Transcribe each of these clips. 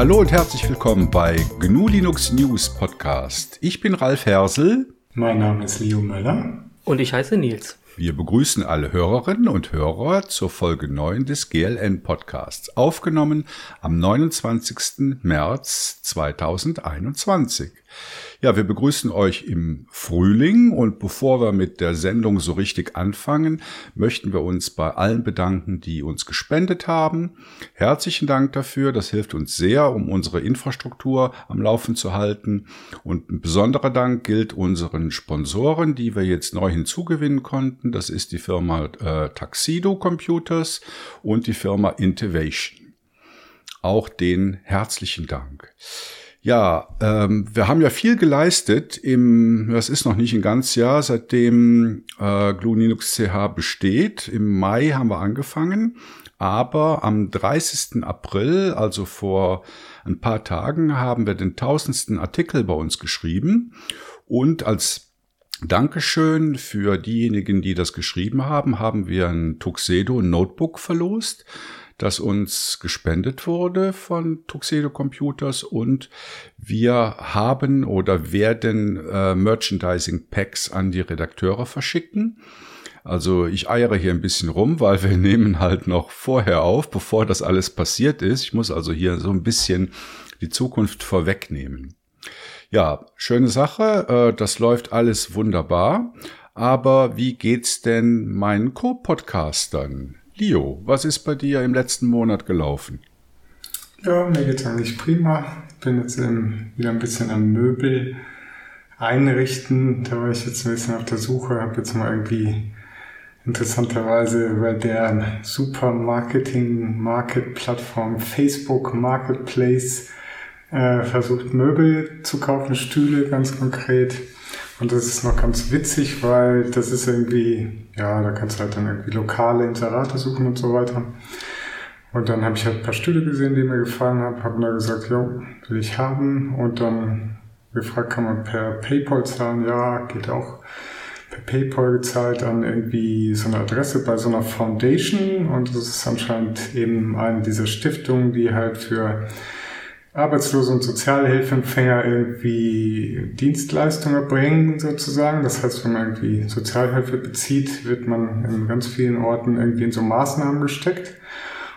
Hallo und herzlich willkommen bei GNU Linux News Podcast. Ich bin Ralf Hersel. Mein Name ist Leo Möller. Und ich heiße Nils. Wir begrüßen alle Hörerinnen und Hörer zur Folge 9 des GLN Podcasts, aufgenommen am 29. März 2021. Ja, wir begrüßen euch im Frühling und bevor wir mit der Sendung so richtig anfangen, möchten wir uns bei allen bedanken, die uns gespendet haben. Herzlichen Dank dafür, das hilft uns sehr, um unsere Infrastruktur am Laufen zu halten. Und ein besonderer Dank gilt unseren Sponsoren, die wir jetzt neu hinzugewinnen konnten. Das ist die Firma äh, Taxido Computers und die Firma Intivation. Auch den herzlichen Dank. Ja, ähm, wir haben ja viel geleistet im, das ist noch nicht ein ganzes Jahr, seitdem äh, GNU Linux CH besteht. Im Mai haben wir angefangen, aber am 30. April, also vor ein paar Tagen, haben wir den tausendsten Artikel bei uns geschrieben und als Dankeschön für diejenigen, die das geschrieben haben, haben wir ein Tuxedo Notebook verlost das uns gespendet wurde von Tuxedo Computers und wir haben oder werden äh, Merchandising Packs an die Redakteure verschicken. Also ich eiere hier ein bisschen rum, weil wir nehmen halt noch vorher auf, bevor das alles passiert ist. Ich muss also hier so ein bisschen die Zukunft vorwegnehmen. Ja, schöne Sache. Äh, das läuft alles wunderbar. Aber wie geht's denn meinen Co-Podcastern? Leo, was ist bei dir im letzten Monat gelaufen? Ja, mir geht's eigentlich prima. Ich bin jetzt ähm, wieder ein bisschen am Möbel einrichten. Da war ich jetzt ein bisschen auf der Suche, habe jetzt mal irgendwie interessanterweise bei der Supermarketing-Market-Plattform Facebook Marketplace äh, versucht, Möbel zu kaufen, Stühle ganz konkret. Und das ist noch ganz witzig, weil das ist irgendwie, ja, da kannst du halt dann irgendwie lokale Inserate suchen und so weiter. Und dann habe ich halt ein paar Stühle gesehen, die mir gefallen haben, habe da gesagt, jo, will ich haben. Und dann gefragt, kann man per PayPal zahlen? Ja, geht auch per PayPal gezahlt an irgendwie so eine Adresse bei so einer Foundation. Und das ist anscheinend eben eine dieser Stiftungen, die halt für Arbeitslose und Sozialhilfeempfänger irgendwie Dienstleistungen erbringen, sozusagen. Das heißt, wenn man irgendwie Sozialhilfe bezieht, wird man in ganz vielen Orten irgendwie in so Maßnahmen gesteckt.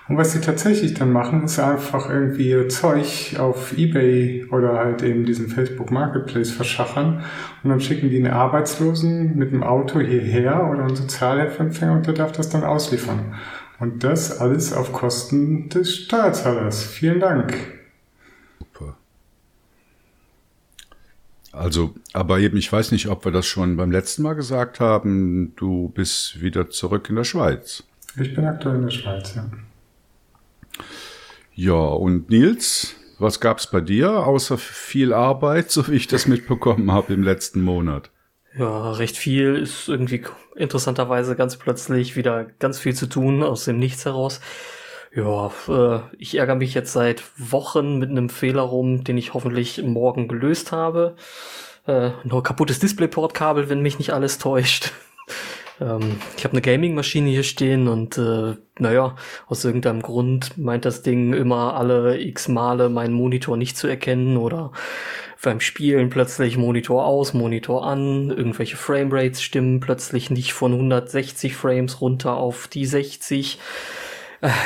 Und was sie tatsächlich dann machen, ist einfach irgendwie ihr Zeug auf Ebay oder halt eben diesen Facebook Marketplace verschachern und dann schicken die einen Arbeitslosen mit dem Auto hierher oder einen Sozialhilfeempfänger und der darf das dann ausliefern. Und das alles auf Kosten des Steuerzahlers. Vielen Dank. Also, aber eben, ich weiß nicht, ob wir das schon beim letzten Mal gesagt haben. Du bist wieder zurück in der Schweiz. Ich bin aktuell in der Schweiz, ja. Ja, und Nils, was gab's bei dir außer viel Arbeit, so wie ich das mitbekommen habe im letzten Monat? Ja, recht viel ist irgendwie interessanterweise ganz plötzlich wieder ganz viel zu tun aus dem Nichts heraus. Ja, äh, ich ärgere mich jetzt seit Wochen mit einem Fehler rum, den ich hoffentlich morgen gelöst habe. Äh, nur kaputtes Displayport-Kabel, wenn mich nicht alles täuscht. ähm, ich habe eine Gaming-Maschine hier stehen und äh, naja, aus irgendeinem Grund meint das Ding immer alle x Male meinen Monitor nicht zu erkennen oder beim Spielen plötzlich Monitor aus, Monitor an, irgendwelche Framerates stimmen plötzlich nicht von 160 Frames runter auf die 60 äh,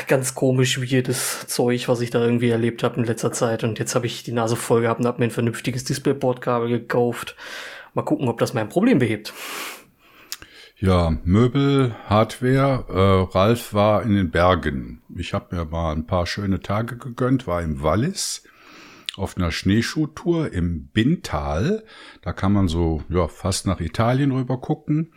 ganz komisch, wie jedes Zeug, was ich da irgendwie erlebt habe in letzter Zeit. Und jetzt habe ich die Nase voll gehabt und habe mir ein vernünftiges Displayport-Kabel gekauft. Mal gucken, ob das mein Problem behebt. Ja, Möbel, Hardware. Äh, Ralf war in den Bergen. Ich habe mir mal ein paar schöne Tage gegönnt, war im Wallis auf einer Schneeschuhtour im Bintal. Da kann man so ja fast nach Italien rüber gucken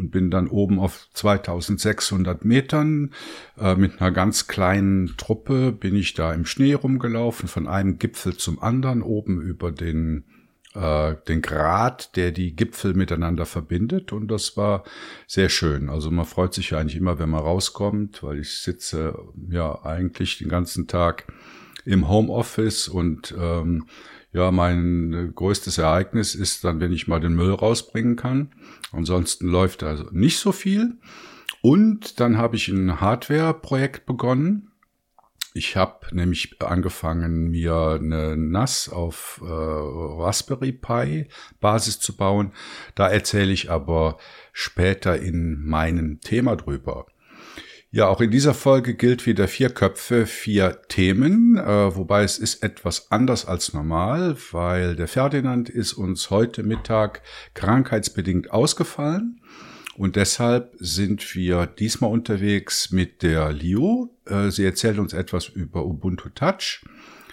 und bin dann oben auf 2600 Metern äh, mit einer ganz kleinen Truppe bin ich da im Schnee rumgelaufen, von einem Gipfel zum anderen, oben über den äh, den Grat, der die Gipfel miteinander verbindet und das war sehr schön. Also man freut sich ja eigentlich immer, wenn man rauskommt, weil ich sitze ja eigentlich den ganzen Tag im Homeoffice und ähm, ja, mein äh, größtes Ereignis ist dann, wenn ich mal den Müll rausbringen kann. Ansonsten läuft also nicht so viel. Und dann habe ich ein Hardware-Projekt begonnen. Ich habe nämlich angefangen, mir eine NAS auf äh, Raspberry Pi Basis zu bauen. Da erzähle ich aber später in meinem Thema drüber. Ja, auch in dieser Folge gilt wieder vier Köpfe, vier Themen, äh, wobei es ist etwas anders als normal, weil der Ferdinand ist uns heute Mittag krankheitsbedingt ausgefallen. Und deshalb sind wir diesmal unterwegs mit der Liu. Äh, sie erzählt uns etwas über Ubuntu Touch.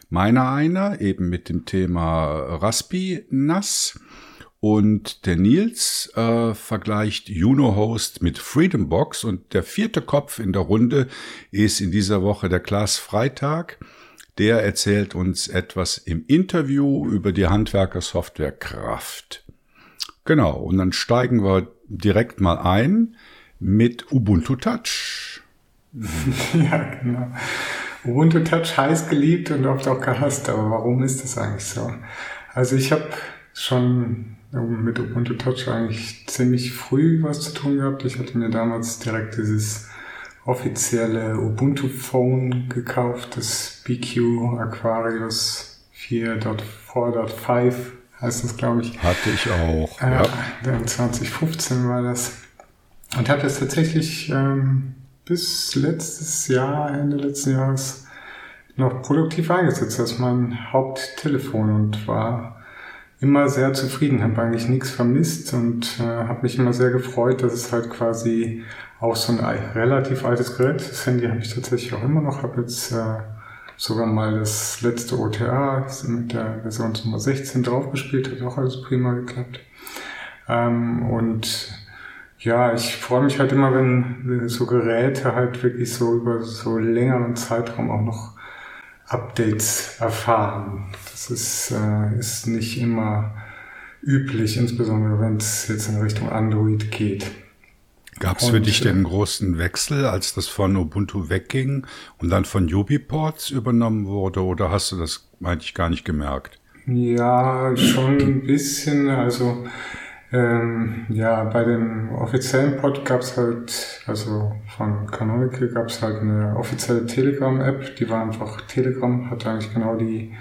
Meiner einer, eben mit dem Thema Raspi NAS. Und der Nils äh, vergleicht Juno Host mit Freedom Box. Und der vierte Kopf in der Runde ist in dieser Woche der Klaas Freitag. Der erzählt uns etwas im Interview über die Handwerkersoftware Kraft. Genau, und dann steigen wir direkt mal ein mit Ubuntu Touch. ja, genau. Ubuntu Touch heiß geliebt und oft auch gehasst, aber warum ist das eigentlich so? Also ich habe schon mit Ubuntu Touch eigentlich ziemlich früh was zu tun gehabt. Ich hatte mir damals direkt dieses offizielle Ubuntu Phone gekauft, das BQ Aquarius 4.4.5 heißt das, glaube ich. Hatte ich auch. Äh, ja. 2015 war das. Und habe das tatsächlich ähm, bis letztes Jahr, Ende letzten Jahres, noch produktiv eingesetzt als mein Haupttelefon und war immer sehr zufrieden, habe eigentlich nichts vermisst und äh, habe mich immer sehr gefreut, dass es halt quasi auch so ein relativ altes Gerät, das Handy habe ich tatsächlich auch immer noch, habe jetzt äh, sogar mal das letzte OTA mit der Version Nummer 16 draufgespielt, hat auch alles prima geklappt. Ähm, und ja, ich freue mich halt immer, wenn so Geräte halt wirklich so über so längeren Zeitraum auch noch Updates erfahren. Das ist, äh, ist nicht immer üblich, insbesondere wenn es jetzt in Richtung Android geht. Gab es für dich denn einen großen Wechsel, als das von Ubuntu wegging und dann von UbiPorts übernommen wurde, oder hast du das eigentlich gar nicht gemerkt? Ja, schon ein bisschen. Also ähm, ja, bei dem offiziellen Pod gab es halt, also von Canonical gab es halt eine offizielle Telegram-App, die war einfach Telegram, hatte eigentlich genau die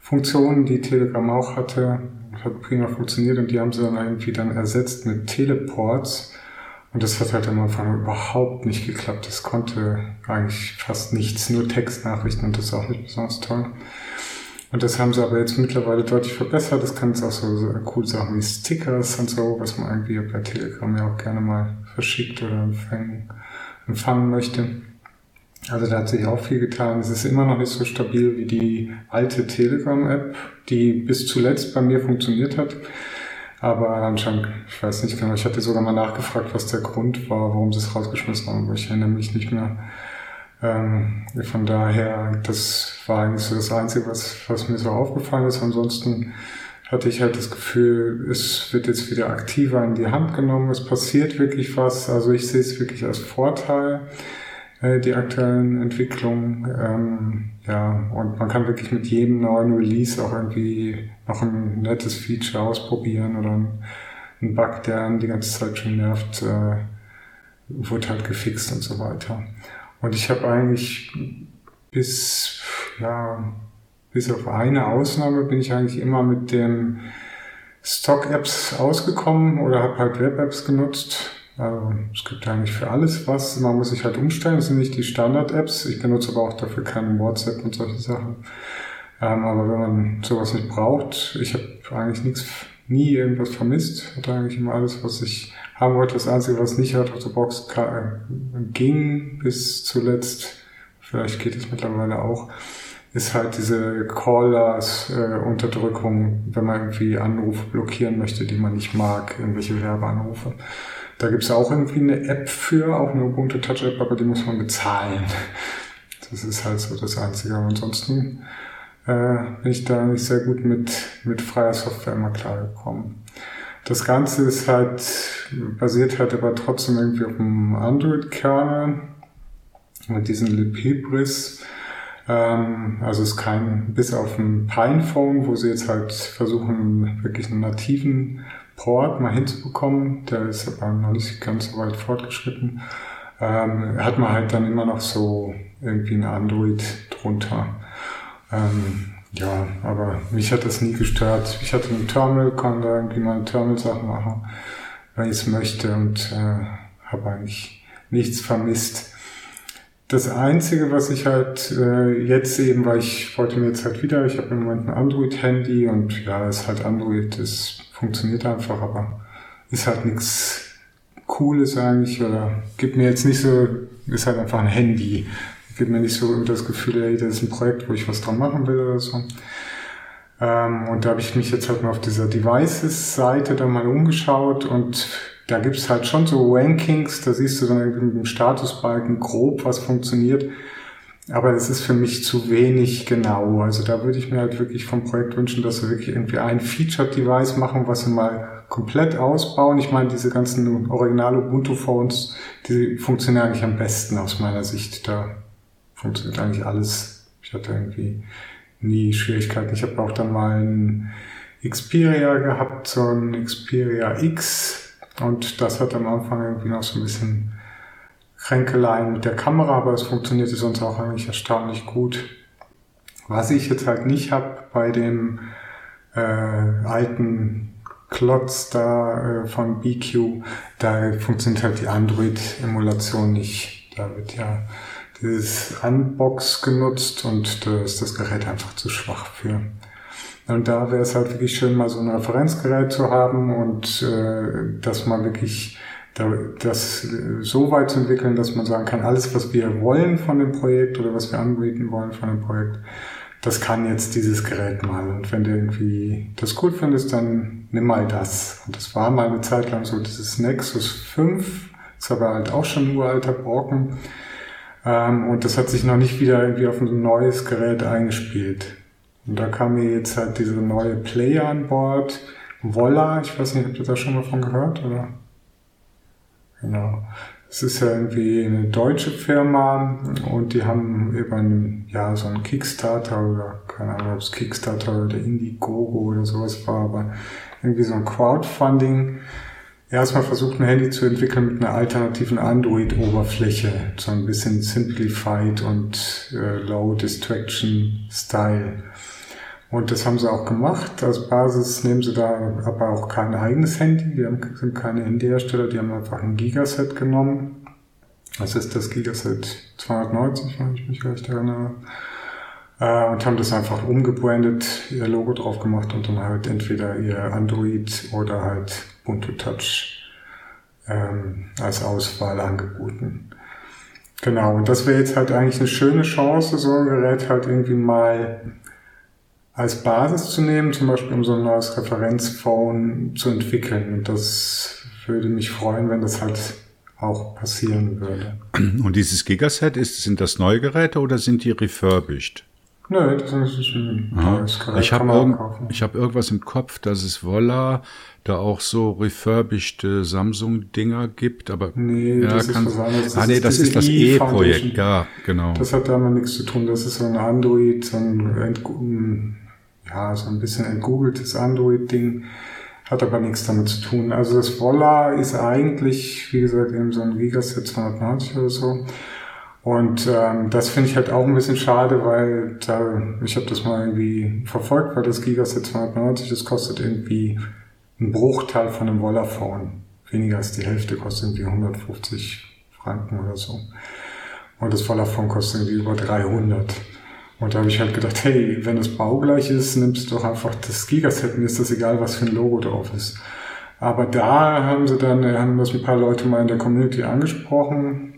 Funktionen, die Telegram auch hatte, hat prima funktioniert und die haben sie dann irgendwie dann ersetzt mit Teleports und das hat halt am Anfang überhaupt nicht geklappt. Das konnte eigentlich fast nichts, nur Textnachrichten und das ist auch nicht besonders toll. Und das haben sie aber jetzt mittlerweile deutlich verbessert. Das kann jetzt auch so, so cool Sachen wie Stickers und so, was man irgendwie bei Telegram ja auch gerne mal verschickt oder empfangen, empfangen möchte. Also da hat sich auch viel getan. Es ist immer noch nicht so stabil wie die alte Telegram-App, die bis zuletzt bei mir funktioniert hat. Aber anscheinend, ich weiß nicht genau, ich hatte sogar mal nachgefragt, was der Grund war, warum sie es rausgeschmissen haben, aber ich erinnere mich nicht mehr. Ähm, von daher, das war eigentlich so das Einzige, was, was mir so aufgefallen ist. Ansonsten hatte ich halt das Gefühl, es wird jetzt wieder aktiver in die Hand genommen, es passiert wirklich was. Also ich sehe es wirklich als Vorteil, äh, die aktuellen Entwicklungen. Ähm, ja, und man kann wirklich mit jedem neuen Release auch irgendwie noch ein nettes Feature ausprobieren oder ein, Bug, der die ganze Zeit schon nervt, äh, wird halt gefixt und so weiter. Und ich habe eigentlich bis, ja, bis auf eine Ausnahme bin ich eigentlich immer mit den Stock-Apps ausgekommen oder habe halt Web-Apps genutzt. Also es gibt eigentlich für alles was. Man muss sich halt umstellen. Das sind nicht die Standard-Apps. Ich benutze aber auch dafür keinen WhatsApp und solche Sachen. Ähm, aber wenn man sowas nicht braucht, ich habe eigentlich nichts, nie irgendwas vermisst. Hatte eigentlich immer alles, was ich haben wollte. Das Einzige, was nicht out of the box ging bis zuletzt, vielleicht geht es mittlerweile auch, ist halt diese Callers-Unterdrückung, wenn man irgendwie Anrufe blockieren möchte, die man nicht mag, irgendwelche Werbeanrufe. Da gibt es auch irgendwie eine App für, auch eine Ubuntu Touch App, aber die muss man bezahlen. Das ist halt so das Einzige. ansonsten äh, bin ich da nicht sehr gut mit, mit freier Software immer klargekommen. Das Ganze ist halt, basiert halt aber trotzdem irgendwie auf einem Android-Kernel mit diesem Libhybris. Ähm, also ist kein, bis auf ein Pinephone, wo sie jetzt halt versuchen, wirklich einen nativen Port mal hinzubekommen. Der ist aber noch nicht ganz so weit fortgeschritten. Ähm, hat man halt dann immer noch so irgendwie eine Android drunter. Ähm, ja, aber mich hat das nie gestört. Ich hatte ein Terminal, kann da irgendwie meine Terminal-Sachen machen, wenn ich es möchte und äh, habe eigentlich nichts vermisst. Das Einzige, was ich halt äh, jetzt eben, weil ich wollte mir jetzt halt wieder, ich habe im Moment ein Android-Handy und ja, ist halt Android, das funktioniert einfach, aber ist halt nichts Cooles eigentlich oder gibt mir jetzt nicht so, ist halt einfach ein Handy. Gibt mir nicht so das Gefühl, ey, das ist ein Projekt, wo ich was dran machen will oder so. Ähm, und da habe ich mich jetzt halt mal auf dieser Devices-Seite dann mal umgeschaut und da gibt's halt schon so Rankings, da siehst du dann irgendwie mit dem Statusbalken grob, was funktioniert. Aber es ist für mich zu wenig genau. Also da würde ich mir halt wirklich vom Projekt wünschen, dass wir wirklich irgendwie ein Featured-Device machen, was wir mal komplett ausbauen. Ich meine, diese ganzen original Ubuntu-Phones, die funktionieren eigentlich am besten aus meiner Sicht. Da funktioniert eigentlich alles. Ich hatte irgendwie nie Schwierigkeiten. Ich habe auch dann mal ein Xperia gehabt, so ein Xperia X. Und das hat am Anfang irgendwie noch so ein bisschen Kränkeleien mit der Kamera, aber es funktionierte sonst auch eigentlich erstaunlich gut. Was ich jetzt halt nicht habe bei dem äh, alten Klotz da äh, von BQ, da funktioniert halt die Android-Emulation nicht. Da wird ja dieses Unbox genutzt und da ist das Gerät einfach zu schwach für. Und da wäre es halt wirklich schön, mal so ein Referenzgerät zu haben und äh, dass man wirklich das so weit zu entwickeln, dass man sagen kann, alles, was wir wollen von dem Projekt oder was wir anbieten wollen von dem Projekt, das kann jetzt dieses Gerät mal. Und wenn du irgendwie das gut findest, dann nimm mal das. Und das war mal eine Zeit lang so dieses Nexus 5, das war aber halt auch schon ein uralter Brocken. Ähm, und das hat sich noch nicht wieder irgendwie auf ein neues Gerät eingespielt. Und da kam mir jetzt halt diese neue Player an Bord, Volla, ich weiß nicht, habt ihr da schon mal von gehört, oder? Genau. Es ist ja irgendwie eine deutsche Firma und die haben einen, ja, so einen Kickstarter oder keine Ahnung, ob es Kickstarter oder Indiegogo oder sowas war, aber irgendwie so ein Crowdfunding. Erstmal versucht ein Handy zu entwickeln mit einer alternativen Android-Oberfläche, so ein bisschen simplified und äh, low distraction Style. Und das haben sie auch gemacht. Als Basis nehmen sie da aber auch kein eigenes Handy. Die haben, sind keine Handyhersteller, die haben einfach ein Gigaset genommen. Das ist das Gigaset 290, wenn ich mich recht erinnere. Äh, und haben das einfach umgebrandet, ihr Logo drauf gemacht und dann halt entweder ihr Android oder halt Ubuntu Touch ähm, als Auswahl angeboten. Genau, und das wäre jetzt halt eigentlich eine schöne Chance, so ein Gerät halt irgendwie mal als Basis zu nehmen, zum Beispiel um so ein neues Referenzphone zu entwickeln. Und das würde mich freuen, wenn das halt auch passieren würde. Und dieses Gigaset, ist, sind das neue Geräte oder sind die refurbished? Nö, das ist ein Gerät. Ich habe irgend, hab irgendwas im Kopf, dass es Voila da auch so refurbished Samsung-Dinger gibt, aber nee, ja, das kann, ist was anderes. Das ah, nee, das ist das E-Projekt, ja, genau. Das hat damit nichts zu tun. Das ist so ein Android, so ein ja, so ein bisschen ein googeltes Android-Ding, hat aber nichts damit zu tun. Also das Volla ist eigentlich, wie gesagt, eben so ein Gigaset 290 oder so. Und ähm, das finde ich halt auch ein bisschen schade, weil da, ich habe das mal irgendwie verfolgt, weil das Gigaset 290, das kostet irgendwie einen Bruchteil von einem Volla-Phone. Weniger als die Hälfte kostet irgendwie 150 Franken oder so. Und das Volla-Phone kostet irgendwie über 300. Und da habe ich halt gedacht, hey, wenn das baugleich ist, nimmst du doch einfach das Gigaset, mir ist das egal, was für ein Logo drauf ist. Aber da haben sie dann, haben das ein paar Leute mal in der Community angesprochen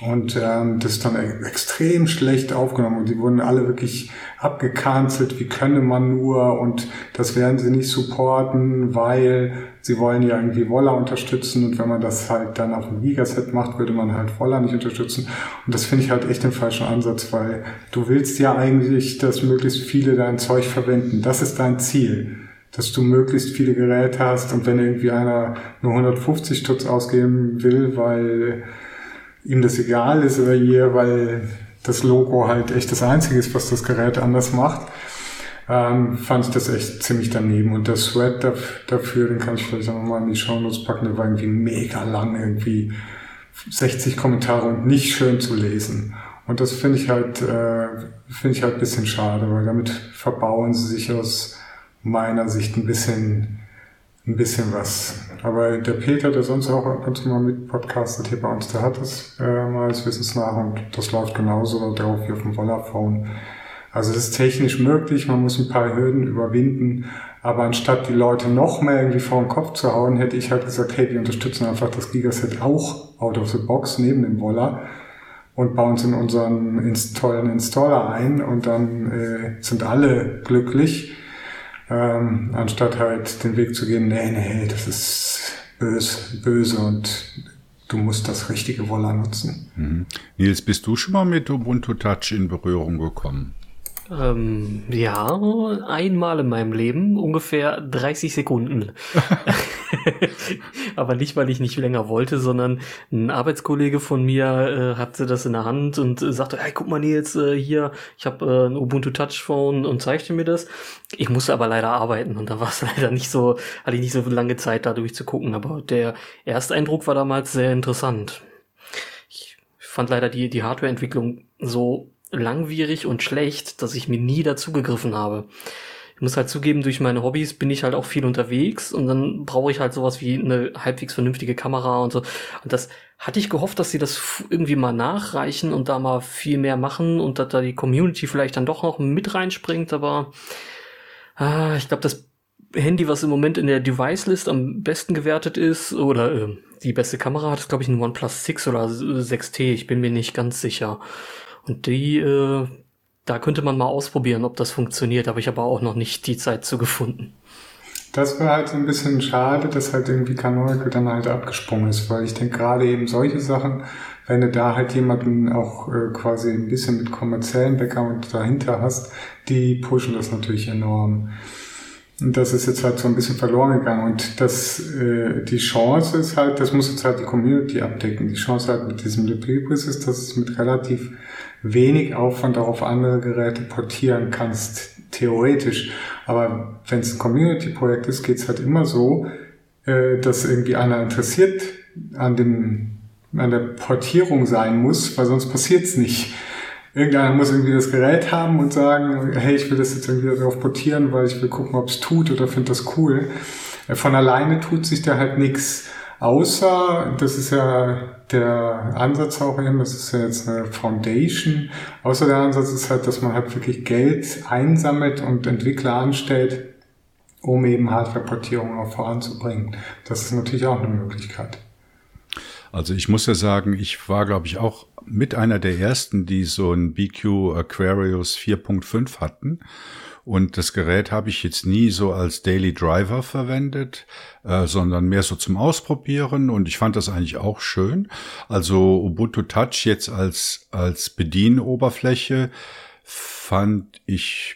und ähm, das ist dann e-, extrem schlecht aufgenommen und die wurden alle wirklich abgecancelt, wie könne man nur? Und das werden sie nicht supporten, weil sie wollen ja irgendwie Woller unterstützen. Und wenn man das halt dann auf dem Gigaset macht, würde man halt Woller nicht unterstützen. Und das finde ich halt echt den falschen Ansatz, weil du willst ja eigentlich, dass möglichst viele dein Zeug verwenden. Das ist dein Ziel dass du möglichst viele Geräte hast. Und wenn irgendwie einer nur 150 Tutz ausgeben will, weil ihm das egal ist oder ihr, weil das Logo halt echt das Einzige ist, was das Gerät anders macht, ähm, fand ich das echt ziemlich daneben. Und der Thread dafür, den kann ich vielleicht auch nochmal in die Show Notes packen, der war irgendwie mega lang, irgendwie 60 Kommentare und nicht schön zu lesen. Und das finde ich halt, äh, finde ich halt bisschen schade, weil damit verbauen sie sich aus meiner Sicht ein bisschen, ein bisschen was. Aber der Peter, der sonst auch ab und zu mal mit podcastet hier bei uns, der hat das äh, mal als Wissensnach und das läuft genauso drauf wie auf dem Vollaphone. Also das ist technisch möglich, man muss ein paar Hürden überwinden, aber anstatt die Leute noch mehr irgendwie vor den Kopf zu hauen, hätte ich halt gesagt, hey, wir unterstützen einfach das Gigaset auch out of the box neben dem Woller und bauen es in unseren tollen Installer ein und dann äh, sind alle glücklich, ähm, anstatt halt den Weg zu gehen, nee, nee, das ist böse, böse und du musst das richtige Woller nutzen. Mhm. Nils, bist du schon mal mit Ubuntu Touch in Berührung gekommen? Ähm, ja, einmal in meinem Leben, ungefähr 30 Sekunden. Aber nicht, weil ich nicht länger wollte, sondern ein Arbeitskollege von mir äh, hatte das in der Hand und äh, sagte, hey, guck mal jetzt äh, hier, ich habe äh, ein Ubuntu Touch Phone und zeigte mir das. Ich musste aber leider arbeiten und da war es leider nicht so, hatte ich nicht so lange Zeit da durchzugucken. Aber der Ersteindruck war damals sehr interessant. Ich fand leider die, die Hardwareentwicklung so langwierig und schlecht, dass ich mir nie dazu gegriffen habe. Ich muss halt zugeben, durch meine Hobbys bin ich halt auch viel unterwegs und dann brauche ich halt sowas wie eine halbwegs vernünftige Kamera und so. Und das hatte ich gehofft, dass sie das irgendwie mal nachreichen und da mal viel mehr machen und dass da die Community vielleicht dann doch noch mit reinspringt, aber ah, ich glaube, das Handy, was im Moment in der Device-List am besten gewertet ist, oder äh, die beste Kamera hat, ist, glaube ich, ein OnePlus 6 oder 6T. Ich bin mir nicht ganz sicher. Und die, äh, da könnte man mal ausprobieren, ob das funktioniert, aber ich habe auch noch nicht die Zeit zu gefunden. Das war halt so ein bisschen schade, dass halt irgendwie Canonical dann halt abgesprungen ist, weil ich denke gerade eben solche Sachen, wenn du da halt jemanden auch äh, quasi ein bisschen mit kommerziellen Background dahinter hast, die pushen das natürlich enorm. Und das ist jetzt halt so ein bisschen verloren gegangen. Und das, äh, die Chance ist halt, das muss jetzt halt die Community abdecken. Die Chance halt mit diesem Libris ist, dass es mit relativ wenig Aufwand auch auf andere Geräte portieren kannst, theoretisch. Aber wenn es ein Community-Projekt ist, geht es halt immer so, äh, dass irgendwie einer interessiert an dem an der Portierung sein muss, weil sonst passiert es nicht. Irgendeiner muss irgendwie das Gerät haben und sagen, hey, ich will das jetzt irgendwie darauf portieren, weil ich will gucken, ob es tut oder finde das cool. Äh, von alleine tut sich da halt nichts. Außer, das ist ja der Ansatz auch eben, das ist ja jetzt eine Foundation. Außer der Ansatz ist halt, dass man halt wirklich Geld einsammelt und Entwickler anstellt, um eben Hardware-Portierung auch voranzubringen. Das ist natürlich auch eine Möglichkeit. Also ich muss ja sagen, ich war, glaube ich, auch mit einer der ersten, die so ein BQ Aquarius 4.5 hatten. Und das Gerät habe ich jetzt nie so als Daily Driver verwendet, äh, sondern mehr so zum Ausprobieren. Und ich fand das eigentlich auch schön. Also Ubuntu Touch jetzt als, als Bedienoberfläche fand ich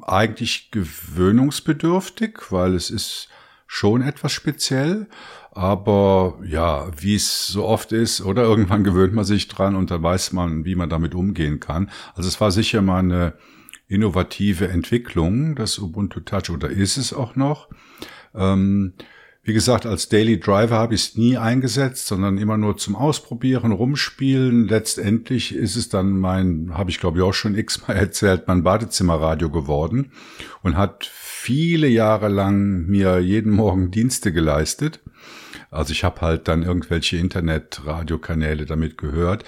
eigentlich gewöhnungsbedürftig, weil es ist schon etwas speziell. Aber ja, wie es so oft ist, oder irgendwann gewöhnt man sich dran und dann weiß man, wie man damit umgehen kann. Also es war sicher mal eine innovative Entwicklung, das Ubuntu Touch, oder ist es auch noch. Ähm, wie gesagt, als Daily Driver habe ich es nie eingesetzt, sondern immer nur zum Ausprobieren, rumspielen. Letztendlich ist es dann mein, habe ich glaube ich auch schon x-mal erzählt, mein Badezimmerradio geworden und hat viele Jahre lang mir jeden Morgen Dienste geleistet. Also ich habe halt dann irgendwelche Internet-Radiokanäle damit gehört.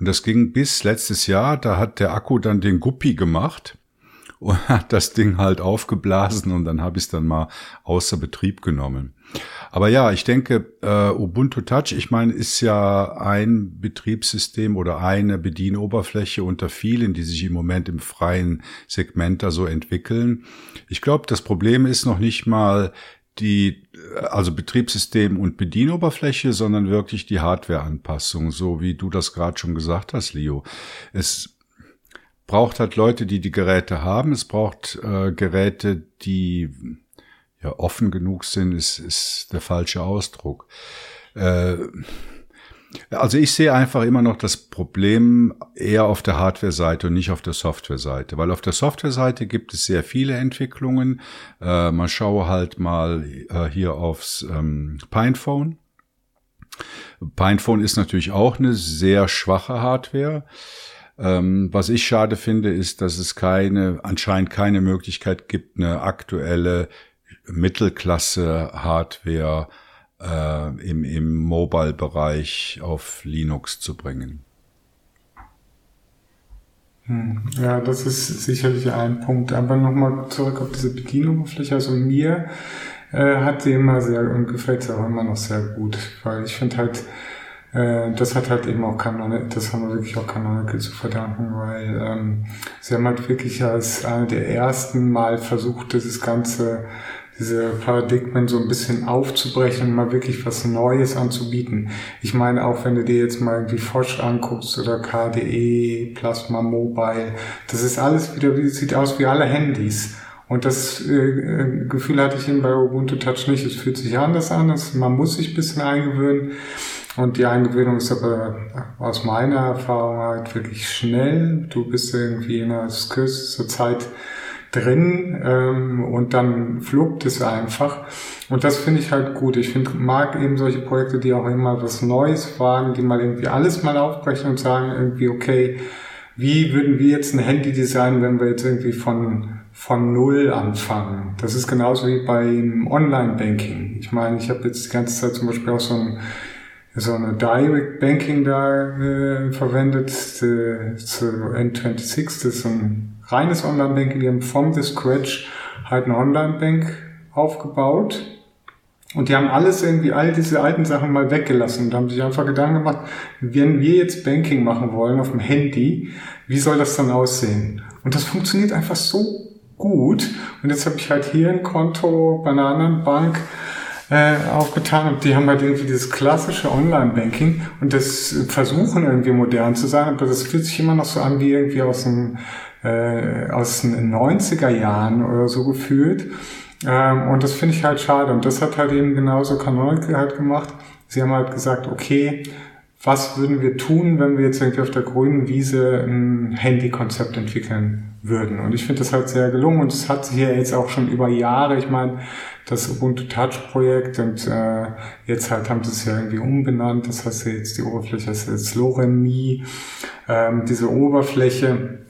Und das ging bis letztes Jahr, da hat der Akku dann den Guppi gemacht und hat das Ding halt aufgeblasen und dann habe ich es dann mal außer Betrieb genommen. Aber ja, ich denke, äh, Ubuntu Touch, ich meine, ist ja ein Betriebssystem oder eine Bedienoberfläche unter vielen, die sich im Moment im freien Segment da so entwickeln. Ich glaube, das Problem ist noch nicht mal die, also Betriebssystem und Bedienoberfläche, sondern wirklich die Hardwareanpassung, so wie du das gerade schon gesagt hast, Leo. Es braucht halt Leute, die die Geräte haben. Es braucht äh, Geräte, die ja offen genug sind, ist, ist der falsche Ausdruck. Äh, also ich sehe einfach immer noch das Problem eher auf der Hardware-Seite und nicht auf der Software-Seite, weil auf der Software-Seite gibt es sehr viele Entwicklungen. Äh, man schaue halt mal äh, hier aufs ähm, Pinephone. Pinephone ist natürlich auch eine sehr schwache Hardware. Ähm, was ich schade finde, ist, dass es keine, anscheinend keine Möglichkeit gibt, eine aktuelle Mittelklasse-Hardware äh, im, im Mobile-Bereich auf Linux zu bringen. Hm, ja, das ist sicherlich ein Punkt. Aber nochmal zurück auf diese Bedienoberfläche. Also mir äh, hat sie immer sehr und gefällt sie auch immer noch sehr gut, weil ich finde halt, äh, das hat halt eben auch Canonical, das haben wir wirklich auch Canonical zu verdanken, weil ähm, sie haben halt wirklich als eine der ersten Mal versucht, dieses ganze diese Paradigmen so ein bisschen aufzubrechen und mal wirklich was Neues anzubieten. Ich meine, auch wenn du dir jetzt mal irgendwie Fosch anguckst oder KDE, Plasma Mobile, das ist alles wieder, sieht aus wie alle Handys. Und das äh, Gefühl hatte ich eben bei Ubuntu Touch nicht. Es fühlt sich anders an, es, man muss sich ein bisschen eingewöhnen. Und die Eingewöhnung ist aber aus meiner Erfahrung halt wirklich schnell. Du bist irgendwie in einer kürzester Zeit drin ähm, und dann fluppt es einfach. Und das finde ich halt gut. Ich finde, mag eben solche Projekte, die auch immer was Neues wagen, die mal irgendwie alles mal aufbrechen und sagen irgendwie, okay, wie würden wir jetzt ein Handy designen, wenn wir jetzt irgendwie von von Null anfangen. Das ist genauso wie beim Online-Banking. Ich meine, ich habe jetzt die ganze Zeit zum Beispiel auch so, ein, so eine Direct Banking da äh, verwendet, äh, zu N26. Das ist ein reines Online-Banking. Die haben vom The Scratch halt eine Online-Bank aufgebaut. Und die haben alles irgendwie, all diese alten Sachen mal weggelassen und haben sich einfach Gedanken gemacht, wenn wir jetzt Banking machen wollen auf dem Handy, wie soll das dann aussehen? Und das funktioniert einfach so gut. Und jetzt habe ich halt hier ein Konto bei einer anderen Bank äh, aufgetan und die haben halt irgendwie dieses klassische Online-Banking und das versuchen irgendwie modern zu sein, aber das fühlt sich immer noch so an wie irgendwie aus den, äh, aus den 90er Jahren oder so gefühlt. Ähm, und das finde ich halt schade. Und das hat halt eben genauso Canonical halt gemacht. Sie haben halt gesagt, okay, was würden wir tun, wenn wir jetzt irgendwie auf der grünen Wiese ein Handy-Konzept entwickeln würden. Und ich finde das halt sehr gelungen und es hat sich ja jetzt auch schon über Jahre, ich meine, das Ubuntu Touch Projekt und äh, jetzt halt haben sie es ja irgendwie umbenannt, das heißt jetzt die Oberfläche heißt jetzt Loremi, ähm, diese Oberfläche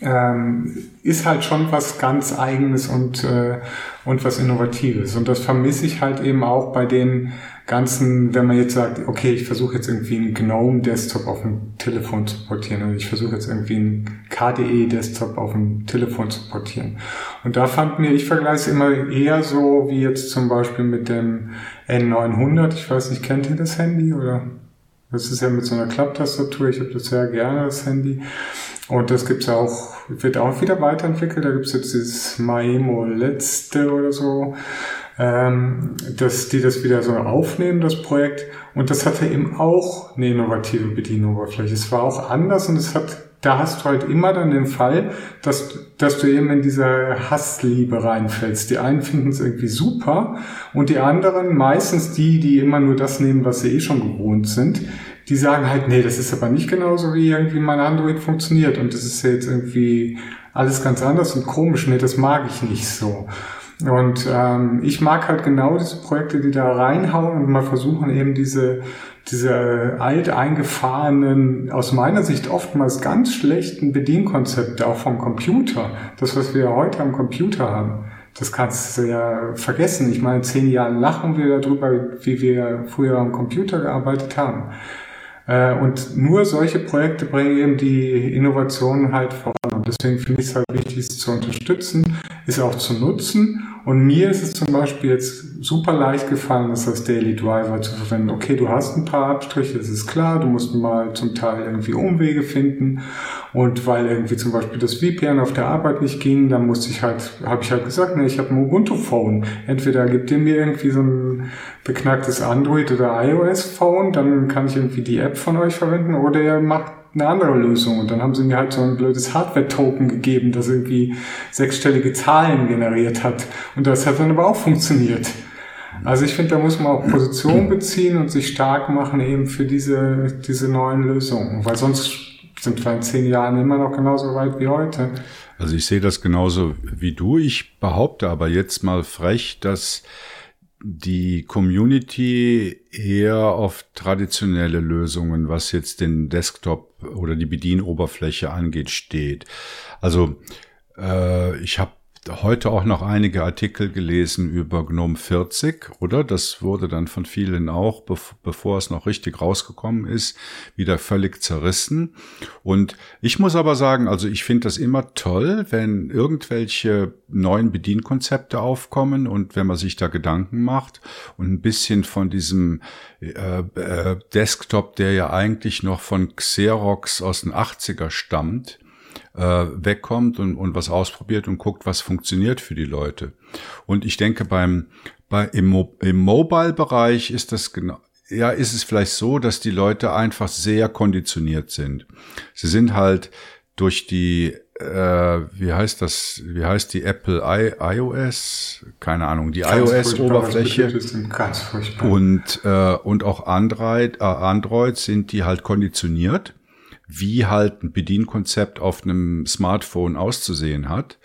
ähm, ist halt schon was ganz eigenes und, äh, und was Innovatives. Und das vermisse ich halt eben auch bei den ganzen, wenn man jetzt sagt, okay, ich versuche jetzt irgendwie einen GNOME-Desktop auf dem Telefon zu portieren oder ich versuche jetzt irgendwie einen KDE-Desktop auf dem Telefon zu portieren. Und da fand mir, ich vergleiche es immer eher so wie jetzt zum Beispiel mit dem N900. Ich weiß nicht, kennt ihr das Handy oder? Das ist ja mit so einer Klapptastatur. Ich habe das sehr gerne, das Handy. Und das gibt's ja auch, wird auch wieder weiterentwickelt. Da gibt's jetzt dieses Maemo letzte oder so ähm, dass die das wieder so aufnehmen, das Projekt. Und das hatte eben auch eine innovative Bedienoberfläche. Es war auch anders und es hat, da hast du halt immer dann den Fall, dass, dass du eben in diese Hassliebe reinfällst. Die einen finden es irgendwie super und die anderen, meistens die, die immer nur das nehmen, was sie eh schon gewohnt sind, die sagen halt, nee, das ist aber nicht genauso, wie irgendwie mein Android funktioniert und das ist jetzt irgendwie alles ganz anders und komisch, nee, das mag ich nicht so. Und ähm, ich mag halt genau diese Projekte, die da reinhauen und mal versuchen eben diese, diese alt eingefahrenen, aus meiner Sicht oftmals ganz schlechten Bedienkonzepte auch vom Computer, das, was wir heute am Computer haben, das kannst du ja vergessen. Ich meine, zehn Jahre lachen wir darüber, wie wir früher am Computer gearbeitet haben. Äh, und nur solche Projekte bringen eben die Innovationen halt voran. Und deswegen finde ich es halt wichtig, es zu unterstützen, es auch zu nutzen. Und mir ist es zum Beispiel jetzt super leicht gefallen, das als Daily Driver zu verwenden. Okay, du hast ein paar Abstriche, das ist klar, du musst mal zum Teil irgendwie Umwege finden. Und weil irgendwie zum Beispiel das VPN auf der Arbeit nicht ging, dann musste ich halt, habe ich halt gesagt, ne, ich habe ein Ubuntu-Phone. Entweder gibt ihr mir irgendwie so ein beknacktes Android- oder iOS-Phone, dann kann ich irgendwie die App von euch verwenden, oder ihr macht eine andere Lösung. Und dann haben sie mir halt so ein blödes Hardware-Token gegeben, das irgendwie sechsstellige Zahlen generiert hat. Und das hat dann aber auch funktioniert. Also ich finde, da muss man auch Position beziehen und sich stark machen eben für diese, diese neuen Lösungen. Weil sonst sind wir in zehn Jahren immer noch genauso weit wie heute. Also ich sehe das genauso wie du. Ich behaupte aber jetzt mal frech, dass die Community eher auf traditionelle Lösungen, was jetzt den Desktop oder die Bedienoberfläche angeht, steht. Also äh, ich habe heute auch noch einige Artikel gelesen über GNOME 40, oder? Das wurde dann von vielen auch, bevor es noch richtig rausgekommen ist, wieder völlig zerrissen. Und ich muss aber sagen, also ich finde das immer toll, wenn irgendwelche neuen Bedienkonzepte aufkommen und wenn man sich da Gedanken macht und ein bisschen von diesem äh, äh, Desktop, der ja eigentlich noch von Xerox aus den 80er stammt, äh, wegkommt und, und was ausprobiert und guckt, was funktioniert für die Leute. Und ich denke, beim, bei, im, Mo im Mobile-Bereich ist das genau, ja, ist es vielleicht so, dass die Leute einfach sehr konditioniert sind. Sie sind halt durch die, äh, wie heißt das, wie heißt die Apple I iOS? Keine Ahnung, die iOS-Oberfläche. Und, äh, und auch Android, äh, Android sind die halt konditioniert wie halt ein Bedienkonzept auf einem Smartphone auszusehen hat.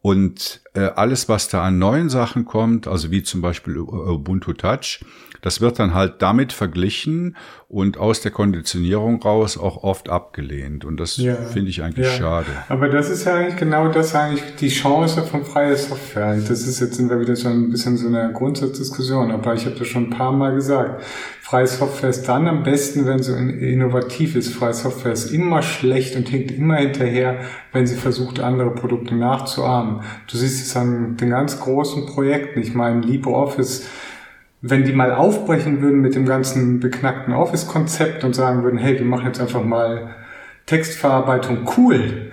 Und äh, alles, was da an neuen Sachen kommt, also wie zum Beispiel Ubuntu Touch, das wird dann halt damit verglichen und aus der Konditionierung raus auch oft abgelehnt. Und das ja, finde ich eigentlich ja. schade. Aber das ist ja eigentlich genau das eigentlich die Chance von freier Software. Das ist jetzt sind wir wieder schon ein bisschen so eine Grundsatzdiskussion, aber ich habe das schon ein paar Mal gesagt. Freie Software ist dann am besten, wenn sie innovativ ist. Freie Software ist immer schlecht und hinkt immer hinterher, wenn sie versucht, andere Produkte nachzuahmen. Du siehst es an den ganz großen Projekten. Ich meine, LibreOffice wenn die mal aufbrechen würden mit dem ganzen beknackten Office-Konzept und sagen würden, hey, wir machen jetzt einfach mal Textverarbeitung cool,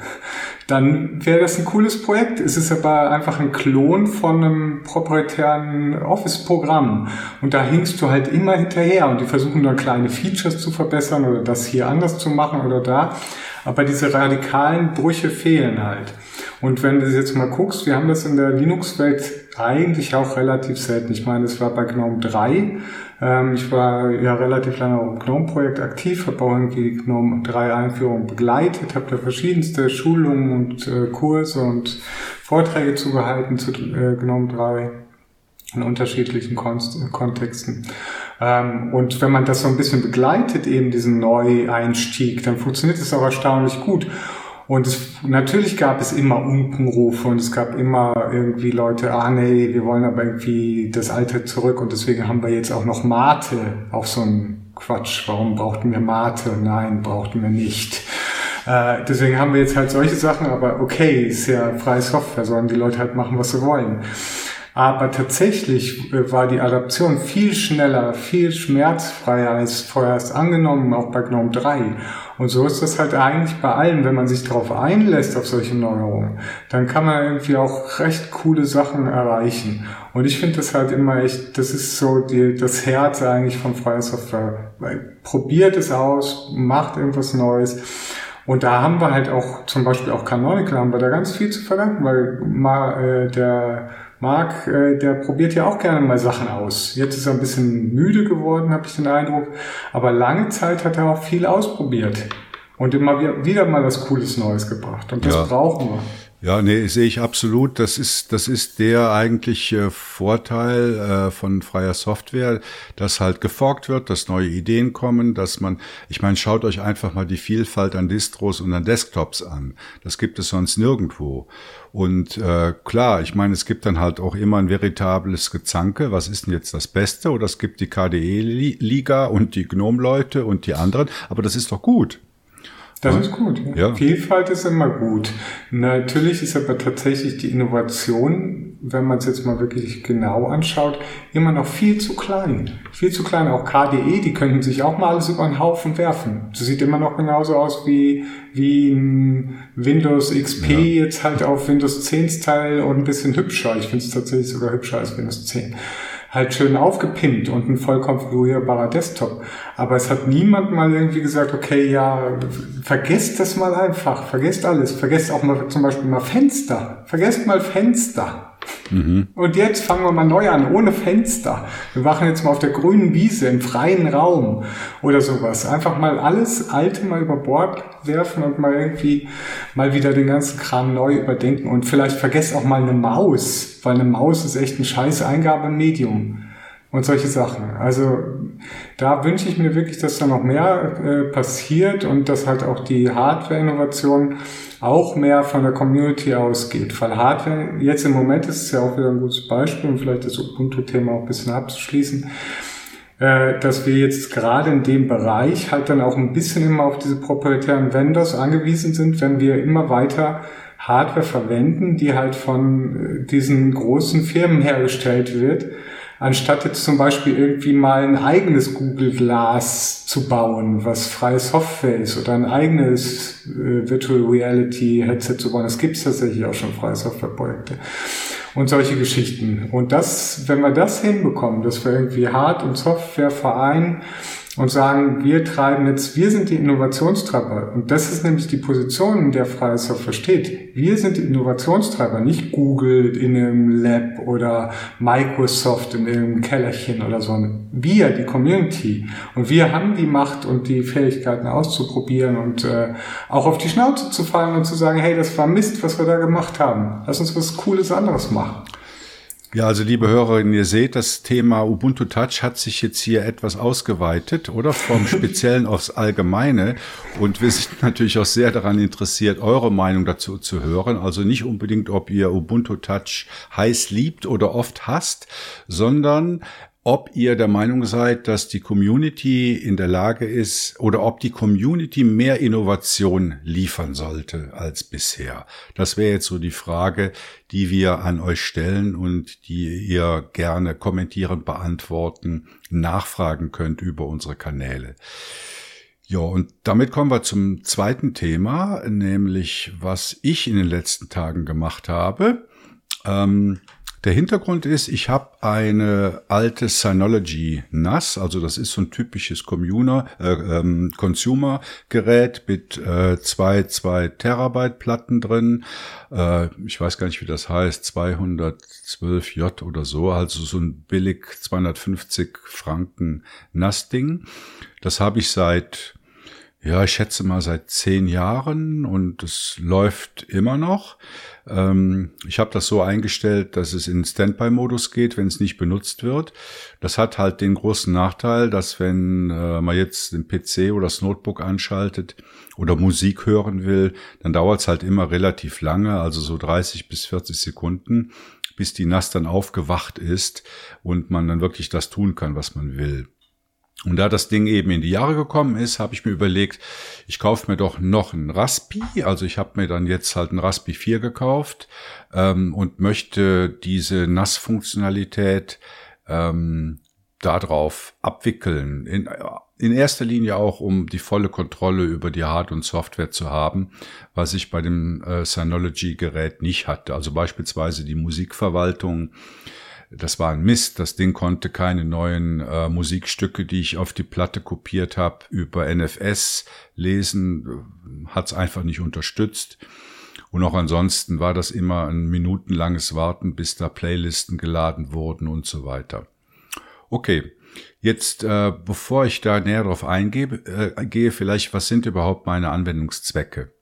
dann wäre das ein cooles Projekt. Es ist aber einfach ein Klon von einem proprietären Office-Programm. Und da hinkst du halt immer hinterher und die versuchen dann kleine Features zu verbessern oder das hier anders zu machen oder da. Aber diese radikalen Brüche fehlen halt. Und wenn du jetzt mal guckst, wir haben das in der Linux-Welt eigentlich auch relativ selten. Ich meine, es war bei GNOME 3. Ähm, ich war ja relativ lange im GNOME-Projekt aktiv, habe auch irgendwie GNOME 3 Einführung begleitet, habe da verschiedenste Schulungen und äh, Kurse und Vorträge zugehalten zu äh, GNOME 3 in unterschiedlichen Kontexten. Ähm, und wenn man das so ein bisschen begleitet, eben diesen Neueinstieg, dann funktioniert es auch erstaunlich gut. Und es, natürlich gab es immer Unkenrufe und es gab immer irgendwie Leute, ah nee, wir wollen aber irgendwie das Alte zurück und deswegen haben wir jetzt auch noch Mate, auch so ein Quatsch. Warum brauchten wir Mate? Nein, brauchten wir nicht. Äh, deswegen haben wir jetzt halt solche Sachen, aber okay, ist ja freie Software, sollen die Leute halt machen, was sie wollen. Aber tatsächlich äh, war die Adaption viel schneller, viel schmerzfreier als vorerst angenommen, auch bei GNOME 3. Und so ist das halt eigentlich bei allen, wenn man sich darauf einlässt, auf solche Neuerungen, dann kann man irgendwie auch recht coole Sachen erreichen. Und ich finde das halt immer echt, das ist so die, das Herz eigentlich von freier Software. Probiert es aus, macht irgendwas Neues. Und da haben wir halt auch, zum Beispiel auch Canonical, haben wir da ganz viel zu verdanken, weil mal äh, der Marc, äh, der probiert ja auch gerne mal Sachen aus. Jetzt ist er ein bisschen müde geworden, habe ich den Eindruck. Aber lange Zeit hat er auch viel ausprobiert. Und immer wieder mal was Cooles Neues gebracht. Und das ja. brauchen wir. Ja, nee, sehe ich absolut. Das ist, das ist der eigentliche Vorteil äh, von freier Software, dass halt geforkt wird, dass neue Ideen kommen, dass man, ich meine, schaut euch einfach mal die Vielfalt an Distros und an Desktops an. Das gibt es sonst nirgendwo. Und äh, klar, ich meine, es gibt dann halt auch immer ein veritables Gezanke. Was ist denn jetzt das Beste? Oder es gibt die KDE-Liga und die GNOME-Leute und die anderen. Aber das ist doch gut. Das ist gut. Ja. Vielfalt ist immer gut. Natürlich ist aber tatsächlich die Innovation, wenn man es jetzt mal wirklich genau anschaut, immer noch viel zu klein. Viel zu klein. Auch KDE, die könnten sich auch mal alles über den Haufen werfen. Das sieht immer noch genauso aus wie, wie ein Windows XP ja. jetzt halt auf Windows 10 Style und ein bisschen hübscher. Ich finde es tatsächlich sogar hübscher als Windows 10 halt schön aufgepimpt und ein voll konfigurierbarer Desktop. Aber es hat niemand mal irgendwie gesagt, okay, ja, vergesst das mal einfach, vergesst alles, vergesst auch mal zum Beispiel mal Fenster, vergesst mal Fenster. Mhm. Und jetzt fangen wir mal neu an, ohne Fenster. Wir machen jetzt mal auf der grünen Wiese, im freien Raum oder sowas. Einfach mal alles Alte mal über Bord werfen und mal irgendwie mal wieder den ganzen Kram neu überdenken. Und vielleicht vergesst auch mal eine Maus, weil eine Maus ist echt ein scheiß Eingabemedium. Und solche Sachen. Also da wünsche ich mir wirklich, dass da noch mehr äh, passiert und dass halt auch die Hardware-Innovation auch mehr von der Community ausgeht. Weil Hardware, jetzt im Moment ist es ja auch wieder ein gutes Beispiel, um vielleicht das Ubuntu-Thema auch ein bisschen abzuschließen, äh, dass wir jetzt gerade in dem Bereich halt dann auch ein bisschen immer auf diese proprietären Vendors angewiesen sind, wenn wir immer weiter Hardware verwenden, die halt von äh, diesen großen Firmen hergestellt wird anstatt jetzt zum Beispiel irgendwie mal ein eigenes Google Glass zu bauen, was freie Software ist, oder ein eigenes äh, Virtual Reality Headset zu bauen. Das gibt es tatsächlich auch schon freie Softwareprojekte und solche Geschichten. Und das, wenn wir das hinbekommen, dass wir irgendwie Hard- und Software vereinen, und sagen, wir treiben jetzt, wir sind die Innovationstreiber. Und das ist nämlich die Position, in der Freie Software steht. Wir sind die Innovationstreiber, nicht Google in einem Lab oder Microsoft in irgendeinem Kellerchen oder so. Wir, die Community. Und wir haben die Macht und die Fähigkeiten auszuprobieren und äh, auch auf die Schnauze zu fallen und zu sagen, hey, das war Mist, was wir da gemacht haben. Lass uns was Cooles anderes machen. Ja, also liebe Hörerinnen, ihr seht, das Thema Ubuntu Touch hat sich jetzt hier etwas ausgeweitet, oder? Vom Speziellen aufs Allgemeine. Und wir sind natürlich auch sehr daran interessiert, eure Meinung dazu zu hören. Also nicht unbedingt, ob ihr Ubuntu Touch heiß liebt oder oft hasst, sondern ob ihr der Meinung seid, dass die Community in der Lage ist oder ob die Community mehr Innovation liefern sollte als bisher. Das wäre jetzt so die Frage, die wir an euch stellen und die ihr gerne kommentieren, beantworten, nachfragen könnt über unsere Kanäle. Ja, und damit kommen wir zum zweiten Thema, nämlich was ich in den letzten Tagen gemacht habe. Ähm, der Hintergrund ist, ich habe eine alte Synology NAS, also das ist so ein typisches Communer, äh, ähm, Consumer-Gerät mit äh, zwei, zwei Terabyte Platten drin. Äh, ich weiß gar nicht, wie das heißt, 212J oder so, also so ein billig 250 Franken NAS-Ding. Das habe ich seit ja, ich schätze mal seit zehn Jahren und es läuft immer noch. Ähm, ich habe das so eingestellt, dass es in Standby-Modus geht, wenn es nicht benutzt wird. Das hat halt den großen Nachteil, dass wenn äh, man jetzt den PC oder das Notebook anschaltet oder Musik hören will, dann dauert es halt immer relativ lange, also so 30 bis 40 Sekunden, bis die NAS dann aufgewacht ist und man dann wirklich das tun kann, was man will. Und da das Ding eben in die Jahre gekommen ist, habe ich mir überlegt, ich kaufe mir doch noch ein Raspi. Also ich habe mir dann jetzt halt ein Raspi 4 gekauft ähm, und möchte diese NAS-Funktionalität ähm, darauf abwickeln. In, in erster Linie auch, um die volle Kontrolle über die Hard- und Software zu haben, was ich bei dem äh, Synology-Gerät nicht hatte. Also beispielsweise die Musikverwaltung das war ein Mist. Das Ding konnte keine neuen äh, Musikstücke, die ich auf die Platte kopiert habe, über NFS lesen. Hat es einfach nicht unterstützt. Und auch ansonsten war das immer ein minutenlanges Warten, bis da Playlisten geladen wurden und so weiter. Okay, jetzt äh, bevor ich da näher drauf eingehe, äh, gehe vielleicht, was sind überhaupt meine Anwendungszwecke?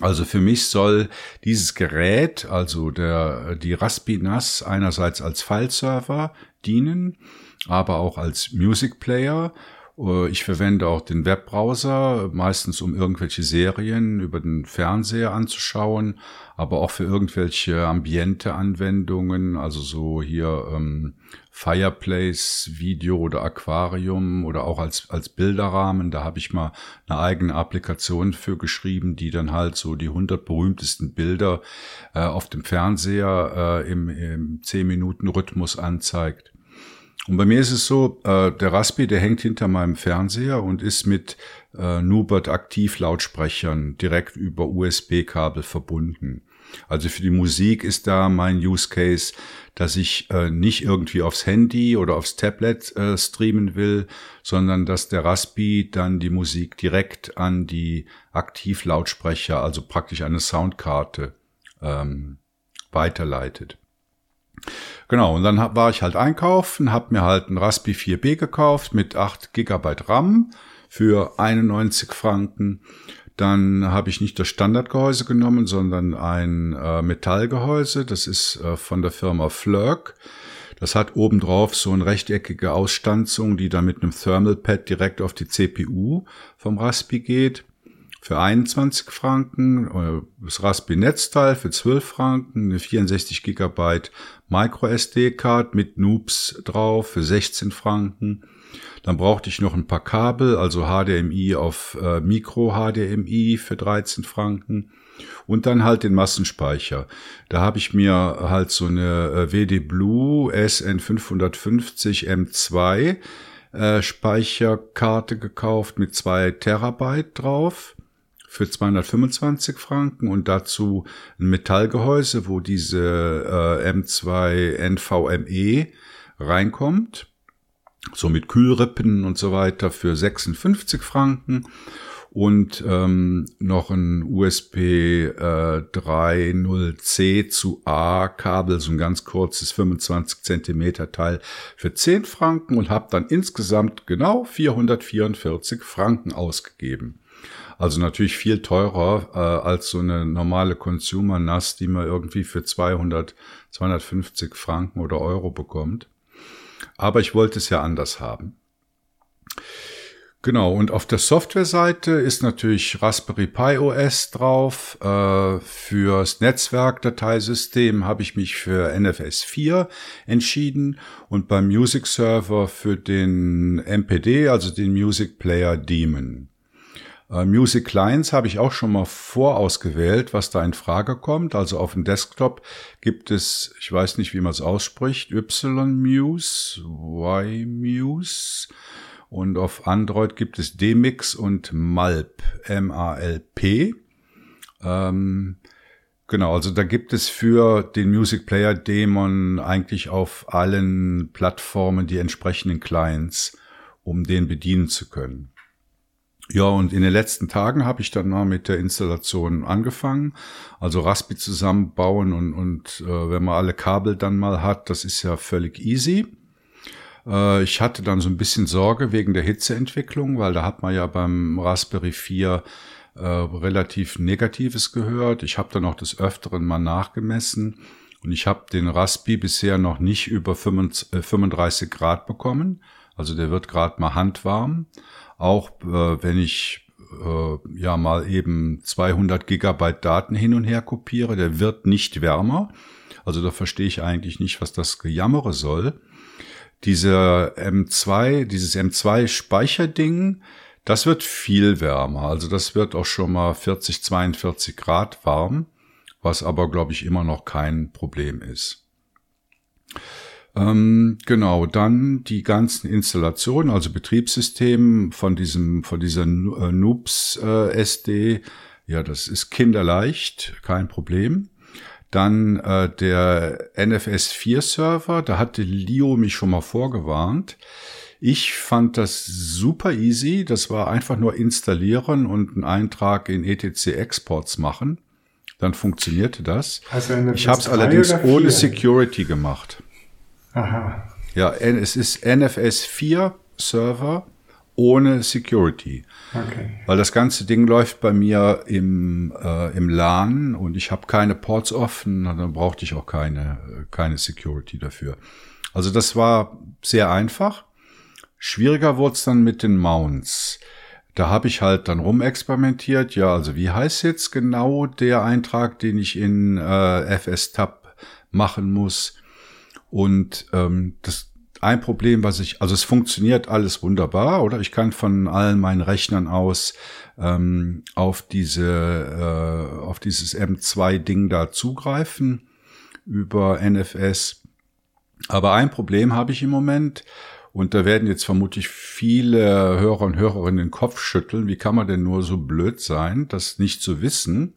Also für mich soll dieses Gerät, also der, die Raspi NAS, einerseits als Fileserver dienen, aber auch als Music Player. Äh, ich verwende auch den Webbrowser, meistens um irgendwelche Serien über den Fernseher anzuschauen, aber auch für irgendwelche ambiente Anwendungen, also so hier ähm, Fireplace, Video oder Aquarium oder auch als, als Bilderrahmen. Da habe ich mal eine eigene Applikation für geschrieben, die dann halt so die 100 berühmtesten Bilder äh, auf dem Fernseher äh, im, im 10-Minuten-Rhythmus anzeigt. Und bei mir ist es so, äh, der Raspi, der hängt hinter meinem Fernseher und ist mit äh, Nubert Aktiv-Lautsprechern direkt über USB-Kabel verbunden. Also für die Musik ist da mein Use Case, dass ich äh, nicht irgendwie aufs Handy oder aufs Tablet äh, streamen will, sondern dass der Raspi dann die Musik direkt an die Aktivlautsprecher, also praktisch eine Soundkarte, ähm, weiterleitet. Genau, und dann war ich halt einkaufen, habe mir halt ein Raspi 4B gekauft mit 8 GB RAM für 91 Franken dann habe ich nicht das Standardgehäuse genommen, sondern ein äh, Metallgehäuse. Das ist äh, von der Firma Flirk. Das hat obendrauf so eine rechteckige Ausstanzung, die dann mit einem Thermal Pad direkt auf die CPU vom Raspi geht. Für 21 Franken, äh, das Raspi Netzteil für 12 Franken, eine 64 Gigabyte Micro SD Card mit Noobs drauf für 16 Franken. Dann brauchte ich noch ein paar Kabel, also HDMI auf äh, Micro HDMI für 13 Franken und dann halt den Massenspeicher. Da habe ich mir halt so eine äh, WD Blue SN550 M2 äh, Speicherkarte gekauft mit zwei Terabyte drauf für 225 Franken und dazu ein Metallgehäuse, wo diese äh, M2 NVMe reinkommt. So mit Kühlrippen und so weiter für 56 Franken und ähm, noch ein USB äh, 3.0C zu A Kabel, so ein ganz kurzes 25 Zentimeter Teil für 10 Franken und habe dann insgesamt genau 444 Franken ausgegeben. Also natürlich viel teurer äh, als so eine normale Consumer NAS, die man irgendwie für 200, 250 Franken oder Euro bekommt. Aber ich wollte es ja anders haben. Genau, und auf der Softwareseite ist natürlich Raspberry Pi OS drauf. Äh, fürs Netzwerkdateisystem habe ich mich für NFS 4 entschieden und beim Music Server für den MPD, also den Music Player Daemon. Äh, Music Clients habe ich auch schon mal vorausgewählt, was da in Frage kommt. Also auf dem Desktop gibt es, ich weiß nicht, wie man es ausspricht, Y-Muse, Y-Muse und auf Android gibt es Demix und Malp, M-A-L-P. Ähm, genau, also da gibt es für den Music Player Daemon eigentlich auf allen Plattformen die entsprechenden Clients, um den bedienen zu können. Ja, und in den letzten Tagen habe ich dann mal mit der Installation angefangen. Also Raspi zusammenbauen und, und äh, wenn man alle Kabel dann mal hat, das ist ja völlig easy. Äh, ich hatte dann so ein bisschen Sorge wegen der Hitzeentwicklung, weil da hat man ja beim Raspberry 4 äh, relativ Negatives gehört. Ich habe dann auch des Öfteren mal nachgemessen und ich habe den Raspi bisher noch nicht über 35 äh, Grad bekommen. Also der wird gerade mal handwarm. Auch äh, wenn ich äh, ja mal eben 200 Gigabyte Daten hin und her kopiere, der wird nicht wärmer. Also da verstehe ich eigentlich nicht, was das Gejammere soll dieser M2, dieses M2 Speicherding, das wird viel wärmer. Also das wird auch schon mal 40, 42 Grad warm, was aber, glaube ich, immer noch kein Problem ist. Ähm, genau, dann die ganzen Installationen, also Betriebssystem von diesem, von dieser äh, Noobs äh, SD. Ja, das ist kinderleicht, kein Problem. Dann äh, der NFS 4 Server, da hatte Leo mich schon mal vorgewarnt. Ich fand das super easy. Das war einfach nur installieren und einen Eintrag in ETC Exports machen. Dann funktionierte das. Also ich habe es allerdings ohne Security gemacht. Aha. Ja, es ist NFS 4 Server ohne Security. Okay. Weil das ganze Ding läuft bei mir im, äh, im LAN und ich habe keine Ports offen, dann brauchte ich auch keine, keine Security dafür. Also das war sehr einfach. Schwieriger wurde es dann mit den Mounts. Da habe ich halt dann rumexperimentiert. Ja, also wie heißt jetzt genau der Eintrag, den ich in äh, FS-Tab machen muss? Und ähm, das, ein Problem, was ich, also es funktioniert alles wunderbar, oder? Ich kann von allen meinen Rechnern aus ähm, auf diese, äh, auf dieses M2-Ding da zugreifen über NFS. Aber ein Problem habe ich im Moment, und da werden jetzt vermutlich viele Hörer und Hörerinnen den Kopf schütteln. Wie kann man denn nur so blöd sein, das nicht zu wissen?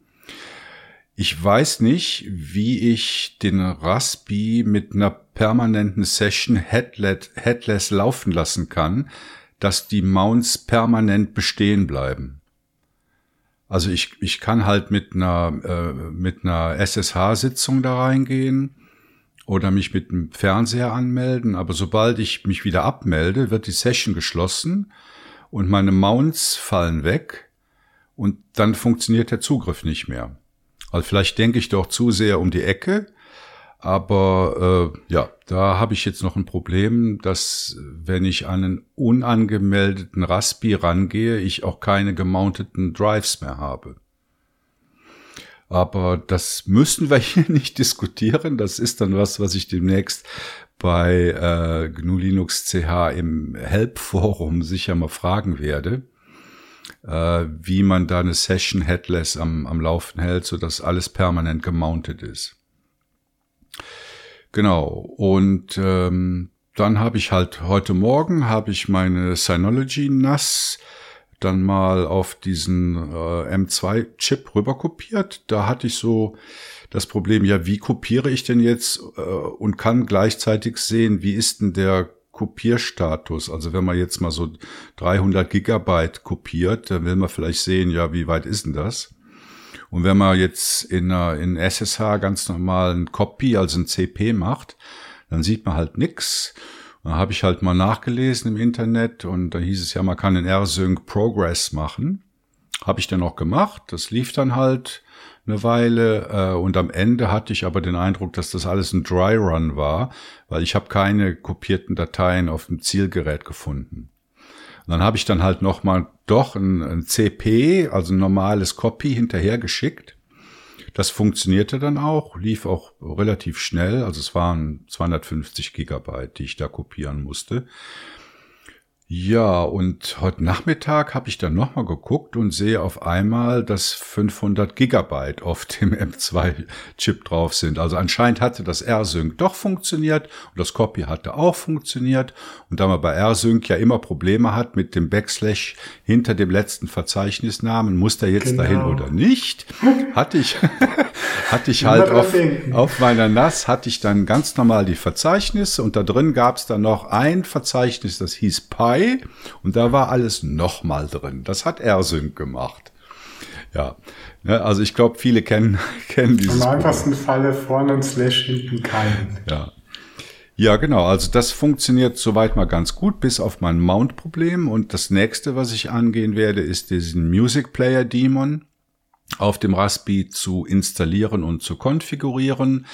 Ich weiß nicht, wie ich den Raspi mit einer permanenten Session headless laufen lassen kann, dass die Mounts permanent bestehen bleiben. Also ich, ich kann halt mit einer, äh, mit einer SSH-Sitzung da reingehen oder mich mit dem Fernseher anmelden, aber sobald ich mich wieder abmelde, wird die Session geschlossen und meine Mounts fallen weg und dann funktioniert der Zugriff nicht mehr. Also vielleicht denke ich doch zu sehr um die Ecke, Aber äh, ja, da habe ich jetzt noch ein Problem, dass wenn ich an einen unangemeldeten Raspi rangehe, ich auch keine gemounteten Drives mehr habe. Aber das müssen wir hier nicht diskutieren. Das ist dann was, was ich demnächst bei äh, GNU Linux CH im Help-Forum sicher mal fragen werde, äh, wie man da eine Session Headless am, am Laufen hält, so dass alles permanent gemountet ist. Genau. Und ähm, dann habe ich halt heute Morgen habe ich meine Synology NAS dann mal auf diesen äh, M2-Chip rüberkopiert. Da hatte ich so das Problem, ja, wie kopiere ich denn jetzt äh, und kann gleichzeitig sehen, wie ist denn der Kopierstatus? Also wenn man jetzt mal so 300 Gigabyte kopiert, dann will man vielleicht sehen, ja, wie weit ist denn das? Und wenn man jetzt in, in SSH ganz normal ein Copy, also ein CP macht, dann sieht man halt nix. Da habe ich halt mal nachgelesen im Internet und da hieß es ja, man kann in R-Sync Progress machen. Habe ich dann auch gemacht. Das lief dann halt eine Weile äh, und am Ende hatte ich aber den Eindruck, dass das alles ein Dry Run war, weil ich habe keine kopierten Dateien auf dem Zielgerät gefunden. Und dann habe ich dann halt nochmal doch ein, ein CP, also ein normales Copy hinterher geschickt das funktionierte dann auch, lief auch relativ schnell. Also es waren 250 Gigabyte, die ich da kopieren musste. Ja, und heute Nachmittag habe ich dann nochmal geguckt und sehe auf einmal, dass 500 Gigabyte auf dem M2-Chip drauf sind. Also anscheinend hatte das R-Sync doch funktioniert und das Copy hatte auch funktioniert. Und da man bei R-Sync ja immer Probleme hat mit dem Backslash hinter dem letzten Verzeichnisnamen, muss der jetzt genau. dahin oder nicht, hatte ich, hatte ich halt auf, auf meiner NAS hatte ich dann ganz normal die Verzeichnisse und da drin gab es dann noch ein Verzeichnis, das hieß Pi Mai und da war alles nochmal drin. Das hat AirSync gemacht. Ja, ne, also ich glaube, viele kennen, kennen dieses. Im einfachsten Falle vorne ein Slash, hinten keinen. Ja. Ja, genau. Also das funktioniert soweit mal ganz gut, bis auf mein Mount-Problem. Und das nächste, was ich angehen werde, ist diesen Music Player Demon auf dem Raspi zu installieren und zu konfigurieren,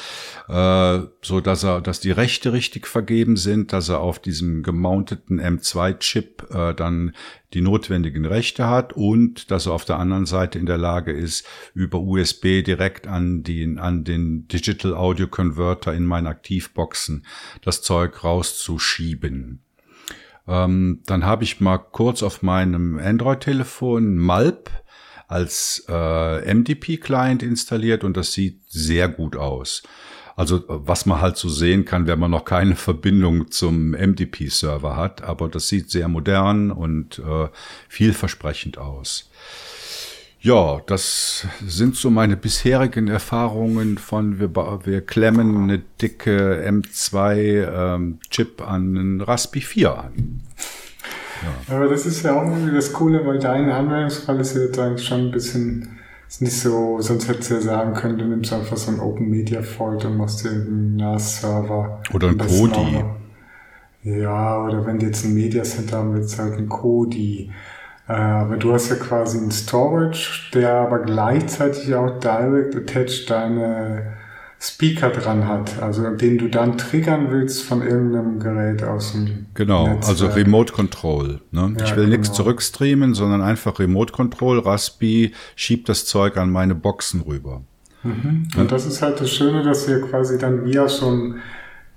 äh, so dass er, dass die Rechte richtig vergeben sind, dass er auf diesem gemounteten M2-Chip äh, dann die notwendigen Rechte hat und dass er auf der anderen Seite in der Lage ist, über USB direkt an den, an den Digital Audio Converter in meinen Aktivboxen das Zeug rauszuschieben. Ähm, dann habe ich mal kurz auf meinem Android-Telefon Malp als äh, MDP-Client installiert und das sieht sehr gut aus. Also was man halt so sehen kann, wenn man noch keine Verbindung zum MDP-Server hat, aber das sieht sehr modern und äh, vielversprechend aus. Ja, das sind so meine bisherigen Erfahrungen von wir, wir klemmen eine dicke M2-Chip ähm, an einen Raspi 4 an. Ja. Aber das ist ja auch irgendwie das Coole, weil dein Anwendungsfall ist ja jetzt eigentlich schon ein bisschen, ist nicht so, sonst hättest du ja sagen können, du nimmst einfach so ein Open Media Fault und machst dir einen NAS-Server. Oder ein Kodi. Ja, oder wenn du jetzt ein Media Center haben willst, halt ein Kodi. Äh, aber du hast ja quasi ein Storage, der aber gleichzeitig auch direct attached deine Speaker dran hat, also den du dann triggern willst von irgendeinem Gerät aus dem Genau, Netzwerk. also Remote Control. Ne? Ja, ich will genau. nichts zurückstreamen, sondern einfach Remote Control. Raspi schiebt das Zeug an meine Boxen rüber. Mhm. Und das ist halt das Schöne, dass wir quasi dann via so ein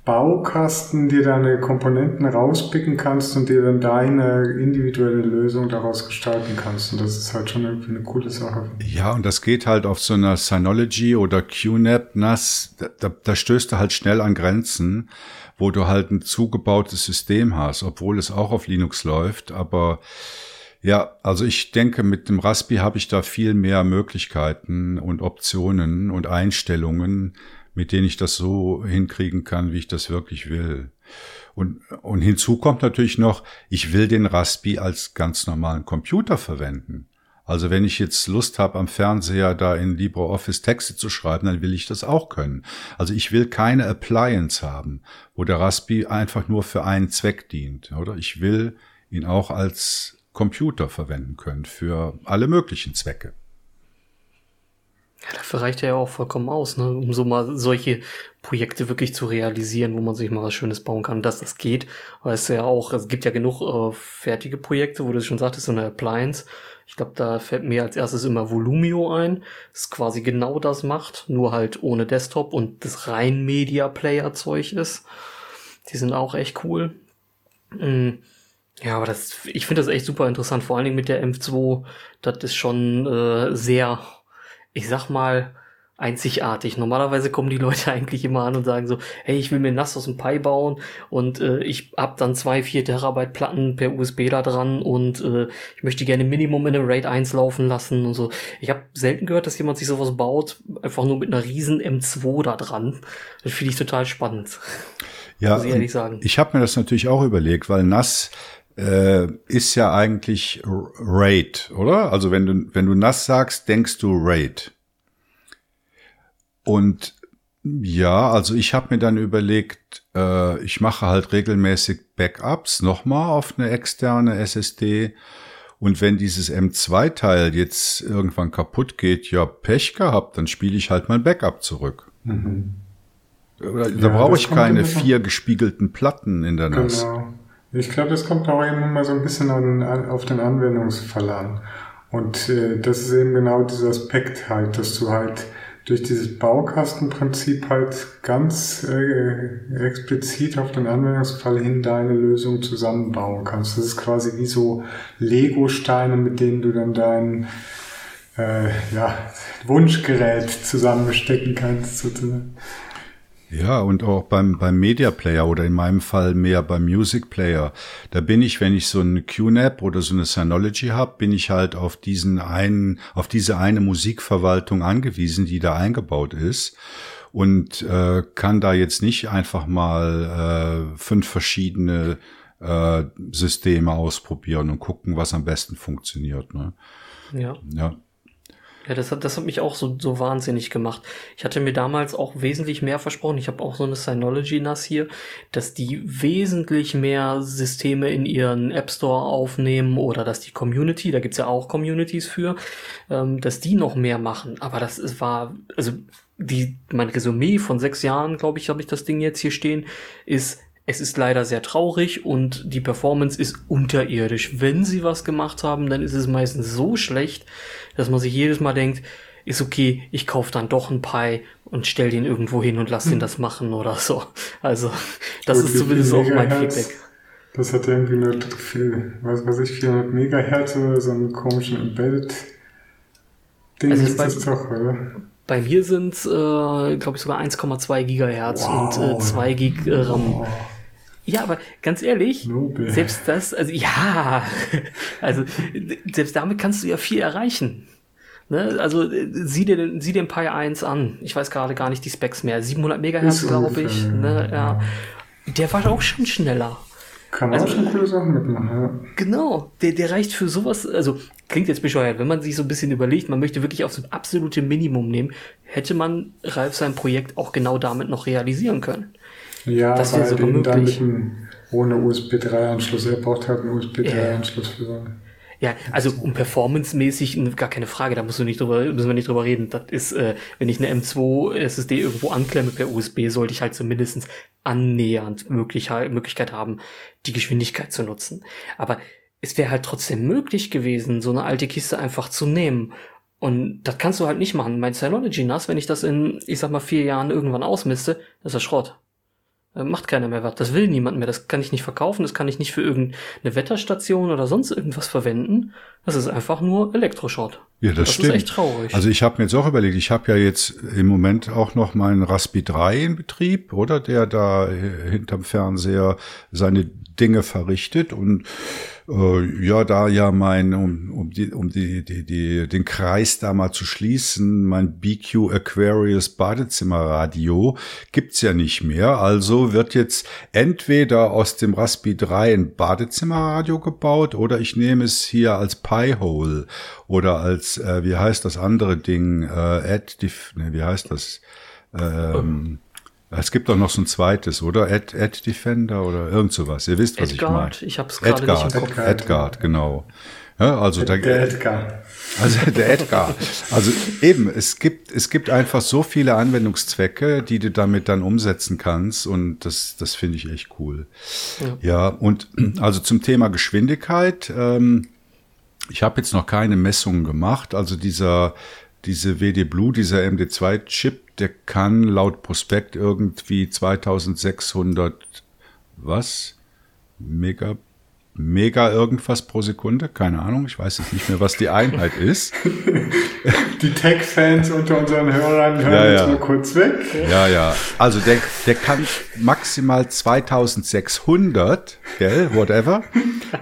Baukasten dir deine Komponenten rauspicken kannst und dir dann deine individuelle Lösung daraus gestalten kannst. Und das ist halt schon irgendwie eine coole Sache. Ja, und das geht halt auf so einer Synology oder QNAP NAS, da, da stößt du halt schnell an Grenzen, wo du halt ein zugebautes System hast, obwohl es auch auf Linux läuft, aber ja, also ich denke, mit dem Raspi habe ich da viel mehr Möglichkeiten und Optionen und Einstellungen, mit denen ich das so hinkriegen kann, wie ich das wirklich will. Und, und hinzu kommt natürlich noch, ich will den Raspi als ganz normalen Computer verwenden. Also wenn ich jetzt Lust habe, am Fernseher da in LibreOffice Texte zu schreiben, dann will ich das auch können. Also ich will keine Appliance haben, wo der Raspi einfach nur für einen Zweck dient, oder? Ich will ihn auch als Computer verwenden können für alle möglichen Zwecke. Ja, dafür reicht er ja auch vollkommen aus, ne? um so mal solche Projekte wirklich zu realisieren, wo man sich mal was Schönes bauen kann, dass das geht. Weil es ja auch, es gibt ja genug äh, fertige Projekte, wo du schon sagtest, so eine Appliance. Ich glaube, da fällt mir als erstes immer Volumio ein, das quasi genau das macht, nur halt ohne Desktop und das rein Media Player Zeug ist. Die sind auch echt cool. Mhm. Ja, aber das, ich finde das echt super interessant, vor allen Dingen mit der M2. Das ist schon äh, sehr, ich sag mal, einzigartig. Normalerweise kommen die Leute eigentlich immer an und sagen so, hey, ich will mir nass aus dem Pi bauen und äh, ich hab dann zwei, vier Terabyte Platten per USB da dran und äh, ich möchte gerne Minimum in einem RAID 1 laufen lassen und so. Ich habe selten gehört, dass jemand sich sowas baut, einfach nur mit einer riesen M2 da dran. Das finde ich total spannend. Ja, muss ich ehrlich sagen. Ich habe mir das natürlich auch überlegt, weil NAS äh, ist ja eigentlich RAID, oder? Also wenn du, wenn du NAS sagst, denkst du RAID. Und ja, also ich habe mir dann überlegt, äh, ich mache halt regelmäßig Backups nochmal auf eine externe SSD. Und wenn dieses M2-Teil jetzt irgendwann kaputt geht, ja, Pech gehabt, dann spiele ich halt mein Backup zurück. Mhm. Da, ja, brauche ich keine vier gespiegelten Platten in der NAS. Genau. Ich glaube, das kommt auch eben mal so ein bisschen an, auf den Anwendungsfall an. Und äh, das ist eben genau dieser Aspekt halt, dass du halt durch dieses Baukastenprinzip halt ganz äh, explizit auf den Anwendungsfall hin deine Lösung zusammenbauen kannst. Das ist quasi wie so Lego-Steine, mit denen du dann dein äh, ja, Wunschgerät zusammenstecken kannst, sozusagen. Ja, und auch beim, beim Media Player oder in meinem Fall mehr beim Music Player. Da bin ich, wenn ich so eine QNAP oder so eine Synology habe, bin ich halt auf diesen einen, auf diese eine Musikverwaltung angewiesen, die da eingebaut ist. Und äh, kann da jetzt nicht einfach mal äh, fünf verschiedene äh, Systeme ausprobieren und gucken, was am besten funktioniert. Ne? Ja. Ja. Ja, das hat, das hat mich auch so, so wahnsinnig gemacht. Ich hatte mir damals auch wesentlich mehr versprochen. Ich habe auch so eine Synology NAS hier, dass die wesentlich mehr Systeme in ihren App Store aufnehmen oder dass die Community, da gibt's ja auch Communities für, ähm, dass die noch mehr machen. Aber das ist, war, also die, mein Resümee von sechs Jahren, glaube ich, habe ich das Ding jetzt hier stehen, ist, es ist leider sehr traurig und die Performance ist unterirdisch. Wenn sie was gemacht haben, dann ist es meistens so schlecht, dass man sich jedes Mal denkt, ist okay, ich kaufe dann doch ein Pi und stell den irgendwo hin und lass hm. ihn das machen oder so. Also, das Gut, ist zumindest auch mein Feedback. Das hat irgendwie nur viel, was weiß ich, 400 Megahertz oder so einen komischen Embedded Ding also ist bei, das doch, oder? Bei mir sind es, äh, glaube ich, sogar 1,2 Gigahertz wow. und äh, 2 Gig äh, RAM. Wow. Ja, aber ganz ehrlich, Nobel. selbst das, also ja, also selbst damit kannst du ja viel erreichen. Ne? Also sieh dir, den, sieh den Pi 1 an. Ich weiß gerade gar nicht die Specs mehr. 700 Megahertz, glaube ich. Ne? Ja. Der war auch schon schneller. Kann man also, auch schon coole Sachen mitmachen, ja. Genau, der, der reicht für sowas, also klingt jetzt bescheuert, wenn man sich so ein bisschen überlegt, man möchte wirklich auf das absolute Minimum nehmen, hätte man Ralf sein Projekt auch genau damit noch realisieren können. Ja, das wäre sogar möglich. Dann ohne USB 3-Anschluss. Er braucht halt einen USB 3-Anschluss für seine. Ja, also um performancemäßig gar keine Frage, da musst du nicht drüber, müssen wir nicht drüber reden. Das ist, äh, wenn ich eine M2 SSD irgendwo anklemme per USB, sollte ich halt zumindest annähernd Möglichkeit, Möglichkeit haben, die Geschwindigkeit zu nutzen. Aber es wäre halt trotzdem möglich gewesen, so eine alte Kiste einfach zu nehmen. Und das kannst du halt nicht machen. Mein Synology NAS, wenn ich das in, ich sag mal, vier Jahren irgendwann ausmiste, das ist ja Schrott. Äh, macht keiner mehr was. Das will niemand mehr. Das kann ich nicht verkaufen. Das kann ich nicht für irgendeine Wetterstation oder sonst irgendwas verwenden. Das ist einfach nur Elektroschrott. Ja, das, das stimmt. ist echt traurig. Also ich habe mir jetzt auch überlegt, ich habe ja jetzt im Moment auch noch meinen Raspi 3 in Betrieb, oder? Der da hinterm Fernseher seine Dinge verrichtet und äh, ja, da ja mein, um, um, die, um die, die, die, den Kreis da mal zu schließen, mein BQ Aquarius Badezimmerradio gibt's ja nicht mehr. Also wird jetzt entweder aus dem Raspi 3 ein Badezimmerradio gebaut oder ich nehme es hier als Pi-Hole oder als, äh, wie heißt das andere Ding, äh, Ad, ne, wie heißt das? Ähm, es gibt doch noch so ein zweites, oder? Ad, Ad Defender oder irgend sowas. Ihr wisst, was Edgard, ich meine. Ich habe es gerade nicht im Kopf. Edgard, genau. Ja, also der, der Edgar. Also der Edgar. Also eben, es gibt, es gibt einfach so viele Anwendungszwecke, die du damit dann umsetzen kannst und das, das finde ich echt cool. Ja. ja, und also zum Thema Geschwindigkeit, ähm, ich habe jetzt noch keine Messungen gemacht. Also dieser, diese WD Blue, dieser MD2-Chip, der kann laut Prospekt irgendwie 2600 was? Megabit mega irgendwas pro Sekunde. Keine Ahnung, ich weiß jetzt nicht mehr, was die Einheit ist. Die Tech-Fans unter unseren Hörern hören ja, ja. jetzt mal kurz weg. Ja, ja. Also der, der kann maximal 2600, gell, whatever.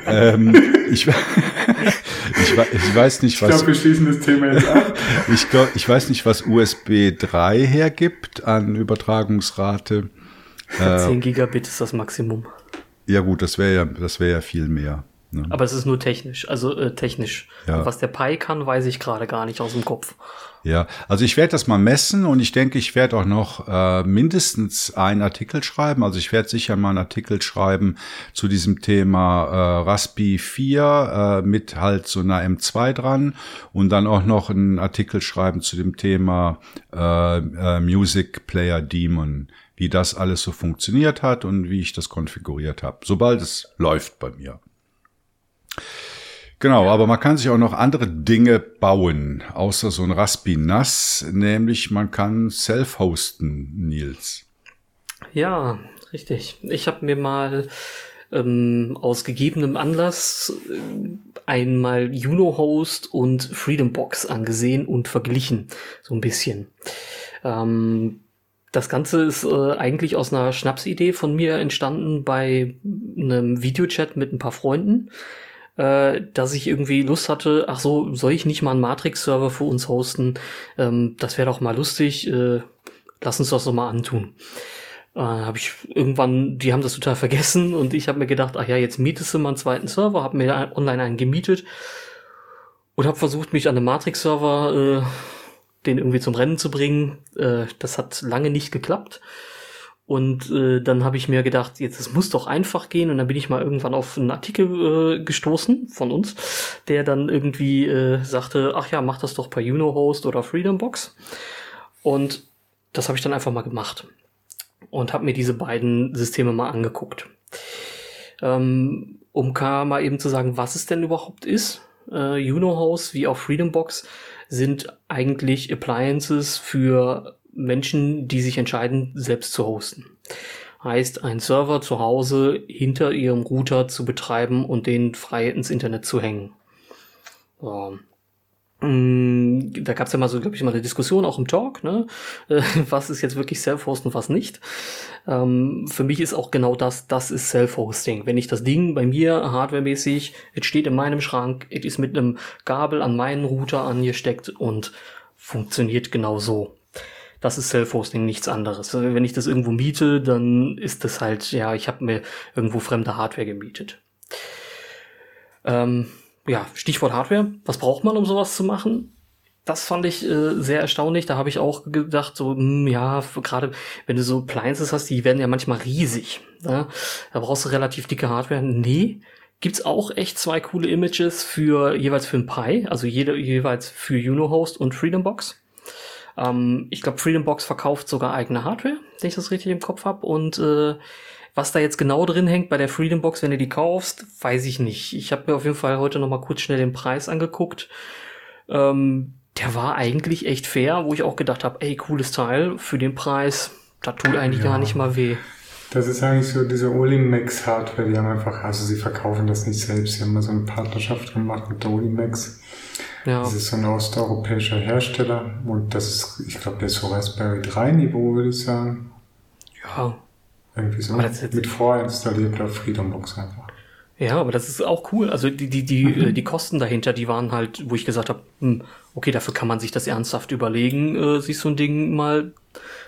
ähm, ich, ich, ich, weiß nicht, was. Ich glaube, wir schließen das Thema jetzt ab. ich, glaub, ich weiß nicht, was USB 3 hergibt an Übertragungsrate. 10 äh, Gigabit ist das Maximum. Ja gut, das wäre ja, das wäre ja viel mehr. Ne? Aber es ist nur technisch, also äh, technisch. Ja. Was der Pi kann, weiß ich gerade gar nicht aus dem Kopf. Ja, also ich werde das mal messen und ich denke, ich werde auch noch äh, mindestens einen Artikel schreiben. Also ich werde sicher mal einen Artikel schreiben zu diesem Thema äh, Raspi 4 äh, mit halt so einer M2 dran und dann auch noch einen Artikel schreiben zu dem Thema äh, äh, Music Player Demon wie das alles so funktioniert hat und wie ich das konfiguriert habe, sobald es läuft bei mir. Genau, aber man kann sich auch noch andere Dinge bauen, außer so ein Raspi NAS, nämlich man kann self-hosten, Nils. Ja, richtig. Ich habe mir mal ähm, aus gegebenem Anlass äh, einmal Juno-Host und Freedom Box angesehen und verglichen, so ein bisschen. Ähm, das Ganze ist äh, eigentlich aus einer Schnapsidee von mir entstanden bei einem Videochat mit ein paar Freunden, äh, dass ich irgendwie Lust hatte, ach so, soll ich nicht mal einen Matrix-Server für uns hosten? Ähm, das wäre doch mal lustig, äh, lass uns das doch mal antun. Äh, habe ich irgendwann, die haben das total vergessen und ich habe mir gedacht, ach ja, jetzt mietest du mal einen zweiten Server, habe mir online einen gemietet und habe versucht, mich an den Matrix-Server äh, den irgendwie zum Rennen zu bringen. Äh, das hat lange nicht geklappt. Und äh, dann habe ich mir gedacht, jetzt es muss doch einfach gehen. Und dann bin ich mal irgendwann auf einen Artikel äh, gestoßen von uns, der dann irgendwie äh, sagte, ach ja, mach das doch per Uno-Host oder Freedombox. Und das habe ich dann einfach mal gemacht und habe mir diese beiden Systeme mal angeguckt. Ähm, um mal eben zu sagen, was es denn überhaupt ist. Äh, Uno-Host wie auch Freedombox sind eigentlich Appliances für Menschen, die sich entscheiden, selbst zu hosten. Heißt, einen Server zu Hause hinter ihrem Router zu betreiben und den frei ins Internet zu hängen. So. Mm, da gab es ja mal so, glaube ich, mal eine Diskussion auch im Talk, ne? was ist jetzt wirklich Self-Host und was nicht. Ähm, für mich ist auch genau das, das ist Self-Hosting. Wenn ich das Ding bei mir hardwaremäßig, es steht in meinem Schrank, es ist mit einem Gabel an meinen Router angesteckt und funktioniert genau so. Das ist Self-Hosting, nichts anderes. Wenn ich das irgendwo miete, dann ist das halt, ja, ich habe mir irgendwo fremde Hardware gemietet. Ähm, ja, Stichwort Hardware. Was braucht man, um sowas zu machen? Das fand ich äh, sehr erstaunlich. Da habe ich auch gedacht, so, mh, hm, ja, gerade wenn du so Appliances hast, die werden ja manchmal riesig. Ne? Da brauchst du relativ dicke Hardware. Nee, gibt's auch echt zwei coole Images für jeweils für ein Pi, also jede, jeweils für Unohost und Freedombox. Ähm, ich glaube, Freedombox verkauft sogar eigene Hardware, wenn ich das richtig im Kopf habe. Und äh, was da jetzt genau drin hängt bei der Freedom Box, wenn du die kaufst, weiß ich nicht. Ich habe mir auf jeden Fall heute noch mal kurz schnell den Preis angeguckt. Ähm, der war eigentlich echt fair, wo ich auch gedacht habe, ey, cooles Teil für den Preis, da tut eigentlich ja. gar nicht mal weh. Das ist eigentlich so diese Olimax Hardware, die haben einfach, also sie verkaufen das nicht selbst, sie haben mal so eine Partnerschaft gemacht mit der Olimax. Ja. Das ist so ein osteuropäischer Hersteller und das ist, ich glaube, der ist so Raspberry 3 Niveau, würde ich sagen. Ja, irgendwie so. Mit vorinstallierter Freedombox einfach. Ja, aber das ist auch cool. Also die, die, die, mhm. Die Kosten dahinter, die waren halt, wo ich gesagt habe, hm, okay, dafür kann man sich das ernsthaft überlegen, äh, sich so ein Ding mal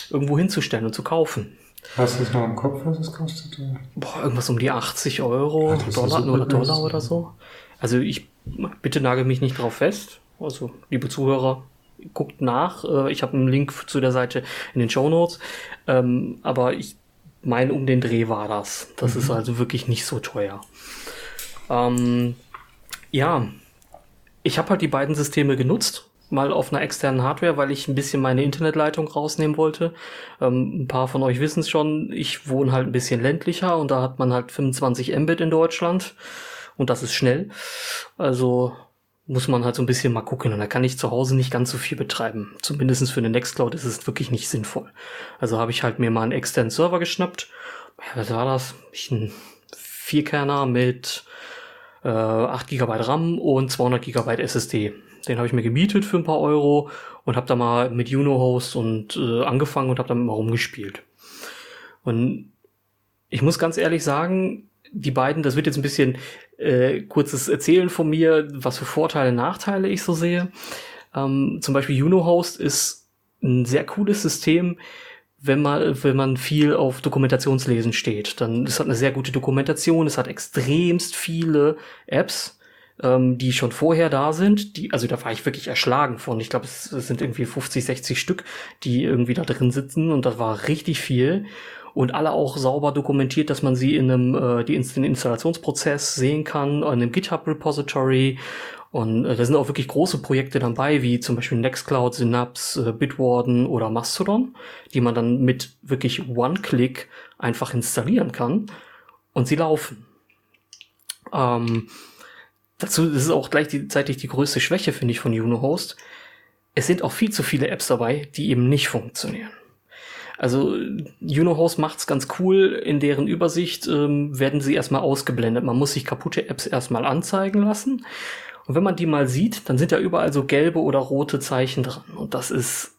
irgendwo hinzustellen und zu kaufen. Hast du es noch im Kopf, was es kostet? Boah, irgendwas um die 80 Euro, Ach, Dollar oder Dollar oder so. Also ich bitte nagel mich nicht drauf fest. Also, liebe Zuhörer, guckt nach. Äh, ich habe einen Link zu der Seite in den Show Notes. Ähm, aber ich mein um den Dreh war das. Das mhm. ist also wirklich nicht so teuer. Ähm, ja, ich habe halt die beiden Systeme genutzt, mal auf einer externen Hardware, weil ich ein bisschen meine Internetleitung rausnehmen wollte. Ähm, ein paar von euch wissen es schon, ich wohne halt ein bisschen ländlicher und da hat man halt 25 Mbit in Deutschland und das ist schnell. Also muss man halt so ein bisschen mal gucken und da kann ich zu Hause nicht ganz so viel betreiben. Zumindest für eine Nextcloud ist es wirklich nicht sinnvoll. Also habe ich halt mir mal einen externen Server geschnappt. Ja, was war das? Ich ein Vierkerner mit äh, 8 GB RAM und 200 GB SSD. Den habe ich mir gemietet für ein paar Euro und habe da mal mit Unohost und äh, angefangen und habe damit mal rumgespielt. Und ich muss ganz ehrlich sagen, die beiden, das wird jetzt ein bisschen äh, kurzes Erzählen von mir, was für Vorteile, Nachteile ich so sehe. Ähm, zum Beispiel Unohost ist ein sehr cooles System, wenn man, wenn man viel auf Dokumentationslesen steht. Dann, es hat eine sehr gute Dokumentation, es hat extremst viele Apps, ähm, die schon vorher da sind. Die, also da war ich wirklich erschlagen von. Ich glaube, es, es sind irgendwie 50, 60 Stück, die irgendwie da drin sitzen und das war richtig viel und alle auch sauber dokumentiert, dass man sie in einem äh, die, den Installationsprozess sehen kann, in einem GitHub-Repository. Und äh, da sind auch wirklich große Projekte dabei, wie zum Beispiel Nextcloud, Synapse, äh, Bitwarden oder Mastodon, die man dann mit wirklich One-Click einfach installieren kann und sie laufen. Ähm, dazu ist es auch gleichzeitig die größte Schwäche, finde ich, von Unohost. Es sind auch viel zu viele Apps dabei, die eben nicht funktionieren. Also Unohost macht's ganz cool. In deren Übersicht ähm, werden sie erstmal ausgeblendet. Man muss sich kaputte Apps erstmal anzeigen lassen. Und wenn man die mal sieht, dann sind ja überall so gelbe oder rote Zeichen dran. Und das ist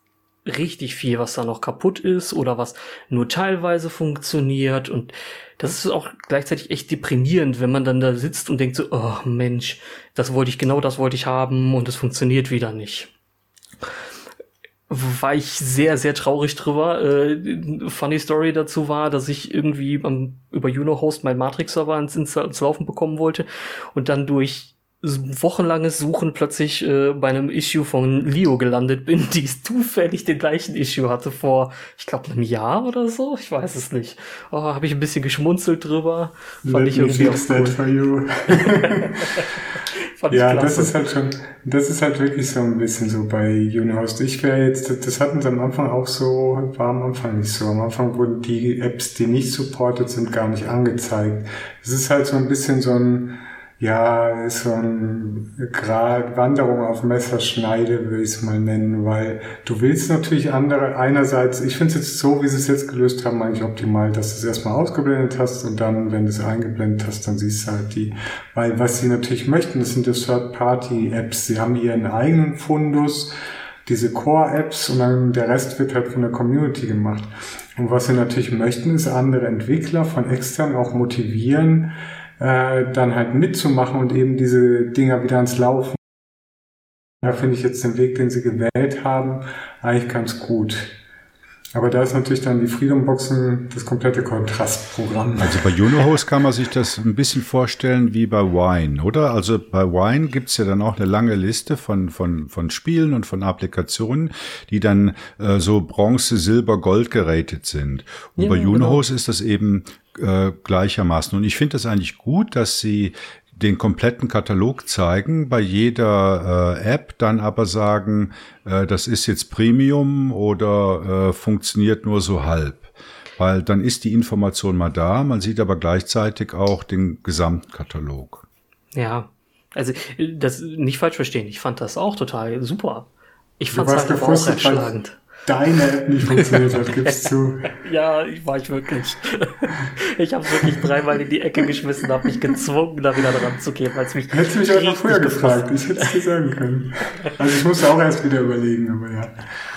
richtig viel, was da noch kaputt ist oder was nur teilweise funktioniert. Und das ist auch gleichzeitig echt deprimierend, wenn man dann da sitzt und denkt so, oh Mensch, das wollte ich, genau das wollte ich haben und es funktioniert wieder nicht war ich sehr, sehr traurig drüber. Äh, funny Story dazu war, dass ich irgendwie am, über Unohost mein Matrix-Server ins, ins, ins Laufen bekommen wollte und dann durch wochenlanges Suchen plötzlich äh, bei einem Issue von Leo gelandet bin, die zufällig den gleichen Issue hatte vor, ich glaube, einem Jahr oder so. Ich weiß es nicht. Oh, habe ich ein bisschen geschmunzelt drüber. Fand Let ich irgendwie auch cool. you. ja, das ist halt schon, das ist halt wirklich so ein bisschen so bei Unihost. Ich wäre jetzt, das hatten sie am Anfang auch so, war am Anfang nicht so. Am Anfang wurden die Apps, die nicht supported sind, gar nicht angezeigt. Es ist halt so ein bisschen so ein, ja, so ein Grad Wanderung auf Messerschneide, würde ich es mal nennen, weil du willst natürlich andere, einerseits, ich finde es jetzt so, wie sie es jetzt gelöst haben, eigentlich optimal, dass du es erstmal ausgeblendet hast und dann, wenn du es eingeblendet hast, dann siehst du halt die, weil was sie natürlich möchten, das sind die Third-Party-Apps, sie haben ihren eigenen Fundus, diese Core-Apps und dann der Rest wird halt von der Community gemacht. Und was sie natürlich möchten, ist andere Entwickler von extern auch motivieren, äh, dann halt mitzumachen und eben diese Dinger wieder ans Laufen. Da finde ich jetzt den Weg, den sie gewählt haben, eigentlich ganz gut. Aber da ist natürlich dann die Freedom Boxen das komplette Kontrastprogramm. Also bei Unohost kann man sich das ein bisschen vorstellen wie bei Wine, oder? Also bei Wine gibt's ja dann auch eine lange Liste von, von, von Spielen und von Applikationen, die dann äh, so Bronze, Silber, Gold geratet sind. Und ja, bei Unohost genau. ist das eben äh, gleichermaßen. Und ich finde das eigentlich gut, dass sie den kompletten Katalog zeigen, bei jeder äh, App dann aber sagen, äh, das ist jetzt Premium oder äh, funktioniert nur so halb. Weil dann ist die Information mal da, man sieht aber gleichzeitig auch den Gesamtkatalog. Ja, also das nicht falsch verstehen, ich fand das auch total super. Ich fand es halt auch erschlagend deine App nicht funktioniert hat, gibst zu. ja, ich war ich wirklich. ich habe wirklich dreimal in die Ecke geschmissen, habe mich gezwungen, da wieder dran zu gehen, weil es mich. Hättest du mich auch noch früher gefragt, ich hätte es dir sagen können. Also ich musste auch erst wieder überlegen, aber ja.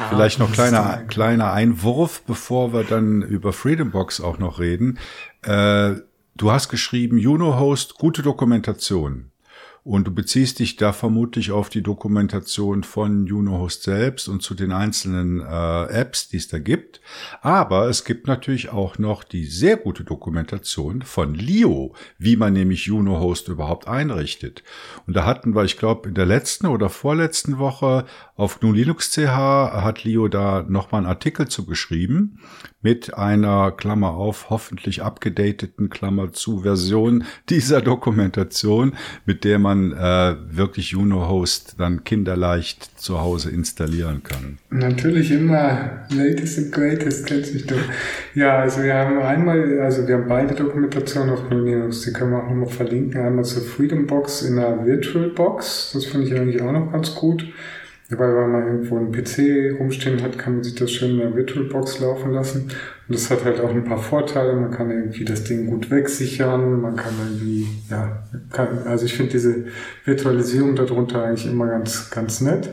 Vielleicht noch kleiner, kleiner Einwurf, bevor wir dann über Freedom Box auch noch reden. Äh, du hast geschrieben, Juno Host, gute Dokumentation. Und du beziehst dich da vermutlich auf die Dokumentation von Junohost selbst und zu den einzelnen äh, Apps, die es da gibt. Aber es gibt natürlich auch noch die sehr gute Dokumentation von Leo, wie man nämlich Junohost überhaupt einrichtet. Und da hatten wir, ich glaube, in der letzten oder vorletzten Woche auf GNU Linux CH hat Leo da nochmal einen Artikel zu geschrieben mit einer Klammer auf, hoffentlich abgedateten Klammer zu Version dieser Dokumentation, mit der man äh, wirklich Juno Host dann kinderleicht zu Hause installieren kann. Natürlich immer latest and greatest, kennst mich doch. Ja, also wir haben einmal, also wir haben beide Dokumentationen auf Linux, die können wir auch noch verlinken. Einmal zur Freedom Box in einer Virtual Box, das finde ich eigentlich auch noch ganz gut. Weil wenn man irgendwo einen PC rumstehen hat, kann man sich das schön in der VirtualBox laufen lassen. Und das hat halt auch ein paar Vorteile. Man kann irgendwie das Ding gut wegsichern. Man kann irgendwie, ja, kann, also ich finde diese Virtualisierung darunter eigentlich immer ganz, ganz nett.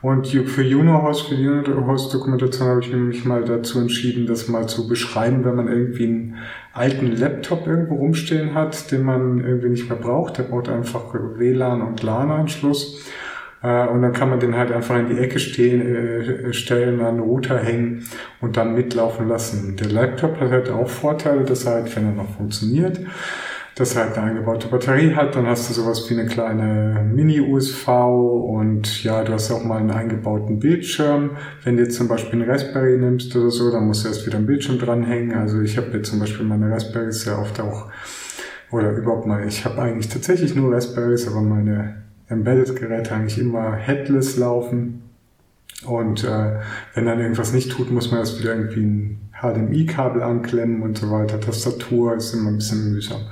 Und für UnoHost, für UnoHost-Dokumentation habe ich mich mal dazu entschieden, das mal zu beschreiben, wenn man irgendwie einen alten Laptop irgendwo rumstehen hat, den man irgendwie nicht mehr braucht. Der braucht einfach WLAN und LAN-Anschluss. Äh, und dann kann man den halt einfach in die Ecke stehen, äh, stellen, an den Router hängen und dann mitlaufen lassen. Der Laptop hat halt auch Vorteile, dass er halt, wenn er noch funktioniert, dass er halt eine eingebaute Batterie hat, dann hast du sowas wie eine kleine Mini-USV und ja, du hast auch mal einen eingebauten Bildschirm. Wenn du jetzt zum Beispiel einen Raspberry nimmst oder so, dann musst du erst wieder einen Bildschirm dranhängen. Also ich habe jetzt zum Beispiel meine Raspberries sehr oft auch, oder überhaupt mal, ich habe eigentlich tatsächlich nur Raspberries, aber meine Embedded-Geräte eigentlich immer headless laufen. Und äh, wenn dann irgendwas nicht tut, muss man erst wieder irgendwie ein HDMI-Kabel anklemmen und so weiter. Tastatur ist immer ein bisschen mühsam.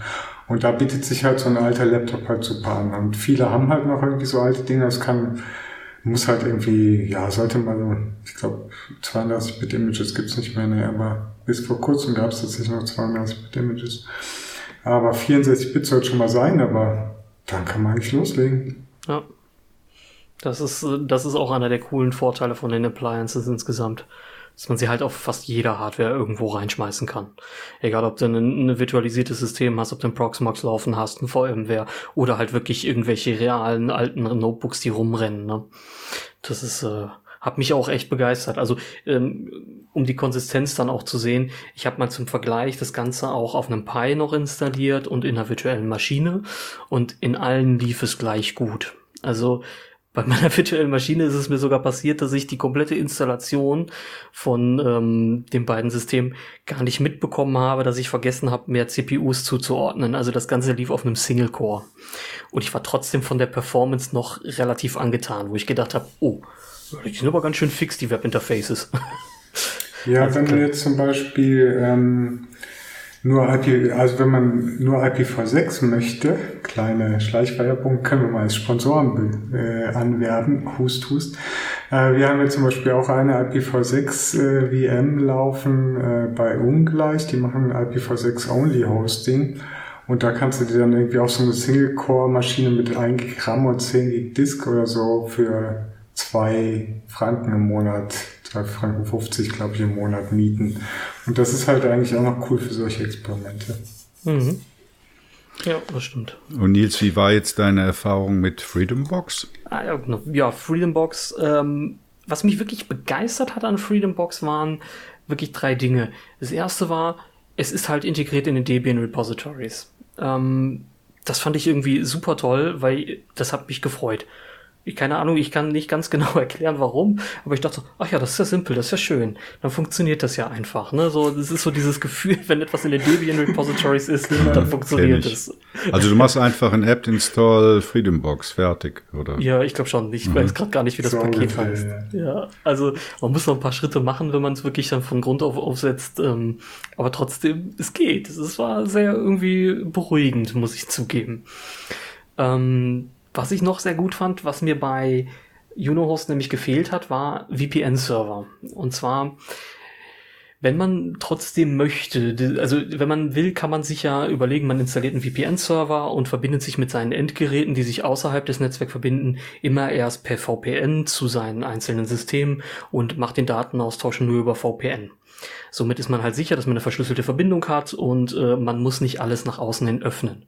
Und da bietet sich halt so ein alter Laptop halt super an. Und viele haben halt noch irgendwie so alte Dinge. Das kann, muss halt irgendwie, ja, sollte man ich glaube, 32-Bit-Images gibt's nicht mehr, ne, aber bis vor kurzem gab es tatsächlich noch 32-Bit-Images. Aber 64-Bit sollte schon mal sein, aber dann kann man eigentlich loslegen. Ja. Das ist, das ist auch einer der coolen Vorteile von den Appliances insgesamt. Dass man sie halt auf fast jeder Hardware irgendwo reinschmeißen kann. Egal, ob du ein, ein virtualisiertes System hast, ob du ein Proxmox laufen hast, ein VMware oder halt wirklich irgendwelche realen alten Notebooks, die rumrennen. Ne? Das ist, äh, hat mich auch echt begeistert. Also ähm, um die Konsistenz dann auch zu sehen, ich habe mal zum Vergleich das Ganze auch auf einem Pi noch installiert und in einer virtuellen Maschine und in allen lief es gleich gut. Also bei meiner virtuellen Maschine ist es mir sogar passiert, dass ich die komplette Installation von ähm, den beiden Systemen gar nicht mitbekommen habe, dass ich vergessen habe, mehr CPUs zuzuordnen. Also das Ganze lief auf einem Single-Core. Und ich war trotzdem von der Performance noch relativ angetan, wo ich gedacht habe, oh, die sind aber ganz schön fix, die Webinterfaces. Ja, also, wenn du jetzt zum Beispiel ähm, nur IP, also wenn man nur IPv6 möchte, kleine Schleichwerbung, können wir mal als Sponsoren äh, anwerben, hust, hust. Äh, wir haben jetzt zum Beispiel auch eine IPv6 äh, VM laufen äh, bei Ungleich, die machen IPv6 Only Hosting. Und da kannst du dir dann irgendwie auch so eine Single-Core-Maschine mit 1 Gramm und 10 Gig Disk oder so für zwei Franken im Monat, zwei Franken 50, glaube ich, im Monat mieten. Und das ist halt eigentlich auch noch cool für solche Experimente. Mhm. Ja, das stimmt. Und Nils, wie war jetzt deine Erfahrung mit Freedom Box? Ah, ja, genau. ja, Freedom Box. Ähm, was mich wirklich begeistert hat an Freedom Box waren wirklich drei Dinge. Das erste war, es ist halt integriert in den Debian Repositories. Ähm, das fand ich irgendwie super toll, weil das hat mich gefreut ich keine Ahnung, ich kann nicht ganz genau erklären, warum, aber ich dachte so, ach ja, das ist ja simpel, das ist ja schön. Dann funktioniert das ja einfach, ne? So, das ist so dieses Gefühl, wenn etwas in den Debian Repositories ist, dann funktioniert es. Also du machst einfach ein apt-install Freedombox fertig, oder? Ja, ich glaube schon. Ich mhm. weiß gerade gar nicht, wie das so Paket heißt. Ja. ja, also man muss noch ein paar Schritte machen, wenn man es wirklich dann von Grund auf aufsetzt. Ähm, aber trotzdem, es geht. Es war sehr irgendwie beruhigend, muss ich zugeben. Ähm, was ich noch sehr gut fand, was mir bei Unohost nämlich gefehlt hat, war VPN-Server. Und zwar, wenn man trotzdem möchte, also wenn man will, kann man sich ja überlegen, man installiert einen VPN-Server und verbindet sich mit seinen Endgeräten, die sich außerhalb des Netzwerks verbinden, immer erst per VPN zu seinen einzelnen Systemen und macht den Datenaustausch nur über VPN. Somit ist man halt sicher, dass man eine verschlüsselte Verbindung hat und äh, man muss nicht alles nach außen hin öffnen.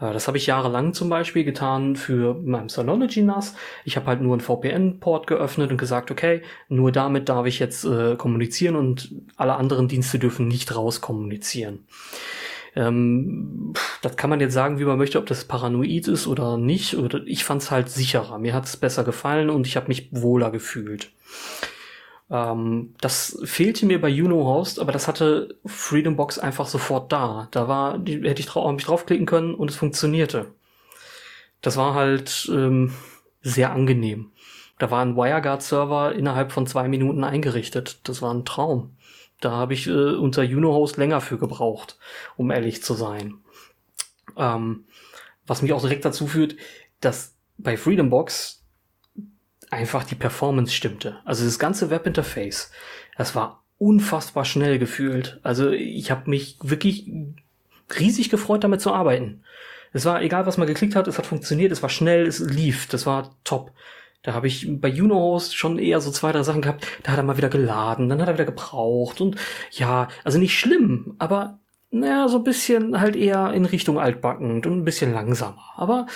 Äh, das habe ich jahrelang zum Beispiel getan für meinem Synology NAS. Ich habe halt nur einen VPN-Port geöffnet und gesagt, okay, nur damit darf ich jetzt äh, kommunizieren und alle anderen Dienste dürfen nicht raus kommunizieren. Ähm, das kann man jetzt sagen, wie man möchte, ob das paranoid ist oder nicht. Oder ich fand es halt sicherer. Mir hat es besser gefallen und ich habe mich wohler gefühlt. Ähm, das fehlte mir bei Uno Host, aber das hatte Freedom Box einfach sofort da. Da war, die, hätte ich drauf, mich draufklicken können und es funktionierte. Das war halt ähm, sehr angenehm. Da war ein WireGuard-Server innerhalb von zwei Minuten eingerichtet. Das war ein Traum. Da habe ich äh, unter Uno-Host länger für gebraucht, um ehrlich zu sein. Ähm, was mich auch direkt dazu führt, dass bei Freedom Box einfach die Performance stimmte. Also das ganze Webinterface, das war unfassbar schnell gefühlt. Also ich habe mich wirklich riesig gefreut, damit zu arbeiten. Es war egal, was man geklickt hat, es hat funktioniert, es war schnell, es lief, das war top. Da habe ich bei Unohost schon eher so zwei, drei Sachen gehabt. Da hat er mal wieder geladen, dann hat er wieder gebraucht und ja, also nicht schlimm, aber naja, so ein bisschen halt eher in Richtung altbackend und ein bisschen langsamer. Aber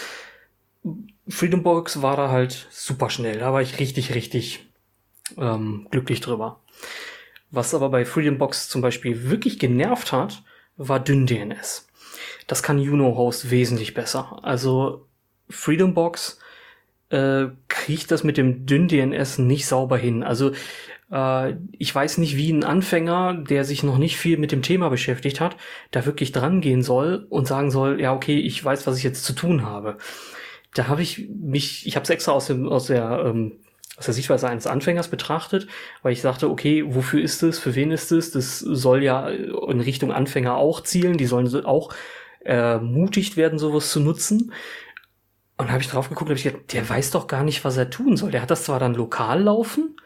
Freedom Box war da halt super schnell. Da war ich richtig, richtig ähm, glücklich drüber. Was aber bei Freedom Box zum Beispiel wirklich genervt hat, war dünn DNS. Das kann Uno Host wesentlich besser. Also Freedom Box äh, kriegt das mit dem dünn DNS nicht sauber hin. Also äh, ich weiß nicht, wie ein Anfänger, der sich noch nicht viel mit dem Thema beschäftigt hat, da wirklich dran gehen soll und sagen soll, ja okay, ich weiß, was ich jetzt zu tun habe. Da habe ich mich, ich habe es extra aus dem aus der ähm, aus der Sichtweise eines Anfängers betrachtet, weil ich sagte, okay, wofür ist es, für wen ist es? Das soll ja in Richtung Anfänger auch zielen, die sollen auch ermutigt werden, sowas zu nutzen. Und habe ich drauf geguckt, habe ich gedacht, der weiß doch gar nicht, was er tun soll. Der hat das zwar dann lokal laufen,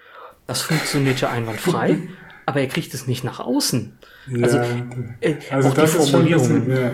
das funktioniert ja einwandfrei, aber er kriegt es nicht nach außen. Also, ja, äh, also das ist schon ein bisschen, ja,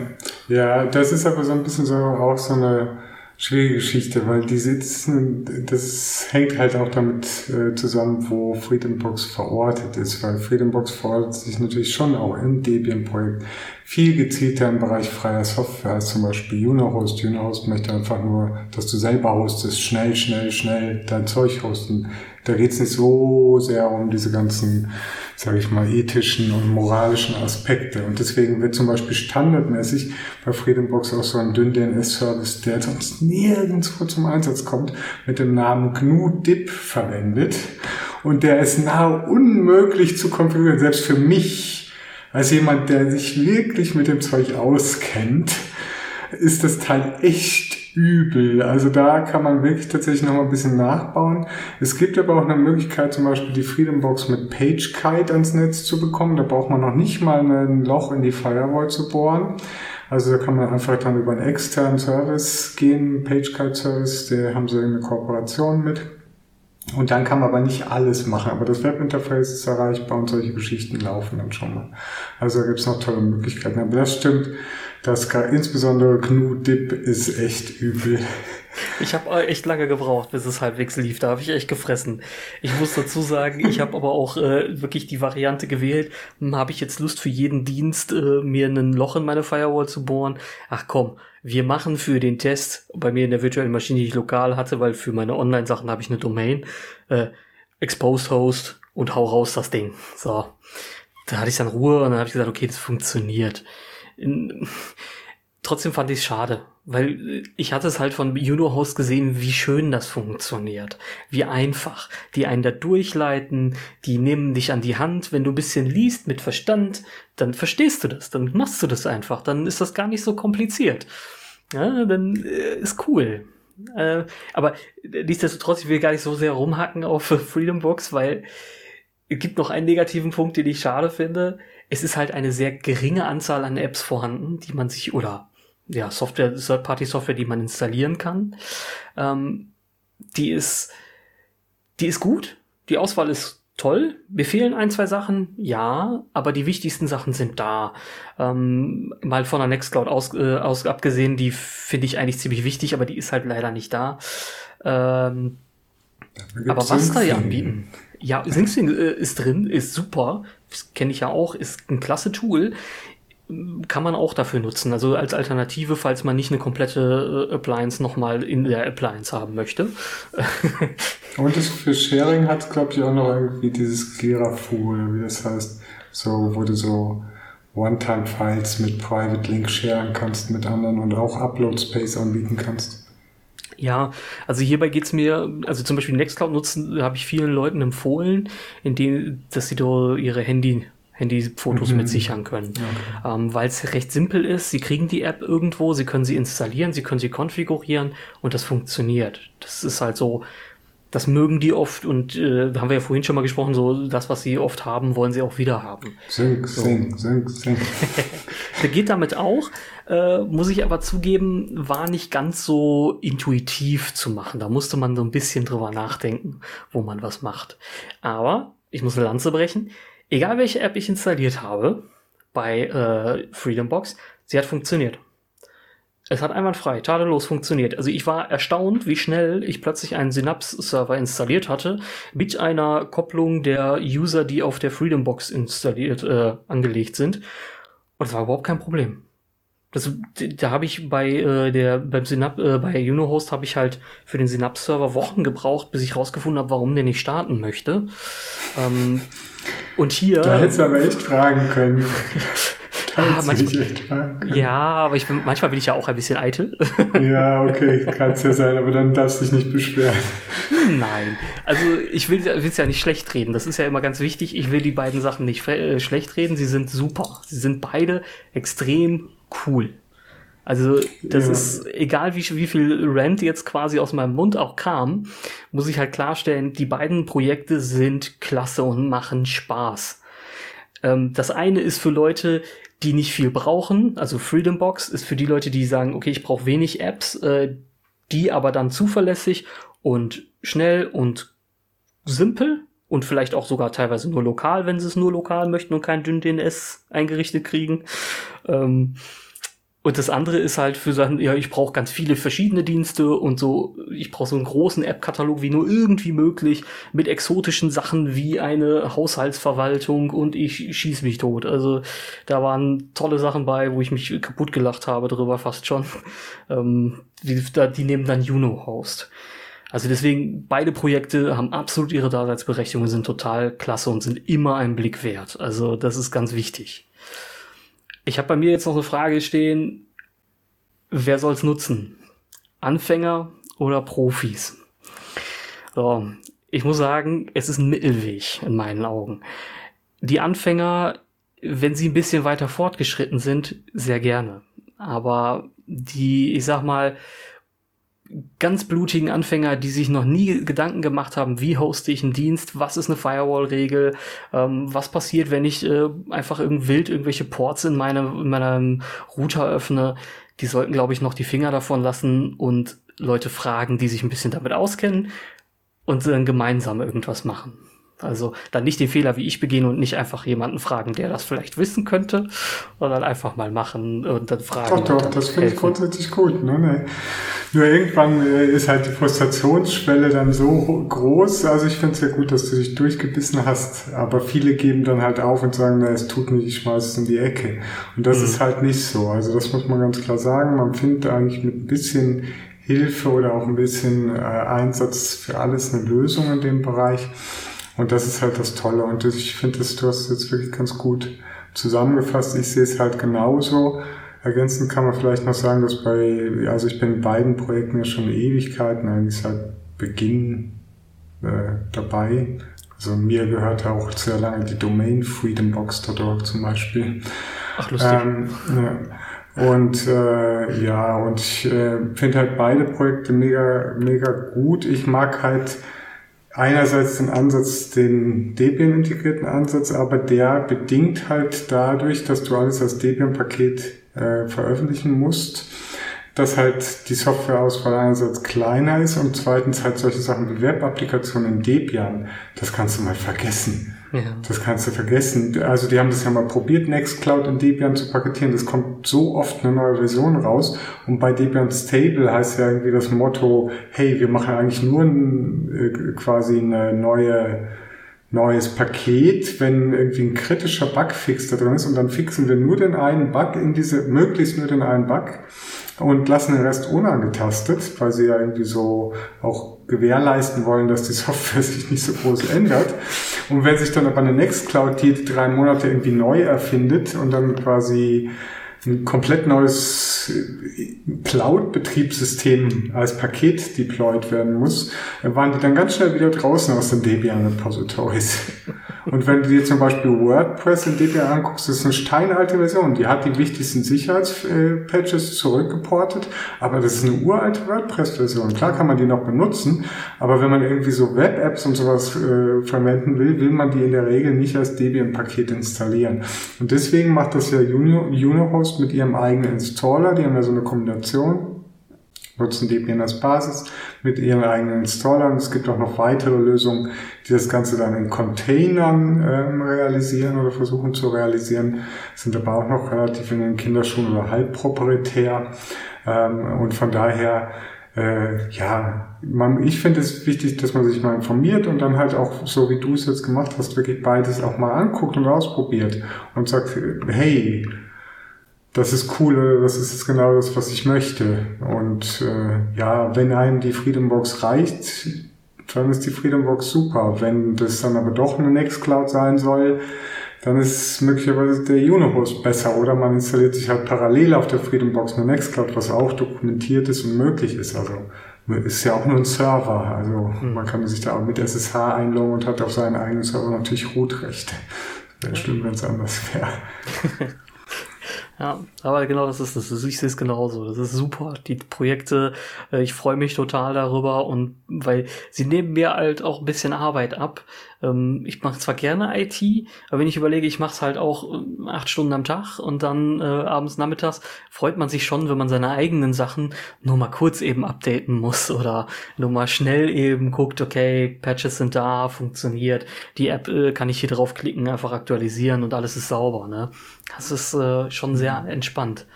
ja, das ist aber so ein bisschen so auch so eine schwierige Geschichte, weil die sitzen, das hängt halt auch damit äh, zusammen, wo Freedombox verortet ist, weil Freedombox verortet sich natürlich schon auch im Debian-Projekt viel gezielter im Bereich freier Software als zum Beispiel Unahost. Unahost möchte einfach nur, dass du selber hostest, schnell, schnell, schnell dein Zeug hosten. Da geht's nicht so sehr um diese ganzen, sage ich mal, ethischen und moralischen Aspekte. Und deswegen wird zum Beispiel standardmäßig bei Freedombox auch so ein dünn DNS-Service, der sonst nirgendwo zum Einsatz kommt, mit dem Namen GNU-DIP verwendet. Und der ist nahe unmöglich zu konfigurieren, selbst für mich als jemand, der sich wirklich mit dem Zeug auskennt, ist das Teil echt übel. Also da kann man wirklich tatsächlich noch mal ein bisschen nachbauen. Es gibt aber auch eine Möglichkeit, zum Beispiel die Freedom Box mit PageKite ans Netz zu bekommen. Da braucht man noch nicht mal ein Loch in die Firewall zu bohren. Also da kann man einfach dann über einen externen Service gehen, PageKite Service, der haben sie eine Kooperation mit. Und dann kann man aber nicht alles machen. Aber das Webinterface ist erreichbar und solche Geschichten laufen dann schon mal. Also da gibt's noch tolle Möglichkeiten. Aber das stimmt, dass insbesondere GNU-Dip ist echt übel. Ich habe echt lange gebraucht, bis es halbwegs lief. Da habe ich echt gefressen. Ich muss dazu sagen, ich habe aber auch äh, wirklich die Variante gewählt. Hm, habe ich jetzt Lust für jeden Dienst, äh, mir ein Loch in meine Firewall zu bohren? Ach komm, wir machen für den Test, bei mir in der virtuellen Maschine, die ich lokal hatte, weil für meine Online-Sachen habe ich eine Domain, äh, Exposed Host und hau raus das Ding. So. Da hatte ich dann Ruhe und dann habe ich gesagt, okay, das funktioniert. In, trotzdem fand ich es schade, weil ich hatte es halt von Juno Host gesehen, wie schön das funktioniert, wie einfach, die einen da durchleiten, die nehmen dich an die Hand, wenn du ein bisschen liest mit Verstand, dann verstehst du das, dann machst du das einfach, dann ist das gar nicht so kompliziert. Ja, dann äh, ist cool. Äh, aber nichtsdestotrotz, ich will gar nicht so sehr rumhacken auf Freedom Box, weil es gibt noch einen negativen Punkt, den ich schade finde. Es ist halt eine sehr geringe Anzahl an Apps vorhanden, die man sich, oder ja, Software, Third-Party-Software, die man installieren kann. Ähm, die ist, die ist gut. Die Auswahl ist toll. Mir fehlen ein, zwei Sachen, ja, aber die wichtigsten Sachen sind da. Ähm, mal von der Nextcloud aus, äh, aus abgesehen, die finde ich eigentlich ziemlich wichtig, aber die ist halt leider nicht da. Ähm, aber was da ja anbieten? Ja, SingSing äh, ist drin, ist super. Kenne ich ja auch, ist ein klasse Tool kann man auch dafür nutzen. Also als Alternative, falls man nicht eine komplette äh, Appliance nochmal in der Appliance haben möchte. Und das für Sharing hat, glaube ich, auch noch irgendwie dieses Gerafu, wie das heißt, so, wo du so One-Time-Files mit Private Link sharen kannst mit anderen und auch Upload-Space anbieten kannst. Ja, also hierbei geht's mir, also zum Beispiel Nextcloud nutzen, habe ich vielen Leuten empfohlen, in denen, dass sie da ihre Handy Handy-Fotos mhm. mit sichern können. Okay. Ähm, Weil es recht simpel ist. Sie kriegen die App irgendwo, sie können sie installieren, sie können sie konfigurieren und das funktioniert. Das ist halt so, das mögen die oft und äh, da haben wir ja vorhin schon mal gesprochen, so das, was sie oft haben, wollen sie auch wieder haben. Sing, so. sing, sing, sing. der geht damit auch, äh, muss ich aber zugeben, war nicht ganz so intuitiv zu machen. Da musste man so ein bisschen drüber nachdenken, wo man was macht. Aber ich muss eine Lanze brechen egal welche App ich installiert habe bei äh, Freedom Box, sie hat funktioniert. Es hat einwandfrei, tadellos funktioniert. Also ich war erstaunt, wie schnell ich plötzlich einen Synapse-Server installiert hatte mit einer Kopplung der User, die auf der Freedom Box installiert äh, angelegt sind. Und es war überhaupt kein Problem. Das, da habe ich bei äh, der beim Synap äh, bei Unohost habe ich halt für den Synapse-Server Wochen gebraucht, bis ich rausgefunden habe, warum der nicht starten möchte. Ähm, und hier. Da hättest du aber echt fragen können. Ah, manchmal, ja, aber ich bin, manchmal bin ich ja auch ein bisschen eitel. ja, okay, kann es ja sein, aber dann darfst du dich nicht beschweren. Nein, also ich will es ja nicht schlecht reden. Das ist ja immer ganz wichtig. Ich will die beiden Sachen nicht äh, schlecht reden. Sie sind super. Sie sind beide extrem cool. Also das ja. ist egal, wie, wie viel Rant jetzt quasi aus meinem Mund auch kam, muss ich halt klarstellen, die beiden Projekte sind klasse und machen Spaß. Ähm, das eine ist für Leute, die nicht viel brauchen, also Freedom Box ist für die Leute, die sagen, okay, ich brauche wenig Apps, äh, die aber dann zuverlässig und schnell und simpel und vielleicht auch sogar teilweise nur lokal, wenn sie es nur lokal möchten und kein dünn DNS eingerichtet kriegen. Ähm, und das andere ist halt für Sachen, ja, ich brauche ganz viele verschiedene Dienste und so, ich brauche so einen großen App-Katalog wie nur irgendwie möglich, mit exotischen Sachen wie eine Haushaltsverwaltung und ich schieß mich tot. Also da waren tolle Sachen bei, wo ich mich kaputt gelacht habe drüber fast schon. Ähm, die, die nehmen dann Juno Host. Also deswegen, beide Projekte haben absolut ihre Daseinsberechtigung, sind total klasse und sind immer ein Blick wert. Also das ist ganz wichtig. Ich habe bei mir jetzt noch eine Frage stehen, wer soll es nutzen? Anfänger oder Profis? So, ich muss sagen, es ist ein Mittelweg in meinen Augen. Die Anfänger, wenn sie ein bisschen weiter fortgeschritten sind, sehr gerne. Aber die, ich sag mal, ganz blutigen Anfänger, die sich noch nie Gedanken gemacht haben, wie hoste ich einen Dienst, was ist eine Firewall-Regel, ähm, was passiert, wenn ich äh, einfach irgend wild irgendwelche Ports in, meine, in meinem Router öffne, die sollten, glaube ich, noch die Finger davon lassen und Leute fragen, die sich ein bisschen damit auskennen und dann gemeinsam irgendwas machen. Also dann nicht den Fehler wie ich begehen und nicht einfach jemanden fragen, der das vielleicht wissen könnte, sondern einfach mal machen und dann fragen. Doch, doch, das finde ich grundsätzlich gut. Ne? Nur irgendwann äh, ist halt die Frustrationsschwelle dann so groß. Also ich finde es ja gut, dass du dich durchgebissen hast, aber viele geben dann halt auf und sagen, na, es tut nicht, ich schmeiß es in die Ecke. Und das mhm. ist halt nicht so. Also das muss man ganz klar sagen. Man findet eigentlich mit ein bisschen Hilfe oder auch ein bisschen äh, Einsatz für alles eine Lösung in dem Bereich. Und das ist halt das Tolle. Und ich finde, du hast es jetzt wirklich ganz gut zusammengefasst. Ich sehe es halt genauso. Ergänzend kann man vielleicht noch sagen, dass bei, also ich bin in beiden Projekten ja schon Ewigkeiten, eigentlich seit Beginn äh, dabei. Also mir gehört auch sehr lange die Domain freedombox.org zum Beispiel. Ach, lustig. Ähm, ja. Und äh, ja, und ich äh, finde halt beide Projekte mega, mega gut. Ich mag halt einerseits den Ansatz, den Debian-integrierten Ansatz, aber der bedingt halt dadurch, dass du alles als Debian-Paket äh, veröffentlichen musst, dass halt die Softwareauswahl einerseits kleiner ist und zweitens halt solche Sachen wie Web-Applikationen in Debian, das kannst du mal vergessen. Ja. Das kannst du vergessen. Also die haben das ja mal probiert, Nextcloud in Debian zu paketieren. Das kommt so oft eine neue Version raus. Und bei Debian Stable heißt ja irgendwie das Motto, hey, wir machen eigentlich nur ein, äh, quasi eine neue neues Paket, wenn irgendwie ein kritischer Bugfix da drin ist und dann fixen wir nur den einen Bug in diese, möglichst nur den einen Bug und lassen den Rest unangetastet, weil sie ja irgendwie so auch gewährleisten wollen, dass die Software sich nicht so groß ändert. Und wenn sich dann aber eine Nextcloud die drei Monate irgendwie neu erfindet und dann quasi ein komplett neues das Cloud-Betriebssystem als Paket deployed werden muss, waren die dann ganz schnell wieder draußen aus den Debian-Repositories. Und wenn du dir zum Beispiel WordPress in Debian anguckst, das ist eine steinalte Version. Die hat die wichtigsten Sicherheitspatches zurückgeportet, aber das ist eine uralte WordPress-Version. Klar kann man die noch benutzen, aber wenn man irgendwie so Web-Apps und sowas äh, verwenden will, will man die in der Regel nicht als Debian-Paket installieren. Und deswegen macht das ja Unohost mit ihrem eigenen Installer. Die haben ja so eine Kombination nutzen Debian als Basis mit ihren eigenen Installern. Es gibt auch noch weitere Lösungen, die das Ganze dann in Containern ähm, realisieren oder versuchen zu realisieren, sind aber auch noch relativ in den Kinderschuhen oder halb proprietär. Ähm, und von daher äh, ja, man, ich finde es wichtig, dass man sich mal informiert und dann halt auch, so wie du es jetzt gemacht hast, wirklich beides auch mal anguckt und ausprobiert und sagt, hey, das ist cool oder das ist genau das, was ich möchte. Und äh, ja, wenn einem die Freedom Box reicht, dann ist die Freedom Box super. Wenn das dann aber doch eine Nextcloud sein soll, dann ist möglicherweise der Unohost besser oder man installiert sich halt parallel auf der Freedom Box eine Nextcloud, was auch dokumentiert ist und möglich ist. Also ist ja auch nur ein Server. Also hm. man kann sich da auch mit SSH einloggen und hat auf seinen eigenen Server natürlich Root-Rechte. Wäre schlimm, wenn es anders wäre. Ja, aber genau das ist das. Ich sehe es genauso. Das ist super. Die Projekte, äh, ich freue mich total darüber und weil sie nehmen mir halt auch ein bisschen Arbeit ab. Ähm, ich mache zwar gerne IT, aber wenn ich überlege, ich mache es halt auch äh, acht Stunden am Tag und dann äh, abends nachmittags, freut man sich schon, wenn man seine eigenen Sachen nur mal kurz eben updaten muss oder nur mal schnell eben guckt, okay, Patches sind da, funktioniert, die App äh, kann ich hier draufklicken, einfach aktualisieren und alles ist sauber. Ne? Das ist äh, schon sehr entspannt.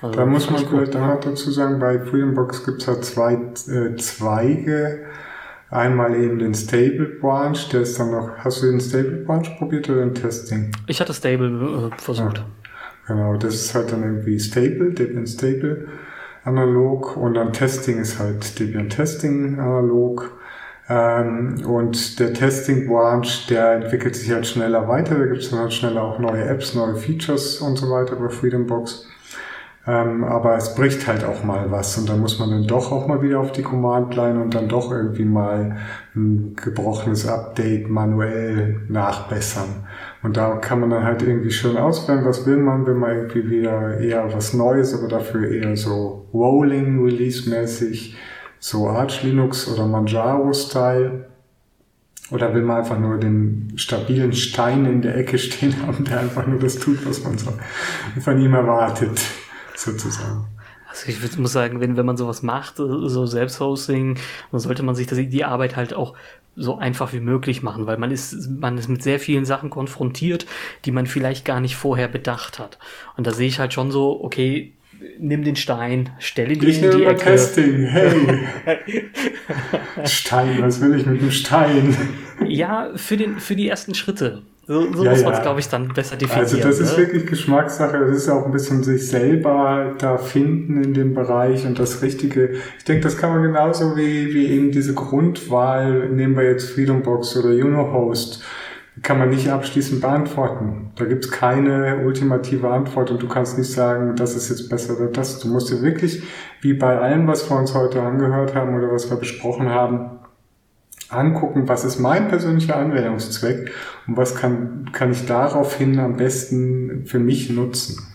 Also, da muss man vielleicht auch dazu sagen, bei Freedombox gibt es ja zwei äh, Zweige Einmal eben den Stable Branch, der ist dann noch. Hast du den Stable Branch probiert oder den Testing? Ich hatte Stable äh, versucht. Ja, genau, das ist halt dann irgendwie Stable, Debian Stable analog und dann Testing ist halt Debian Testing analog. Ähm, und der Testing Branch, der entwickelt sich halt schneller weiter, da gibt es dann halt schneller auch neue Apps, neue Features und so weiter bei Freedom Box. Ähm, aber es bricht halt auch mal was und dann muss man dann doch auch mal wieder auf die Command-Line und dann doch irgendwie mal ein gebrochenes Update manuell nachbessern. Und da kann man dann halt irgendwie schön auswählen, was will man, will man irgendwie wieder eher was Neues, aber dafür eher so Rolling Release mäßig, so Arch Linux oder Manjaro Style. Oder will man einfach nur den stabilen Stein in der Ecke stehen haben, der einfach nur das tut, was man so von ihm erwartet sozusagen. Also ich muss sagen, wenn, wenn man sowas macht, so Selbsthosting, dann sollte man sich das, die Arbeit halt auch so einfach wie möglich machen, weil man ist, man ist mit sehr vielen Sachen konfrontiert, die man vielleicht gar nicht vorher bedacht hat. Und da sehe ich halt schon so, okay, nimm den Stein, stelle ihn ich in die Ecke. Testing, hey. Stein, was will ich mit dem Stein? Ja, für den, für die ersten Schritte. So, so ja, muss man es, glaube ich, dann besser definieren. Also das ist ne? wirklich Geschmackssache. Es ist auch ein bisschen sich selber da finden in dem Bereich und das Richtige. Ich denke, das kann man genauso wie, wie eben diese Grundwahl, nehmen wir jetzt Freedombox oder Unohost, kann man nicht abschließend beantworten. Da gibt es keine ultimative Antwort und du kannst nicht sagen, das ist jetzt besser oder das. Du musst dir wirklich, wie bei allem, was wir uns heute angehört haben oder was wir besprochen haben, angucken, was ist mein persönlicher Anwendungszweck und was kann, kann ich daraufhin am besten für mich nutzen.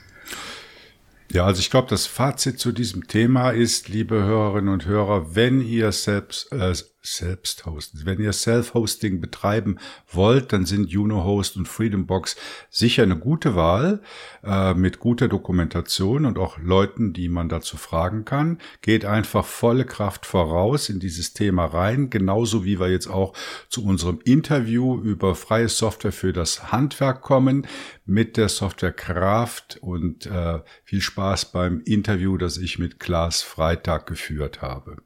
Ja, also ich glaube, das Fazit zu diesem Thema ist, liebe Hörerinnen und Hörer, wenn ihr selbst, äh, selbst hosten. Wenn ihr Self-Hosting betreiben wollt, dann sind Unohost und Freedombox sicher eine gute Wahl äh, mit guter Dokumentation und auch Leuten, die man dazu fragen kann. Geht einfach volle Kraft voraus in dieses Thema rein, genauso wie wir jetzt auch zu unserem Interview über freie Software für das Handwerk kommen mit der Software Kraft und äh, viel Spaß beim Interview, das ich mit Klaas Freitag geführt habe.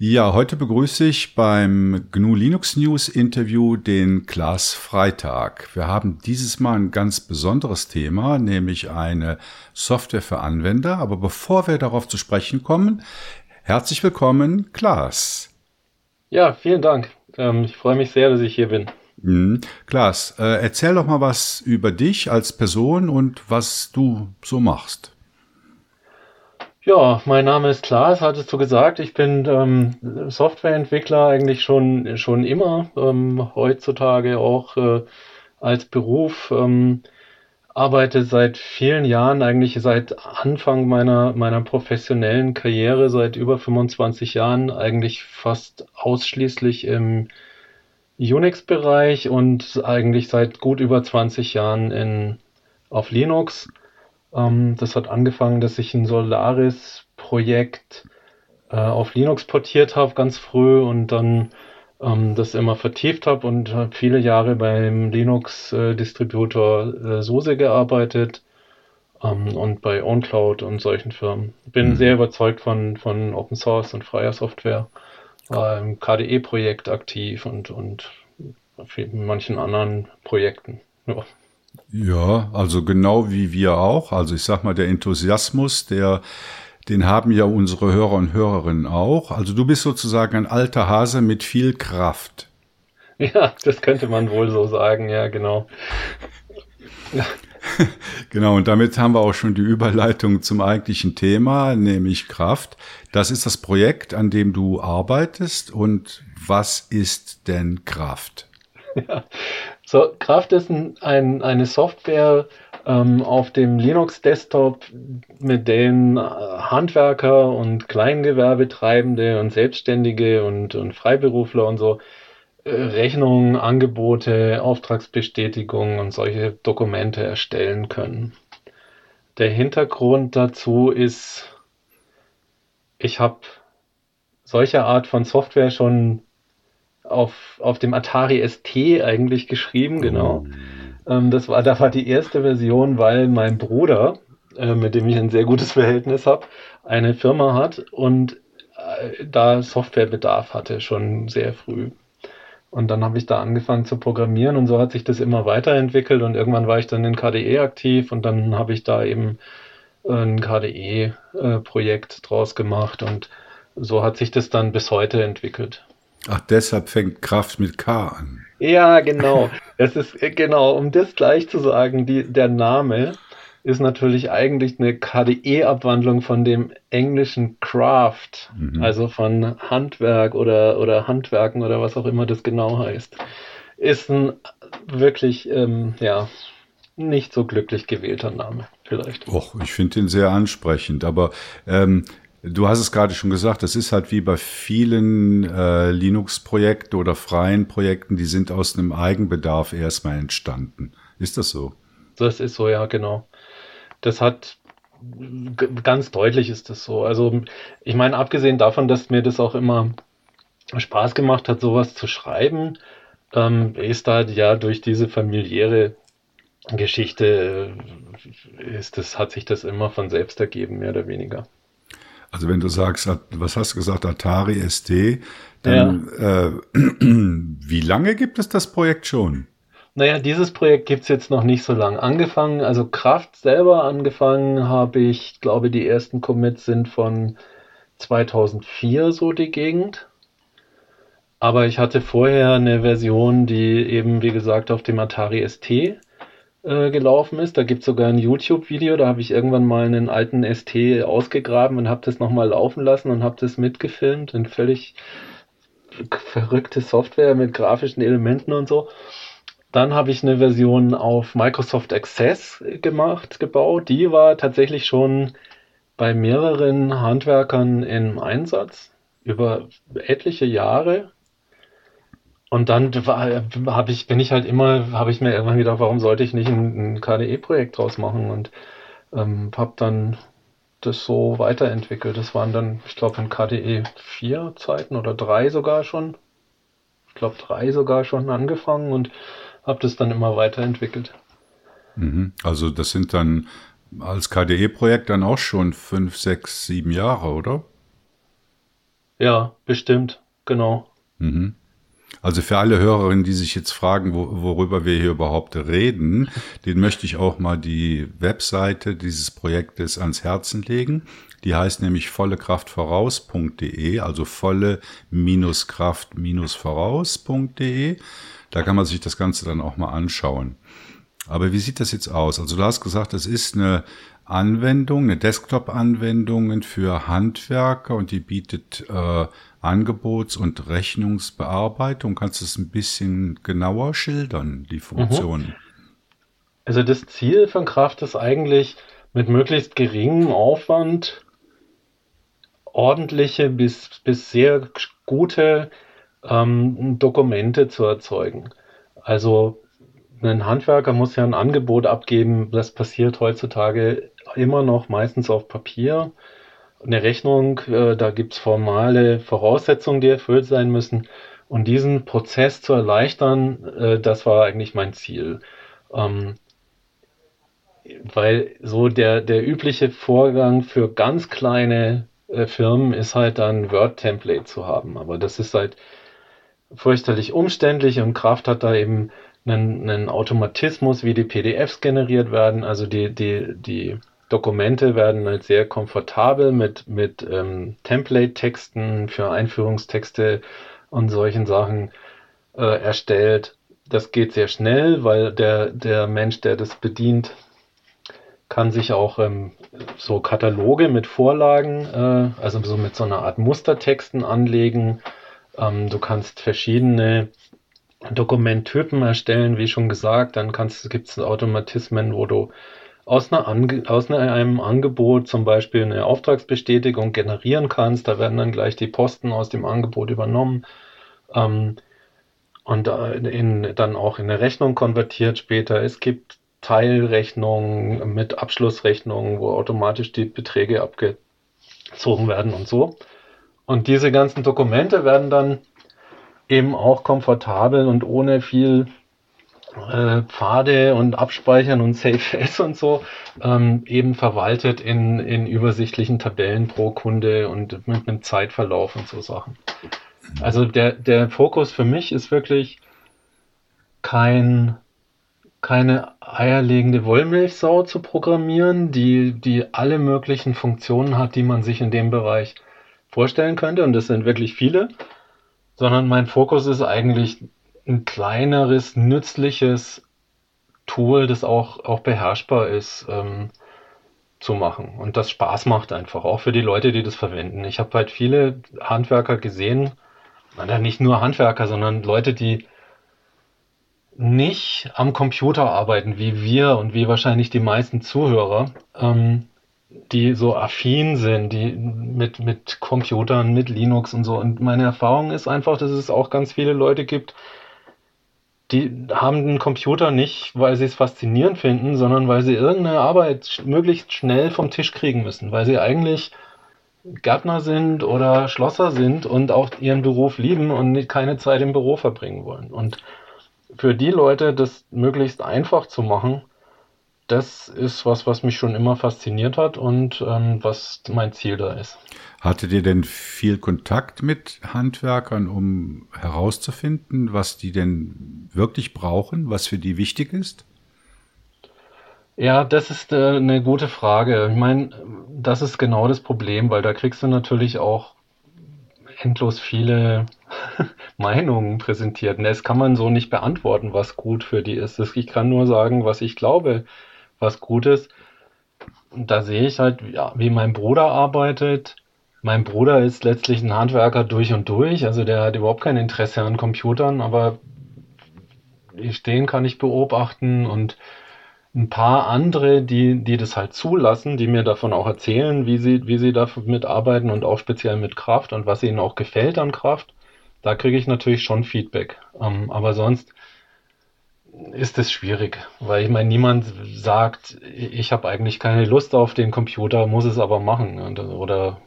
Ja, heute begrüße ich beim GNU Linux News Interview den Klaas Freitag. Wir haben dieses Mal ein ganz besonderes Thema, nämlich eine Software für Anwender. Aber bevor wir darauf zu sprechen kommen, herzlich willkommen, Klaas. Ja, vielen Dank. Ähm, ich freue mich sehr, dass ich hier bin. Mhm. Klaas, äh, erzähl doch mal was über dich als Person und was du so machst. Ja, mein Name ist Klaas, hattest du gesagt. Ich bin ähm, Softwareentwickler eigentlich schon, schon immer, ähm, heutzutage auch äh, als Beruf. Ähm, arbeite seit vielen Jahren, eigentlich seit Anfang meiner, meiner professionellen Karriere, seit über 25 Jahren, eigentlich fast ausschließlich im Unix-Bereich und eigentlich seit gut über 20 Jahren in, auf Linux. Ähm, das hat angefangen, dass ich ein Solaris-Projekt äh, auf Linux portiert habe, ganz früh und dann ähm, das immer vertieft habe und habe viele Jahre beim Linux-Distributor äh, SUSE gearbeitet ähm, und bei OwnCloud und solchen Firmen. Bin mhm. sehr überzeugt von, von Open Source und freier Software. War im KDE-Projekt aktiv und, und in manchen anderen Projekten. Ja. Ja, also genau wie wir auch. Also ich sag mal, der Enthusiasmus, der, den haben ja unsere Hörer und Hörerinnen auch. Also du bist sozusagen ein alter Hase mit viel Kraft. Ja, das könnte man wohl so sagen, ja, genau. genau, und damit haben wir auch schon die Überleitung zum eigentlichen Thema, nämlich Kraft. Das ist das Projekt, an dem du arbeitest. Und was ist denn Kraft? Ja, so, Kraft ist ein, ein, eine Software ähm, auf dem Linux-Desktop, mit denen äh, Handwerker und Kleingewerbetreibende und Selbstständige und, und Freiberufler und so äh, Rechnungen, Angebote, Auftragsbestätigungen und solche Dokumente erstellen können. Der Hintergrund dazu ist, ich habe solche Art von Software schon auf, auf dem Atari ST eigentlich geschrieben, genau. Oh. Ähm, das war, da war die erste Version, weil mein Bruder, äh, mit dem ich ein sehr gutes Verhältnis habe, eine Firma hat und äh, da Softwarebedarf hatte, schon sehr früh. Und dann habe ich da angefangen zu programmieren und so hat sich das immer weiterentwickelt und irgendwann war ich dann in KDE aktiv und dann habe ich da eben ein KDE-Projekt äh, draus gemacht und so hat sich das dann bis heute entwickelt. Ach, deshalb fängt Kraft mit K an. Ja, genau. Das ist äh, genau, um das gleich zu sagen, die, der Name ist natürlich eigentlich eine KDE-Abwandlung von dem englischen Craft, mhm. also von Handwerk oder, oder Handwerken oder was auch immer das genau heißt. Ist ein wirklich, ähm, ja, nicht so glücklich gewählter Name, vielleicht. Och, ich finde ihn sehr ansprechend, aber ähm, Du hast es gerade schon gesagt, das ist halt wie bei vielen äh, Linux-Projekten oder freien Projekten, die sind aus einem Eigenbedarf erstmal entstanden. Ist das so? Das ist so, ja, genau. Das hat ganz deutlich ist das so. Also ich meine, abgesehen davon, dass mir das auch immer Spaß gemacht hat, sowas zu schreiben, ähm, ist da ja durch diese familiäre Geschichte äh, ist das, hat sich das immer von selbst ergeben, mehr oder weniger. Also wenn du sagst, was hast du gesagt, Atari ST, dann ja. äh, wie lange gibt es das Projekt schon? Naja, dieses Projekt gibt es jetzt noch nicht so lange. Angefangen, also Kraft selber angefangen habe ich, glaube die ersten Commits sind von 2004 so die Gegend. Aber ich hatte vorher eine Version, die eben, wie gesagt, auf dem Atari ST äh, gelaufen ist. Da gibt es sogar ein YouTube-Video, da habe ich irgendwann mal einen alten ST ausgegraben und habe das nochmal laufen lassen und habe das mitgefilmt in völlig verrückte Software mit grafischen Elementen und so. Dann habe ich eine Version auf Microsoft Access gemacht, gebaut. Die war tatsächlich schon bei mehreren Handwerkern im Einsatz über etliche Jahre. Und dann habe ich, bin ich halt immer, habe ich mir irgendwann gedacht, warum sollte ich nicht ein, ein KDE-Projekt draus machen und ähm, habe dann das so weiterentwickelt. Das waren dann, ich glaube, in KDE 4 Zeiten oder drei sogar schon. Ich glaube, drei sogar schon angefangen und habe das dann immer weiterentwickelt. Mhm. Also das sind dann als KDE-Projekt dann auch schon fünf, sechs, sieben Jahre, oder? Ja, bestimmt, genau. Mhm. Also für alle Hörerinnen, die sich jetzt fragen, wo, worüber wir hier überhaupt reden, den möchte ich auch mal die Webseite dieses Projektes ans Herzen legen. Die heißt nämlich vollekraftvoraus.de, also volle-kraft-voraus.de. Da kann man sich das Ganze dann auch mal anschauen. Aber wie sieht das jetzt aus? Also du hast gesagt, das ist eine Anwendung, eine Desktop-Anwendung für Handwerker und die bietet äh, Angebots- und Rechnungsbearbeitung. Kannst du es ein bisschen genauer schildern, die Funktionen? Mhm. Also das Ziel von Kraft ist eigentlich, mit möglichst geringem Aufwand ordentliche bis, bis sehr gute ähm, Dokumente zu erzeugen. Also ein Handwerker muss ja ein Angebot abgeben, das passiert heutzutage immer noch meistens auf Papier. Eine Rechnung, äh, da gibt es formale Voraussetzungen, die erfüllt sein müssen. Und diesen Prozess zu erleichtern, äh, das war eigentlich mein Ziel. Ähm, weil so der, der übliche Vorgang für ganz kleine äh, Firmen ist halt dann Word-Template zu haben. Aber das ist halt fürchterlich umständlich und Kraft hat da eben einen, einen Automatismus, wie die PDFs generiert werden. Also die, die, die Dokumente werden halt sehr komfortabel mit, mit ähm, Template-Texten für Einführungstexte und solchen Sachen äh, erstellt. Das geht sehr schnell, weil der, der Mensch, der das bedient, kann sich auch ähm, so Kataloge mit Vorlagen, äh, also so mit so einer Art Mustertexten anlegen. Ähm, du kannst verschiedene Dokumenttypen erstellen, wie schon gesagt. Dann gibt es Automatismen, wo du aus, Ange aus einem Angebot zum Beispiel eine Auftragsbestätigung generieren kannst. Da werden dann gleich die Posten aus dem Angebot übernommen. Ähm, und in, dann auch in eine Rechnung konvertiert später. Es gibt Teilrechnungen mit Abschlussrechnungen, wo automatisch die Beträge abgezogen werden und so. Und diese ganzen Dokumente werden dann eben auch komfortabel und ohne viel äh, Pfade und Abspeichern und Safe S und so ähm, eben verwaltet in, in übersichtlichen Tabellen pro Kunde und mit einem Zeitverlauf und so Sachen. Also der, der Fokus für mich ist wirklich kein keine eierlegende Wollmilchsau zu programmieren, die, die alle möglichen Funktionen hat, die man sich in dem Bereich vorstellen könnte. Und das sind wirklich viele. Sondern mein Fokus ist eigentlich ein kleineres, nützliches Tool, das auch, auch beherrschbar ist, ähm, zu machen. Und das Spaß macht einfach, auch für die Leute, die das verwenden. Ich habe halt viele Handwerker gesehen, nicht nur Handwerker, sondern Leute, die nicht am Computer arbeiten wie wir und wie wahrscheinlich die meisten Zuhörer, ähm, die so affin sind, die mit, mit Computern, mit Linux und so. Und meine Erfahrung ist einfach, dass es auch ganz viele Leute gibt, die haben den Computer nicht, weil sie es faszinierend finden, sondern weil sie irgendeine Arbeit möglichst schnell vom Tisch kriegen müssen, weil sie eigentlich Gärtner sind oder Schlosser sind und auch ihren Beruf lieben und keine Zeit im Büro verbringen wollen. Und für die Leute das möglichst einfach zu machen, das ist was, was mich schon immer fasziniert hat und ähm, was mein Ziel da ist. Hattet ihr denn viel Kontakt mit Handwerkern, um herauszufinden, was die denn wirklich brauchen, was für die wichtig ist? Ja, das ist äh, eine gute Frage. Ich meine, das ist genau das Problem, weil da kriegst du natürlich auch endlos viele Meinungen präsentiert. Das kann man so nicht beantworten, was gut für die ist. Ich kann nur sagen, was ich glaube, was gut ist. Und da sehe ich halt, ja, wie mein Bruder arbeitet. Mein Bruder ist letztlich ein Handwerker durch und durch, also der hat überhaupt kein Interesse an Computern, aber den kann ich beobachten und ein paar andere, die, die das halt zulassen, die mir davon auch erzählen, wie sie, wie sie damit arbeiten und auch speziell mit Kraft und was ihnen auch gefällt an Kraft. Da kriege ich natürlich schon Feedback. Ähm, aber sonst ist es schwierig, weil ich meine, niemand sagt, ich habe eigentlich keine Lust auf den Computer, muss es aber machen. Oder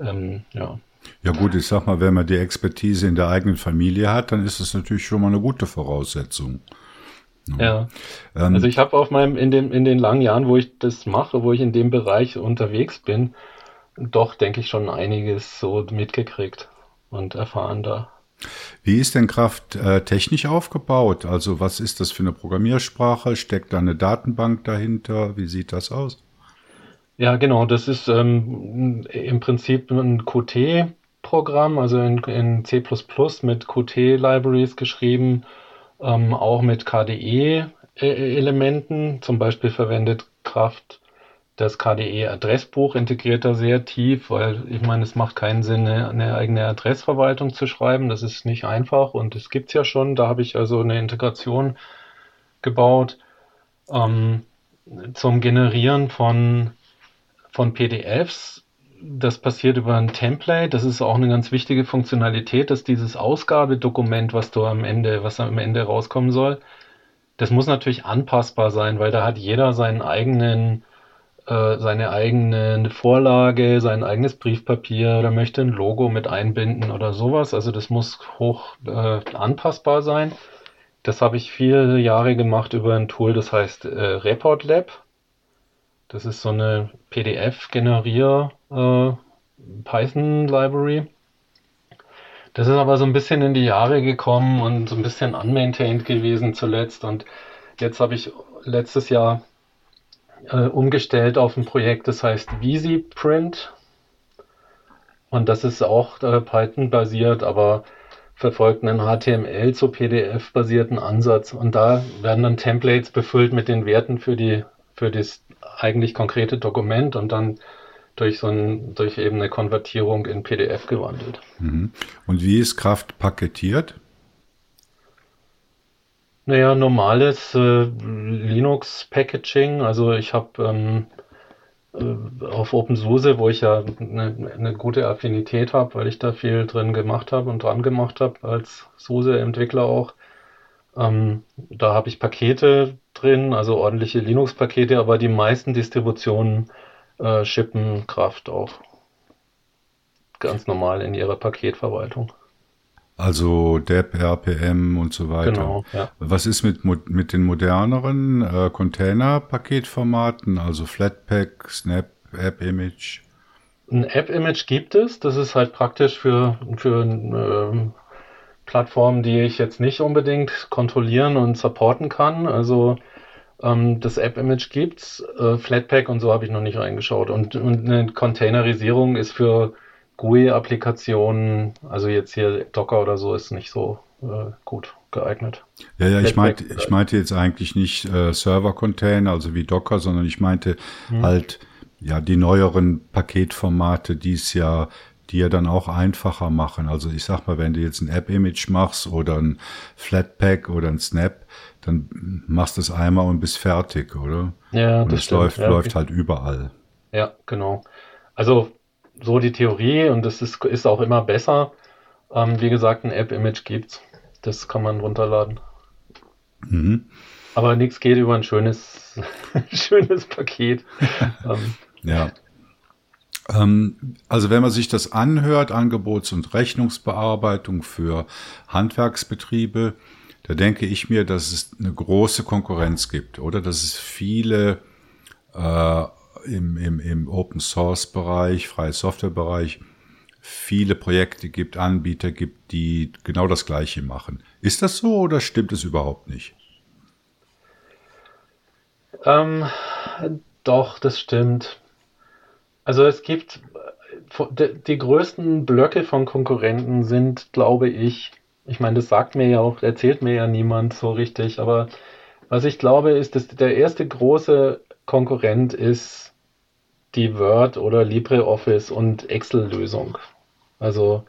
ähm, ja. Ja gut, ich sag mal, wenn man die Expertise in der eigenen Familie hat, dann ist es natürlich schon mal eine gute Voraussetzung. Ja. Ähm, also ich habe auf meinem, in dem, in den langen Jahren, wo ich das mache, wo ich in dem Bereich unterwegs bin, doch, denke ich, schon einiges so mitgekriegt und erfahren da. Wie ist denn Kraft äh, technisch aufgebaut? Also was ist das für eine Programmiersprache? Steckt da eine Datenbank dahinter? Wie sieht das aus? Ja, genau. Das ist ähm, im Prinzip ein Qt-Programm, also in, in, C++ mit Qt-Libraries geschrieben, ähm, auch mit KDE-Elementen. Zum Beispiel verwendet Kraft Das KDE-Adressbuch integriert da sehr tief, weil ich meine, es macht keinen Sinn, eine, eigene Adressverwaltung zu schreiben. Das ist nicht einfach und es gibt es ja schon. Da habe ich also eine Integration gebaut ähm, zum Generieren von, von PDFs. Das passiert über ein Template. Das ist auch eine ganz wichtige Funktionalität, dass dieses Ausgabedokument, was du am Ende, was am Ende rauskommen soll, das muss natürlich anpassbar sein, weil da hat jeder seinen eigenen, äh, seine eigene Vorlage, sein eigenes Briefpapier oder möchte ein Logo mit einbinden oder sowas. Also das muss hoch äh, anpassbar sein. Das habe ich viele Jahre gemacht über ein Tool, das heißt äh, Report Lab. Das ist so eine PDF-Generier äh. Das ist aber so ein bisschen in die Jahre gekommen und so ein bisschen unmaintained gewesen zuletzt. Und jetzt habe ich letztes Jahr äh, umgestellt auf ein Projekt, das heißt VisiPrint. Und das ist auch äh, Python basiert, aber verfolgt einen HTML zu PDF basierten Ansatz. Und da werden dann Templates befüllt mit den Werten für die, für das eigentlich konkrete Dokument und dann durch so ein, durch eben eine Konvertierung in PDF gewandelt. Mhm. Und wie ist Kraft paketiert? Naja, normales äh, Linux-Packaging. Also ich habe ähm, äh, auf OpenSUSE, wo ich ja eine, eine gute Affinität habe, weil ich da viel drin gemacht habe und dran gemacht habe als SUSE-Entwickler auch. Ähm, da habe ich Pakete drin, also ordentliche Linux-Pakete, aber die meisten Distributionen äh, shippen Kraft auch ganz normal in ihrer Paketverwaltung. Also DEP, RPM und so weiter. Genau, ja. Was ist mit, mit den moderneren äh, Container-Paketformaten, also Flatpak, Snap, App-Image? Ein App-Image gibt es. Das ist halt praktisch für, für ähm, Plattformen, die ich jetzt nicht unbedingt kontrollieren und supporten kann. Also ähm, das App-Image gibt's. Äh, Flatpak und so habe ich noch nicht reingeschaut. Und, und eine Containerisierung ist für GUI-Applikationen, also jetzt hier Docker oder so, ist nicht so äh, gut geeignet. Ja, ja, ich meinte, ich meinte jetzt eigentlich nicht äh, Server-Container, also wie Docker, sondern ich meinte hm. halt ja die neueren Paketformate, die es ja die ja dann auch einfacher machen. Also ich sag mal, wenn du jetzt ein App-Image machst oder ein Flatpak oder ein Snap, dann machst du es einmal und bist fertig, oder? Ja, und das, läuft, ja, läuft halt überall. Ja, genau. Also so die Theorie und das ist, ist auch immer besser. Ähm, wie gesagt, ein App-Image gibt's. Das kann man runterladen. Mhm. Aber nichts geht über ein schönes, schönes Paket. ähm, ja. Ähm, also wenn man sich das anhört, Angebots- und Rechnungsbearbeitung für Handwerksbetriebe, da denke ich mir, dass es eine große Konkurrenz gibt, oder? Dass es viele äh, im, im, im Open Source Bereich, freie Software Bereich viele Projekte gibt, Anbieter gibt, die genau das Gleiche machen. Ist das so oder stimmt es überhaupt nicht? Ähm, doch, das stimmt. Also es gibt die größten Blöcke von Konkurrenten sind, glaube ich, ich meine, das sagt mir ja auch, erzählt mir ja niemand so richtig, aber was ich glaube, ist, dass der erste große Konkurrent ist die Word oder LibreOffice und Excel-Lösung. Also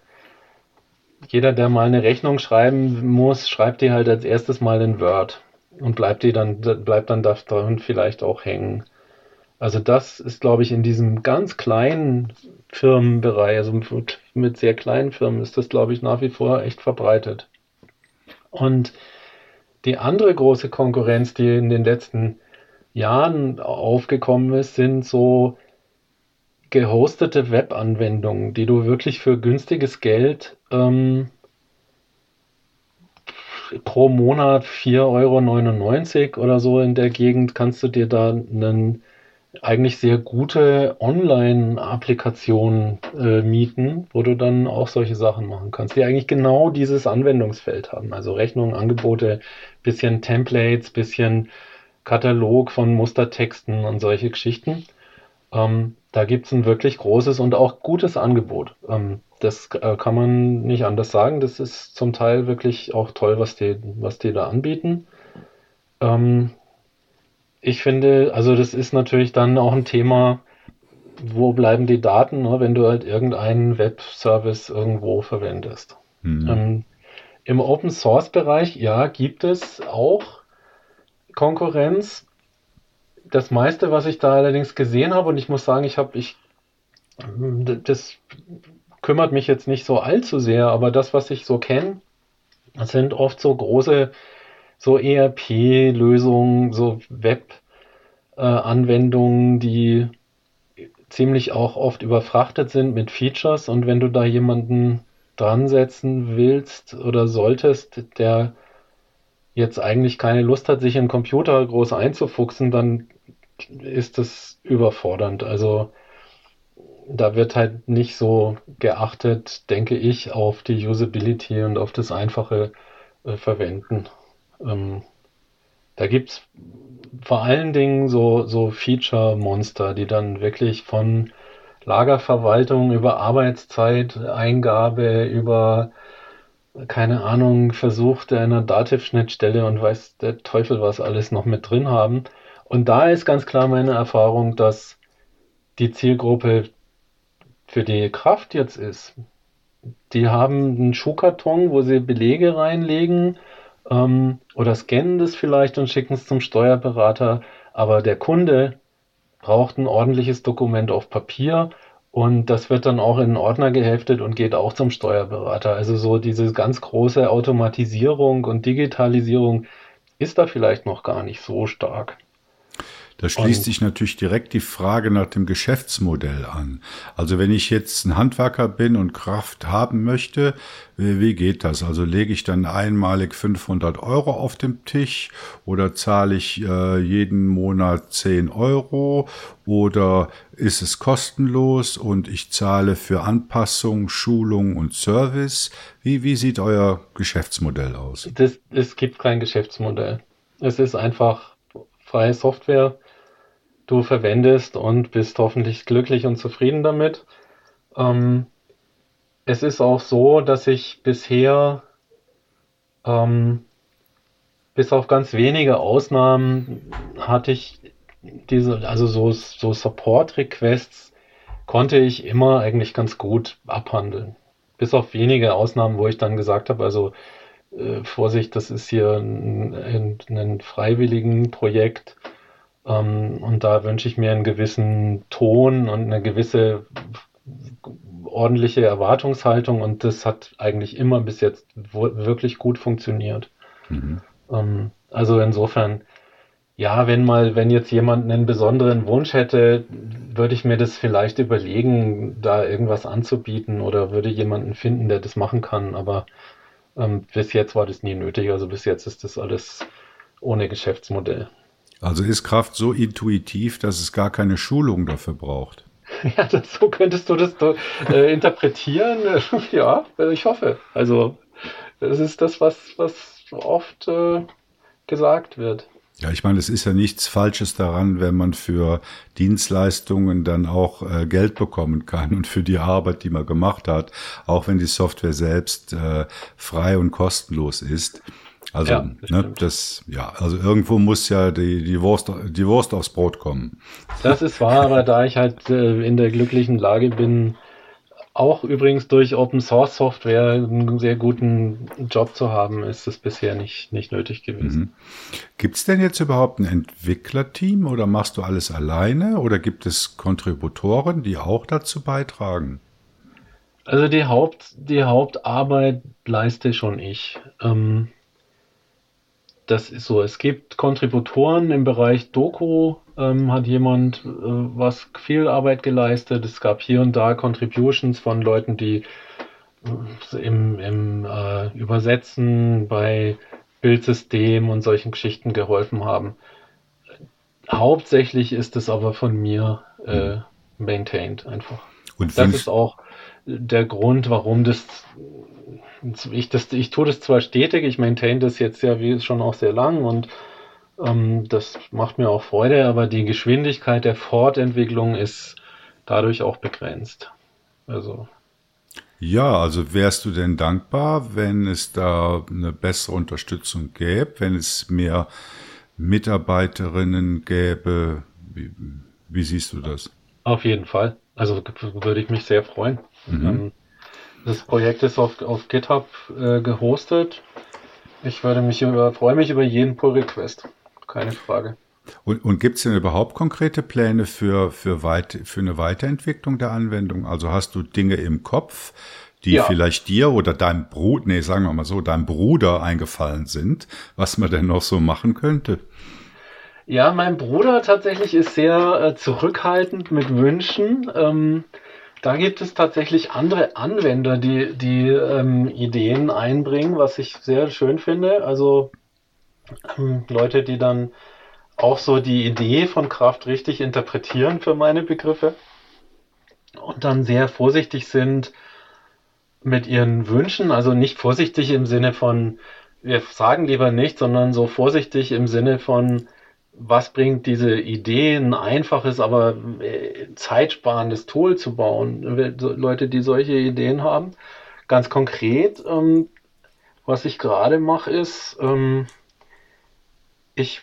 jeder, der mal eine Rechnung schreiben muss, schreibt die halt als erstes mal in Word und bleibt die dann, bleibt dann darin vielleicht auch hängen. Also das ist, glaube ich, in diesem ganz kleinen Firmenbereich, also mit sehr kleinen Firmen, ist das, glaube ich, nach wie vor echt verbreitet. Und die andere große Konkurrenz, die in den letzten Jahren aufgekommen ist, sind so gehostete Webanwendungen, die du wirklich für günstiges Geld ähm, pro Monat 4,99 Euro oder so in der Gegend kannst du dir da einen eigentlich sehr gute Online-Applikation äh, mieten, wo du dann auch solche Sachen machen kannst, die eigentlich genau dieses Anwendungsfeld haben. Also Rechnungen, Angebote, bisschen Templates, bisschen Katalog von Mustertexten und solche Geschichten. Ähm, da gibt es ein wirklich großes und auch gutes Angebot. Ähm, das äh, kann man nicht anders sagen. Das ist zum Teil wirklich auch toll, was die, was die da anbieten. Ähm, ich finde, also das ist natürlich dann auch ein Thema, wo bleiben die Daten, ne, wenn du halt irgendeinen Webservice irgendwo verwendest. Mhm. Ähm, Im Open Source Bereich, ja, gibt es auch Konkurrenz. Das meiste, was ich da allerdings gesehen habe, und ich muss sagen, ich habe, ich, das kümmert mich jetzt nicht so allzu sehr, aber das, was ich so kenne, sind oft so große, so ERP-Lösungen, so Web-Anwendungen, die ziemlich auch oft überfrachtet sind mit Features. Und wenn du da jemanden dran setzen willst oder solltest, der jetzt eigentlich keine Lust hat, sich den Computer groß einzufuchsen, dann ist das überfordernd. Also da wird halt nicht so geachtet, denke ich, auf die Usability und auf das einfache äh, Verwenden. Ähm, da gibt es vor allen Dingen so, so Feature-Monster, die dann wirklich von Lagerverwaltung über Arbeitszeiteingabe, über keine Ahnung, Versuch einer Dativ-Schnittstelle und weiß der Teufel was alles noch mit drin haben. Und da ist ganz klar meine Erfahrung, dass die Zielgruppe für die Kraft jetzt ist. Die haben einen Schuhkarton, wo sie Belege reinlegen, ähm, oder scannen das vielleicht und schicken es zum Steuerberater. Aber der Kunde braucht ein ordentliches Dokument auf Papier und das wird dann auch in einen Ordner geheftet und geht auch zum Steuerberater. Also so diese ganz große Automatisierung und Digitalisierung ist da vielleicht noch gar nicht so stark. Da schließt und sich natürlich direkt die Frage nach dem Geschäftsmodell an. Also wenn ich jetzt ein Handwerker bin und Kraft haben möchte, wie geht das? Also lege ich dann einmalig 500 Euro auf dem Tisch oder zahle ich äh, jeden Monat 10 Euro oder ist es kostenlos und ich zahle für Anpassung, Schulung und Service? Wie, wie sieht euer Geschäftsmodell aus? Das, es gibt kein Geschäftsmodell. Es ist einfach freie Software du verwendest und bist hoffentlich glücklich und zufrieden damit. Ähm, es ist auch so, dass ich bisher ähm, bis auf ganz wenige Ausnahmen hatte ich diese, also so, so Support-Requests konnte ich immer eigentlich ganz gut abhandeln. Bis auf wenige Ausnahmen, wo ich dann gesagt habe, also äh, Vorsicht, das ist hier ein, ein, ein freiwilligen Projekt und da wünsche ich mir einen gewissen Ton und eine gewisse ordentliche Erwartungshaltung und das hat eigentlich immer bis jetzt wirklich gut funktioniert. Mhm. Ähm, also insofern, ja, wenn mal, wenn jetzt jemand einen besonderen Wunsch hätte, würde ich mir das vielleicht überlegen, da irgendwas anzubieten oder würde jemanden finden, der das machen kann, aber ähm, bis jetzt war das nie nötig. Also bis jetzt ist das alles ohne Geschäftsmodell. Also ist Kraft so intuitiv, dass es gar keine Schulung dafür braucht. Ja, das, so könntest du das äh, interpretieren. ja, ich hoffe. Also, das ist das, was, was oft äh, gesagt wird. Ja, ich meine, es ist ja nichts Falsches daran, wenn man für Dienstleistungen dann auch äh, Geld bekommen kann und für die Arbeit, die man gemacht hat, auch wenn die Software selbst äh, frei und kostenlos ist. Also, ja, das, ne, das, ja, also irgendwo muss ja die, die, Wurst, die Wurst aufs Brot kommen. Das ist wahr, aber da ich halt äh, in der glücklichen Lage bin, auch übrigens durch Open Source Software einen sehr guten Job zu haben, ist es bisher nicht, nicht nötig gewesen. Mhm. Gibt es denn jetzt überhaupt ein Entwicklerteam oder machst du alles alleine oder gibt es Kontributoren, die auch dazu beitragen? Also die Haupt, die Hauptarbeit leiste schon ich. Ähm, das ist so. Es gibt Kontributoren im Bereich Doku, ähm, hat jemand äh, was viel Arbeit geleistet. Es gab hier und da Contributions von Leuten, die äh, im, im äh, Übersetzen bei Bildsystem und solchen Geschichten geholfen haben. Hauptsächlich ist es aber von mir äh, maintained einfach. Und das ist auch der Grund, warum das ich, das, ich tue das zwar stetig, ich maintain das jetzt ja wie schon auch sehr lang und ähm, das macht mir auch Freude, aber die Geschwindigkeit der Fortentwicklung ist dadurch auch begrenzt. Also. Ja, also wärst du denn dankbar, wenn es da eine bessere Unterstützung gäbe, wenn es mehr Mitarbeiterinnen gäbe. Wie, wie siehst du das? Auf jeden Fall. Also würde ich mich sehr freuen. Mhm. Ähm, das Projekt ist auf, auf GitHub äh, gehostet. Ich würde mich über, freue mich über jeden Pull-Request. Keine Frage. Und, und gibt es denn überhaupt konkrete Pläne für, für, weit, für eine Weiterentwicklung der Anwendung? Also hast du Dinge im Kopf, die ja. vielleicht dir oder deinem Bruder, nee, sagen wir mal so, deinem Bruder eingefallen sind, was man denn noch so machen könnte? Ja, mein Bruder tatsächlich ist sehr äh, zurückhaltend mit Wünschen. Ähm, da gibt es tatsächlich andere Anwender, die, die ähm, Ideen einbringen, was ich sehr schön finde. Also ähm, Leute, die dann auch so die Idee von Kraft richtig interpretieren für meine Begriffe und dann sehr vorsichtig sind mit ihren Wünschen. Also nicht vorsichtig im Sinne von, wir sagen lieber nicht, sondern so vorsichtig im Sinne von, was bringt diese Idee, ein einfaches, aber äh, zeitsparendes Tool zu bauen? Leute, die solche Ideen haben. Ganz konkret, ähm, was ich gerade mache, ist, ähm, ich,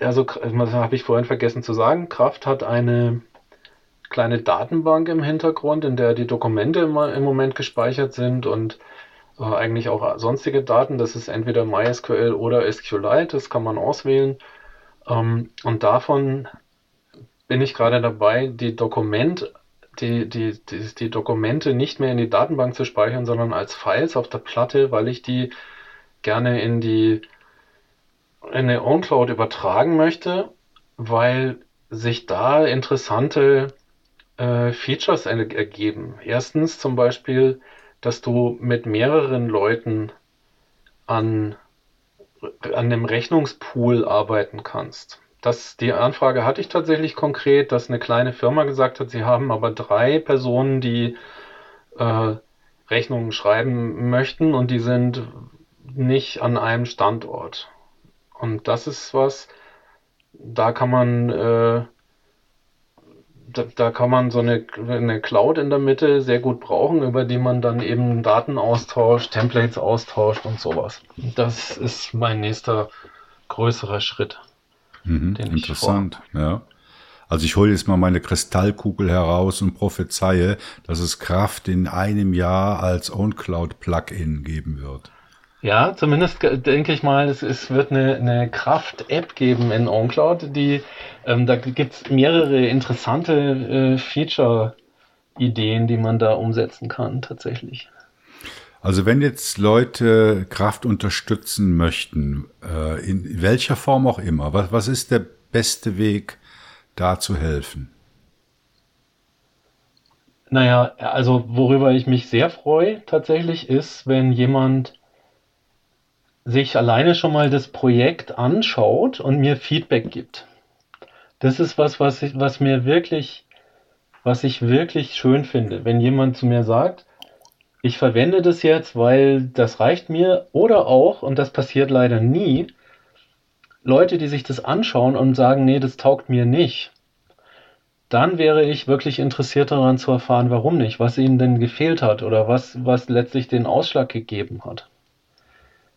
also, das habe ich vorhin vergessen zu sagen, Kraft hat eine kleine Datenbank im Hintergrund, in der die Dokumente im, im Moment gespeichert sind und äh, eigentlich auch sonstige Daten. Das ist entweder MySQL oder SQLite, das kann man auswählen. Ähm, und davon bin ich gerade dabei, die Dokument, die, die, die, die Dokumente nicht mehr in die Datenbank zu speichern, sondern als Files auf der Platte, weil ich die gerne in die in eine OwnCloud übertragen möchte, weil sich da interessante äh, Features ergeben. Erstens zum Beispiel, dass du mit mehreren Leuten an an dem Rechnungspool arbeiten kannst. Das, die Anfrage hatte ich tatsächlich konkret, dass eine kleine Firma gesagt hat, sie haben aber drei Personen, die äh, Rechnungen schreiben möchten und die sind nicht an einem Standort. Und das ist was, da kann man äh, da, da kann man so eine, eine Cloud in der Mitte sehr gut brauchen, über die man dann eben Daten austauscht, Templates austauscht und sowas. Das ist mein nächster größerer Schritt. Mhm, interessant, ja. Also ich hole jetzt mal meine Kristallkugel heraus und prophezeie, dass es Kraft in einem Jahr als OwnCloud-Plugin geben wird. Ja, zumindest denke ich mal, es, es wird eine, eine Kraft-App geben in OnCloud, die ähm, da gibt es mehrere interessante äh, Feature-Ideen, die man da umsetzen kann, tatsächlich. Also wenn jetzt Leute Kraft unterstützen möchten, äh, in welcher Form auch immer, was, was ist der beste Weg, da zu helfen? Naja, also worüber ich mich sehr freue tatsächlich ist, wenn jemand sich alleine schon mal das Projekt anschaut und mir Feedback gibt. Das ist was, was, ich, was mir wirklich, was ich wirklich schön finde. Wenn jemand zu mir sagt, ich verwende das jetzt, weil das reicht mir, oder auch, und das passiert leider nie, Leute, die sich das anschauen und sagen, nee, das taugt mir nicht, dann wäre ich wirklich interessiert daran zu erfahren, warum nicht, was ihnen denn gefehlt hat oder was, was letztlich den Ausschlag gegeben hat.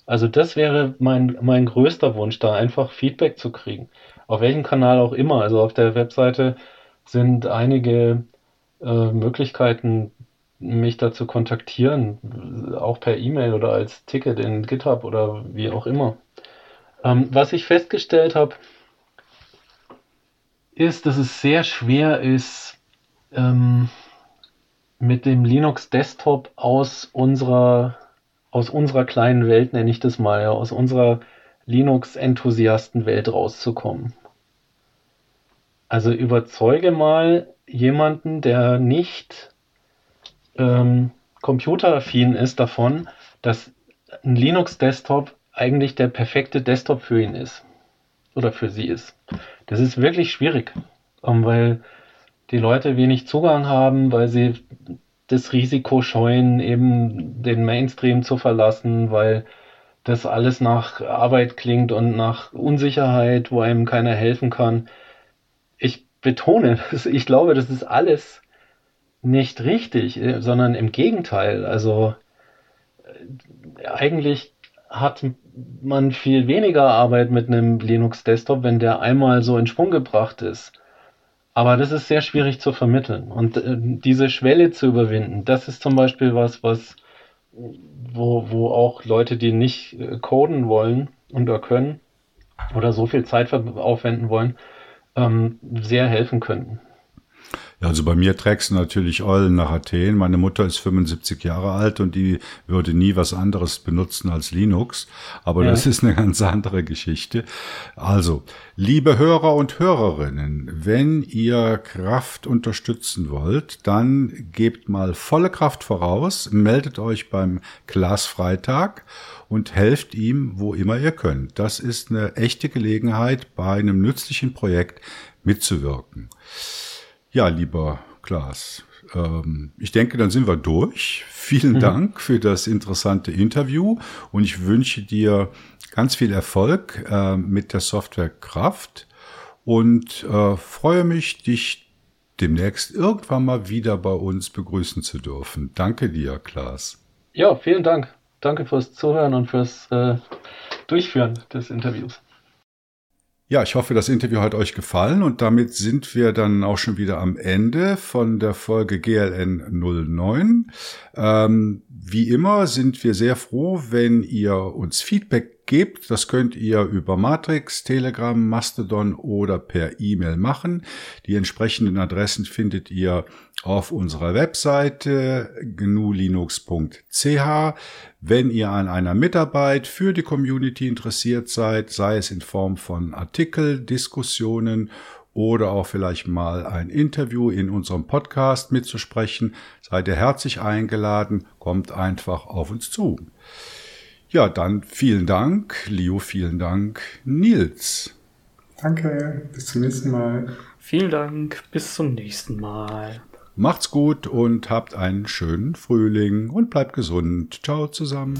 Also das wäre mein, mein größter Wunsch, da einfach Feedback zu kriegen. Auf welchem Kanal auch immer. Also auf der Webseite sind einige äh, Möglichkeiten, mich da zu kontaktieren, auch per E-Mail oder als Ticket in GitHub oder wie auch immer. Ähm, was ich festgestellt habe, ist, dass es sehr schwer ist, ähm, mit dem Linux Desktop aus unserer aus unserer kleinen Welt, nenne ich das mal, ja, aus unserer Linux-Enthusiasten-Welt rauszukommen. Also überzeuge mal jemanden, der nicht ähm, computeraffin ist, davon, dass ein Linux-Desktop eigentlich der perfekte Desktop für ihn ist. Oder für sie ist. Das ist wirklich schwierig, ähm, weil die Leute wenig Zugang haben, weil sie das Risiko scheuen, eben den Mainstream zu verlassen, weil das alles nach Arbeit klingt und nach Unsicherheit, wo einem keiner helfen kann. Ich betone, ich glaube, das ist alles nicht richtig, sondern im Gegenteil. Also äh, eigentlich hat man viel weniger Arbeit mit einem Linux-Desktop, wenn der einmal so in Schwung gebracht ist. Aber das ist sehr schwierig zu vermitteln. Und äh, diese Schwelle zu überwinden, das ist zum Beispiel was, was, wo, wo auch Leute, die nicht äh, coden wollen oder können oder so viel Zeit aufwenden wollen, ähm, sehr helfen könnten. Ja, also bei mir trägst du natürlich Eulen nach Athen. Meine Mutter ist 75 Jahre alt und die würde nie was anderes benutzen als Linux. Aber ja. das ist eine ganz andere Geschichte. Also, liebe Hörer und Hörerinnen, wenn ihr Kraft unterstützen wollt, dann gebt mal volle Kraft voraus, meldet euch beim Glasfreitag und helft ihm, wo immer ihr könnt. Das ist eine echte Gelegenheit, bei einem nützlichen Projekt mitzuwirken. Ja, lieber Klaas, ähm, ich denke, dann sind wir durch. Vielen mhm. Dank für das interessante Interview und ich wünsche dir ganz viel Erfolg äh, mit der Software Kraft und äh, freue mich, dich demnächst irgendwann mal wieder bei uns begrüßen zu dürfen. Danke dir, Klaas. Ja, vielen Dank. Danke fürs Zuhören und fürs äh, Durchführen des Interviews. Ja, ich hoffe, das Interview hat euch gefallen und damit sind wir dann auch schon wieder am Ende von der Folge GLN 09. Ähm, wie immer sind wir sehr froh, wenn ihr uns Feedback gebt. Das könnt ihr über Matrix, Telegram, Mastodon oder per E-Mail machen. Die entsprechenden Adressen findet ihr auf unserer Webseite gnulinux.ch. Wenn ihr an einer Mitarbeit für die Community interessiert seid, sei es in Form von Artikel, Diskussionen oder auch vielleicht mal ein Interview in unserem Podcast mitzusprechen, seid ihr herzlich eingeladen, kommt einfach auf uns zu. Ja, dann vielen Dank, Leo, vielen Dank, Nils. Danke, bis zum nächsten Mal. Vielen Dank, bis zum nächsten Mal. Macht's gut und habt einen schönen Frühling und bleibt gesund. Ciao zusammen.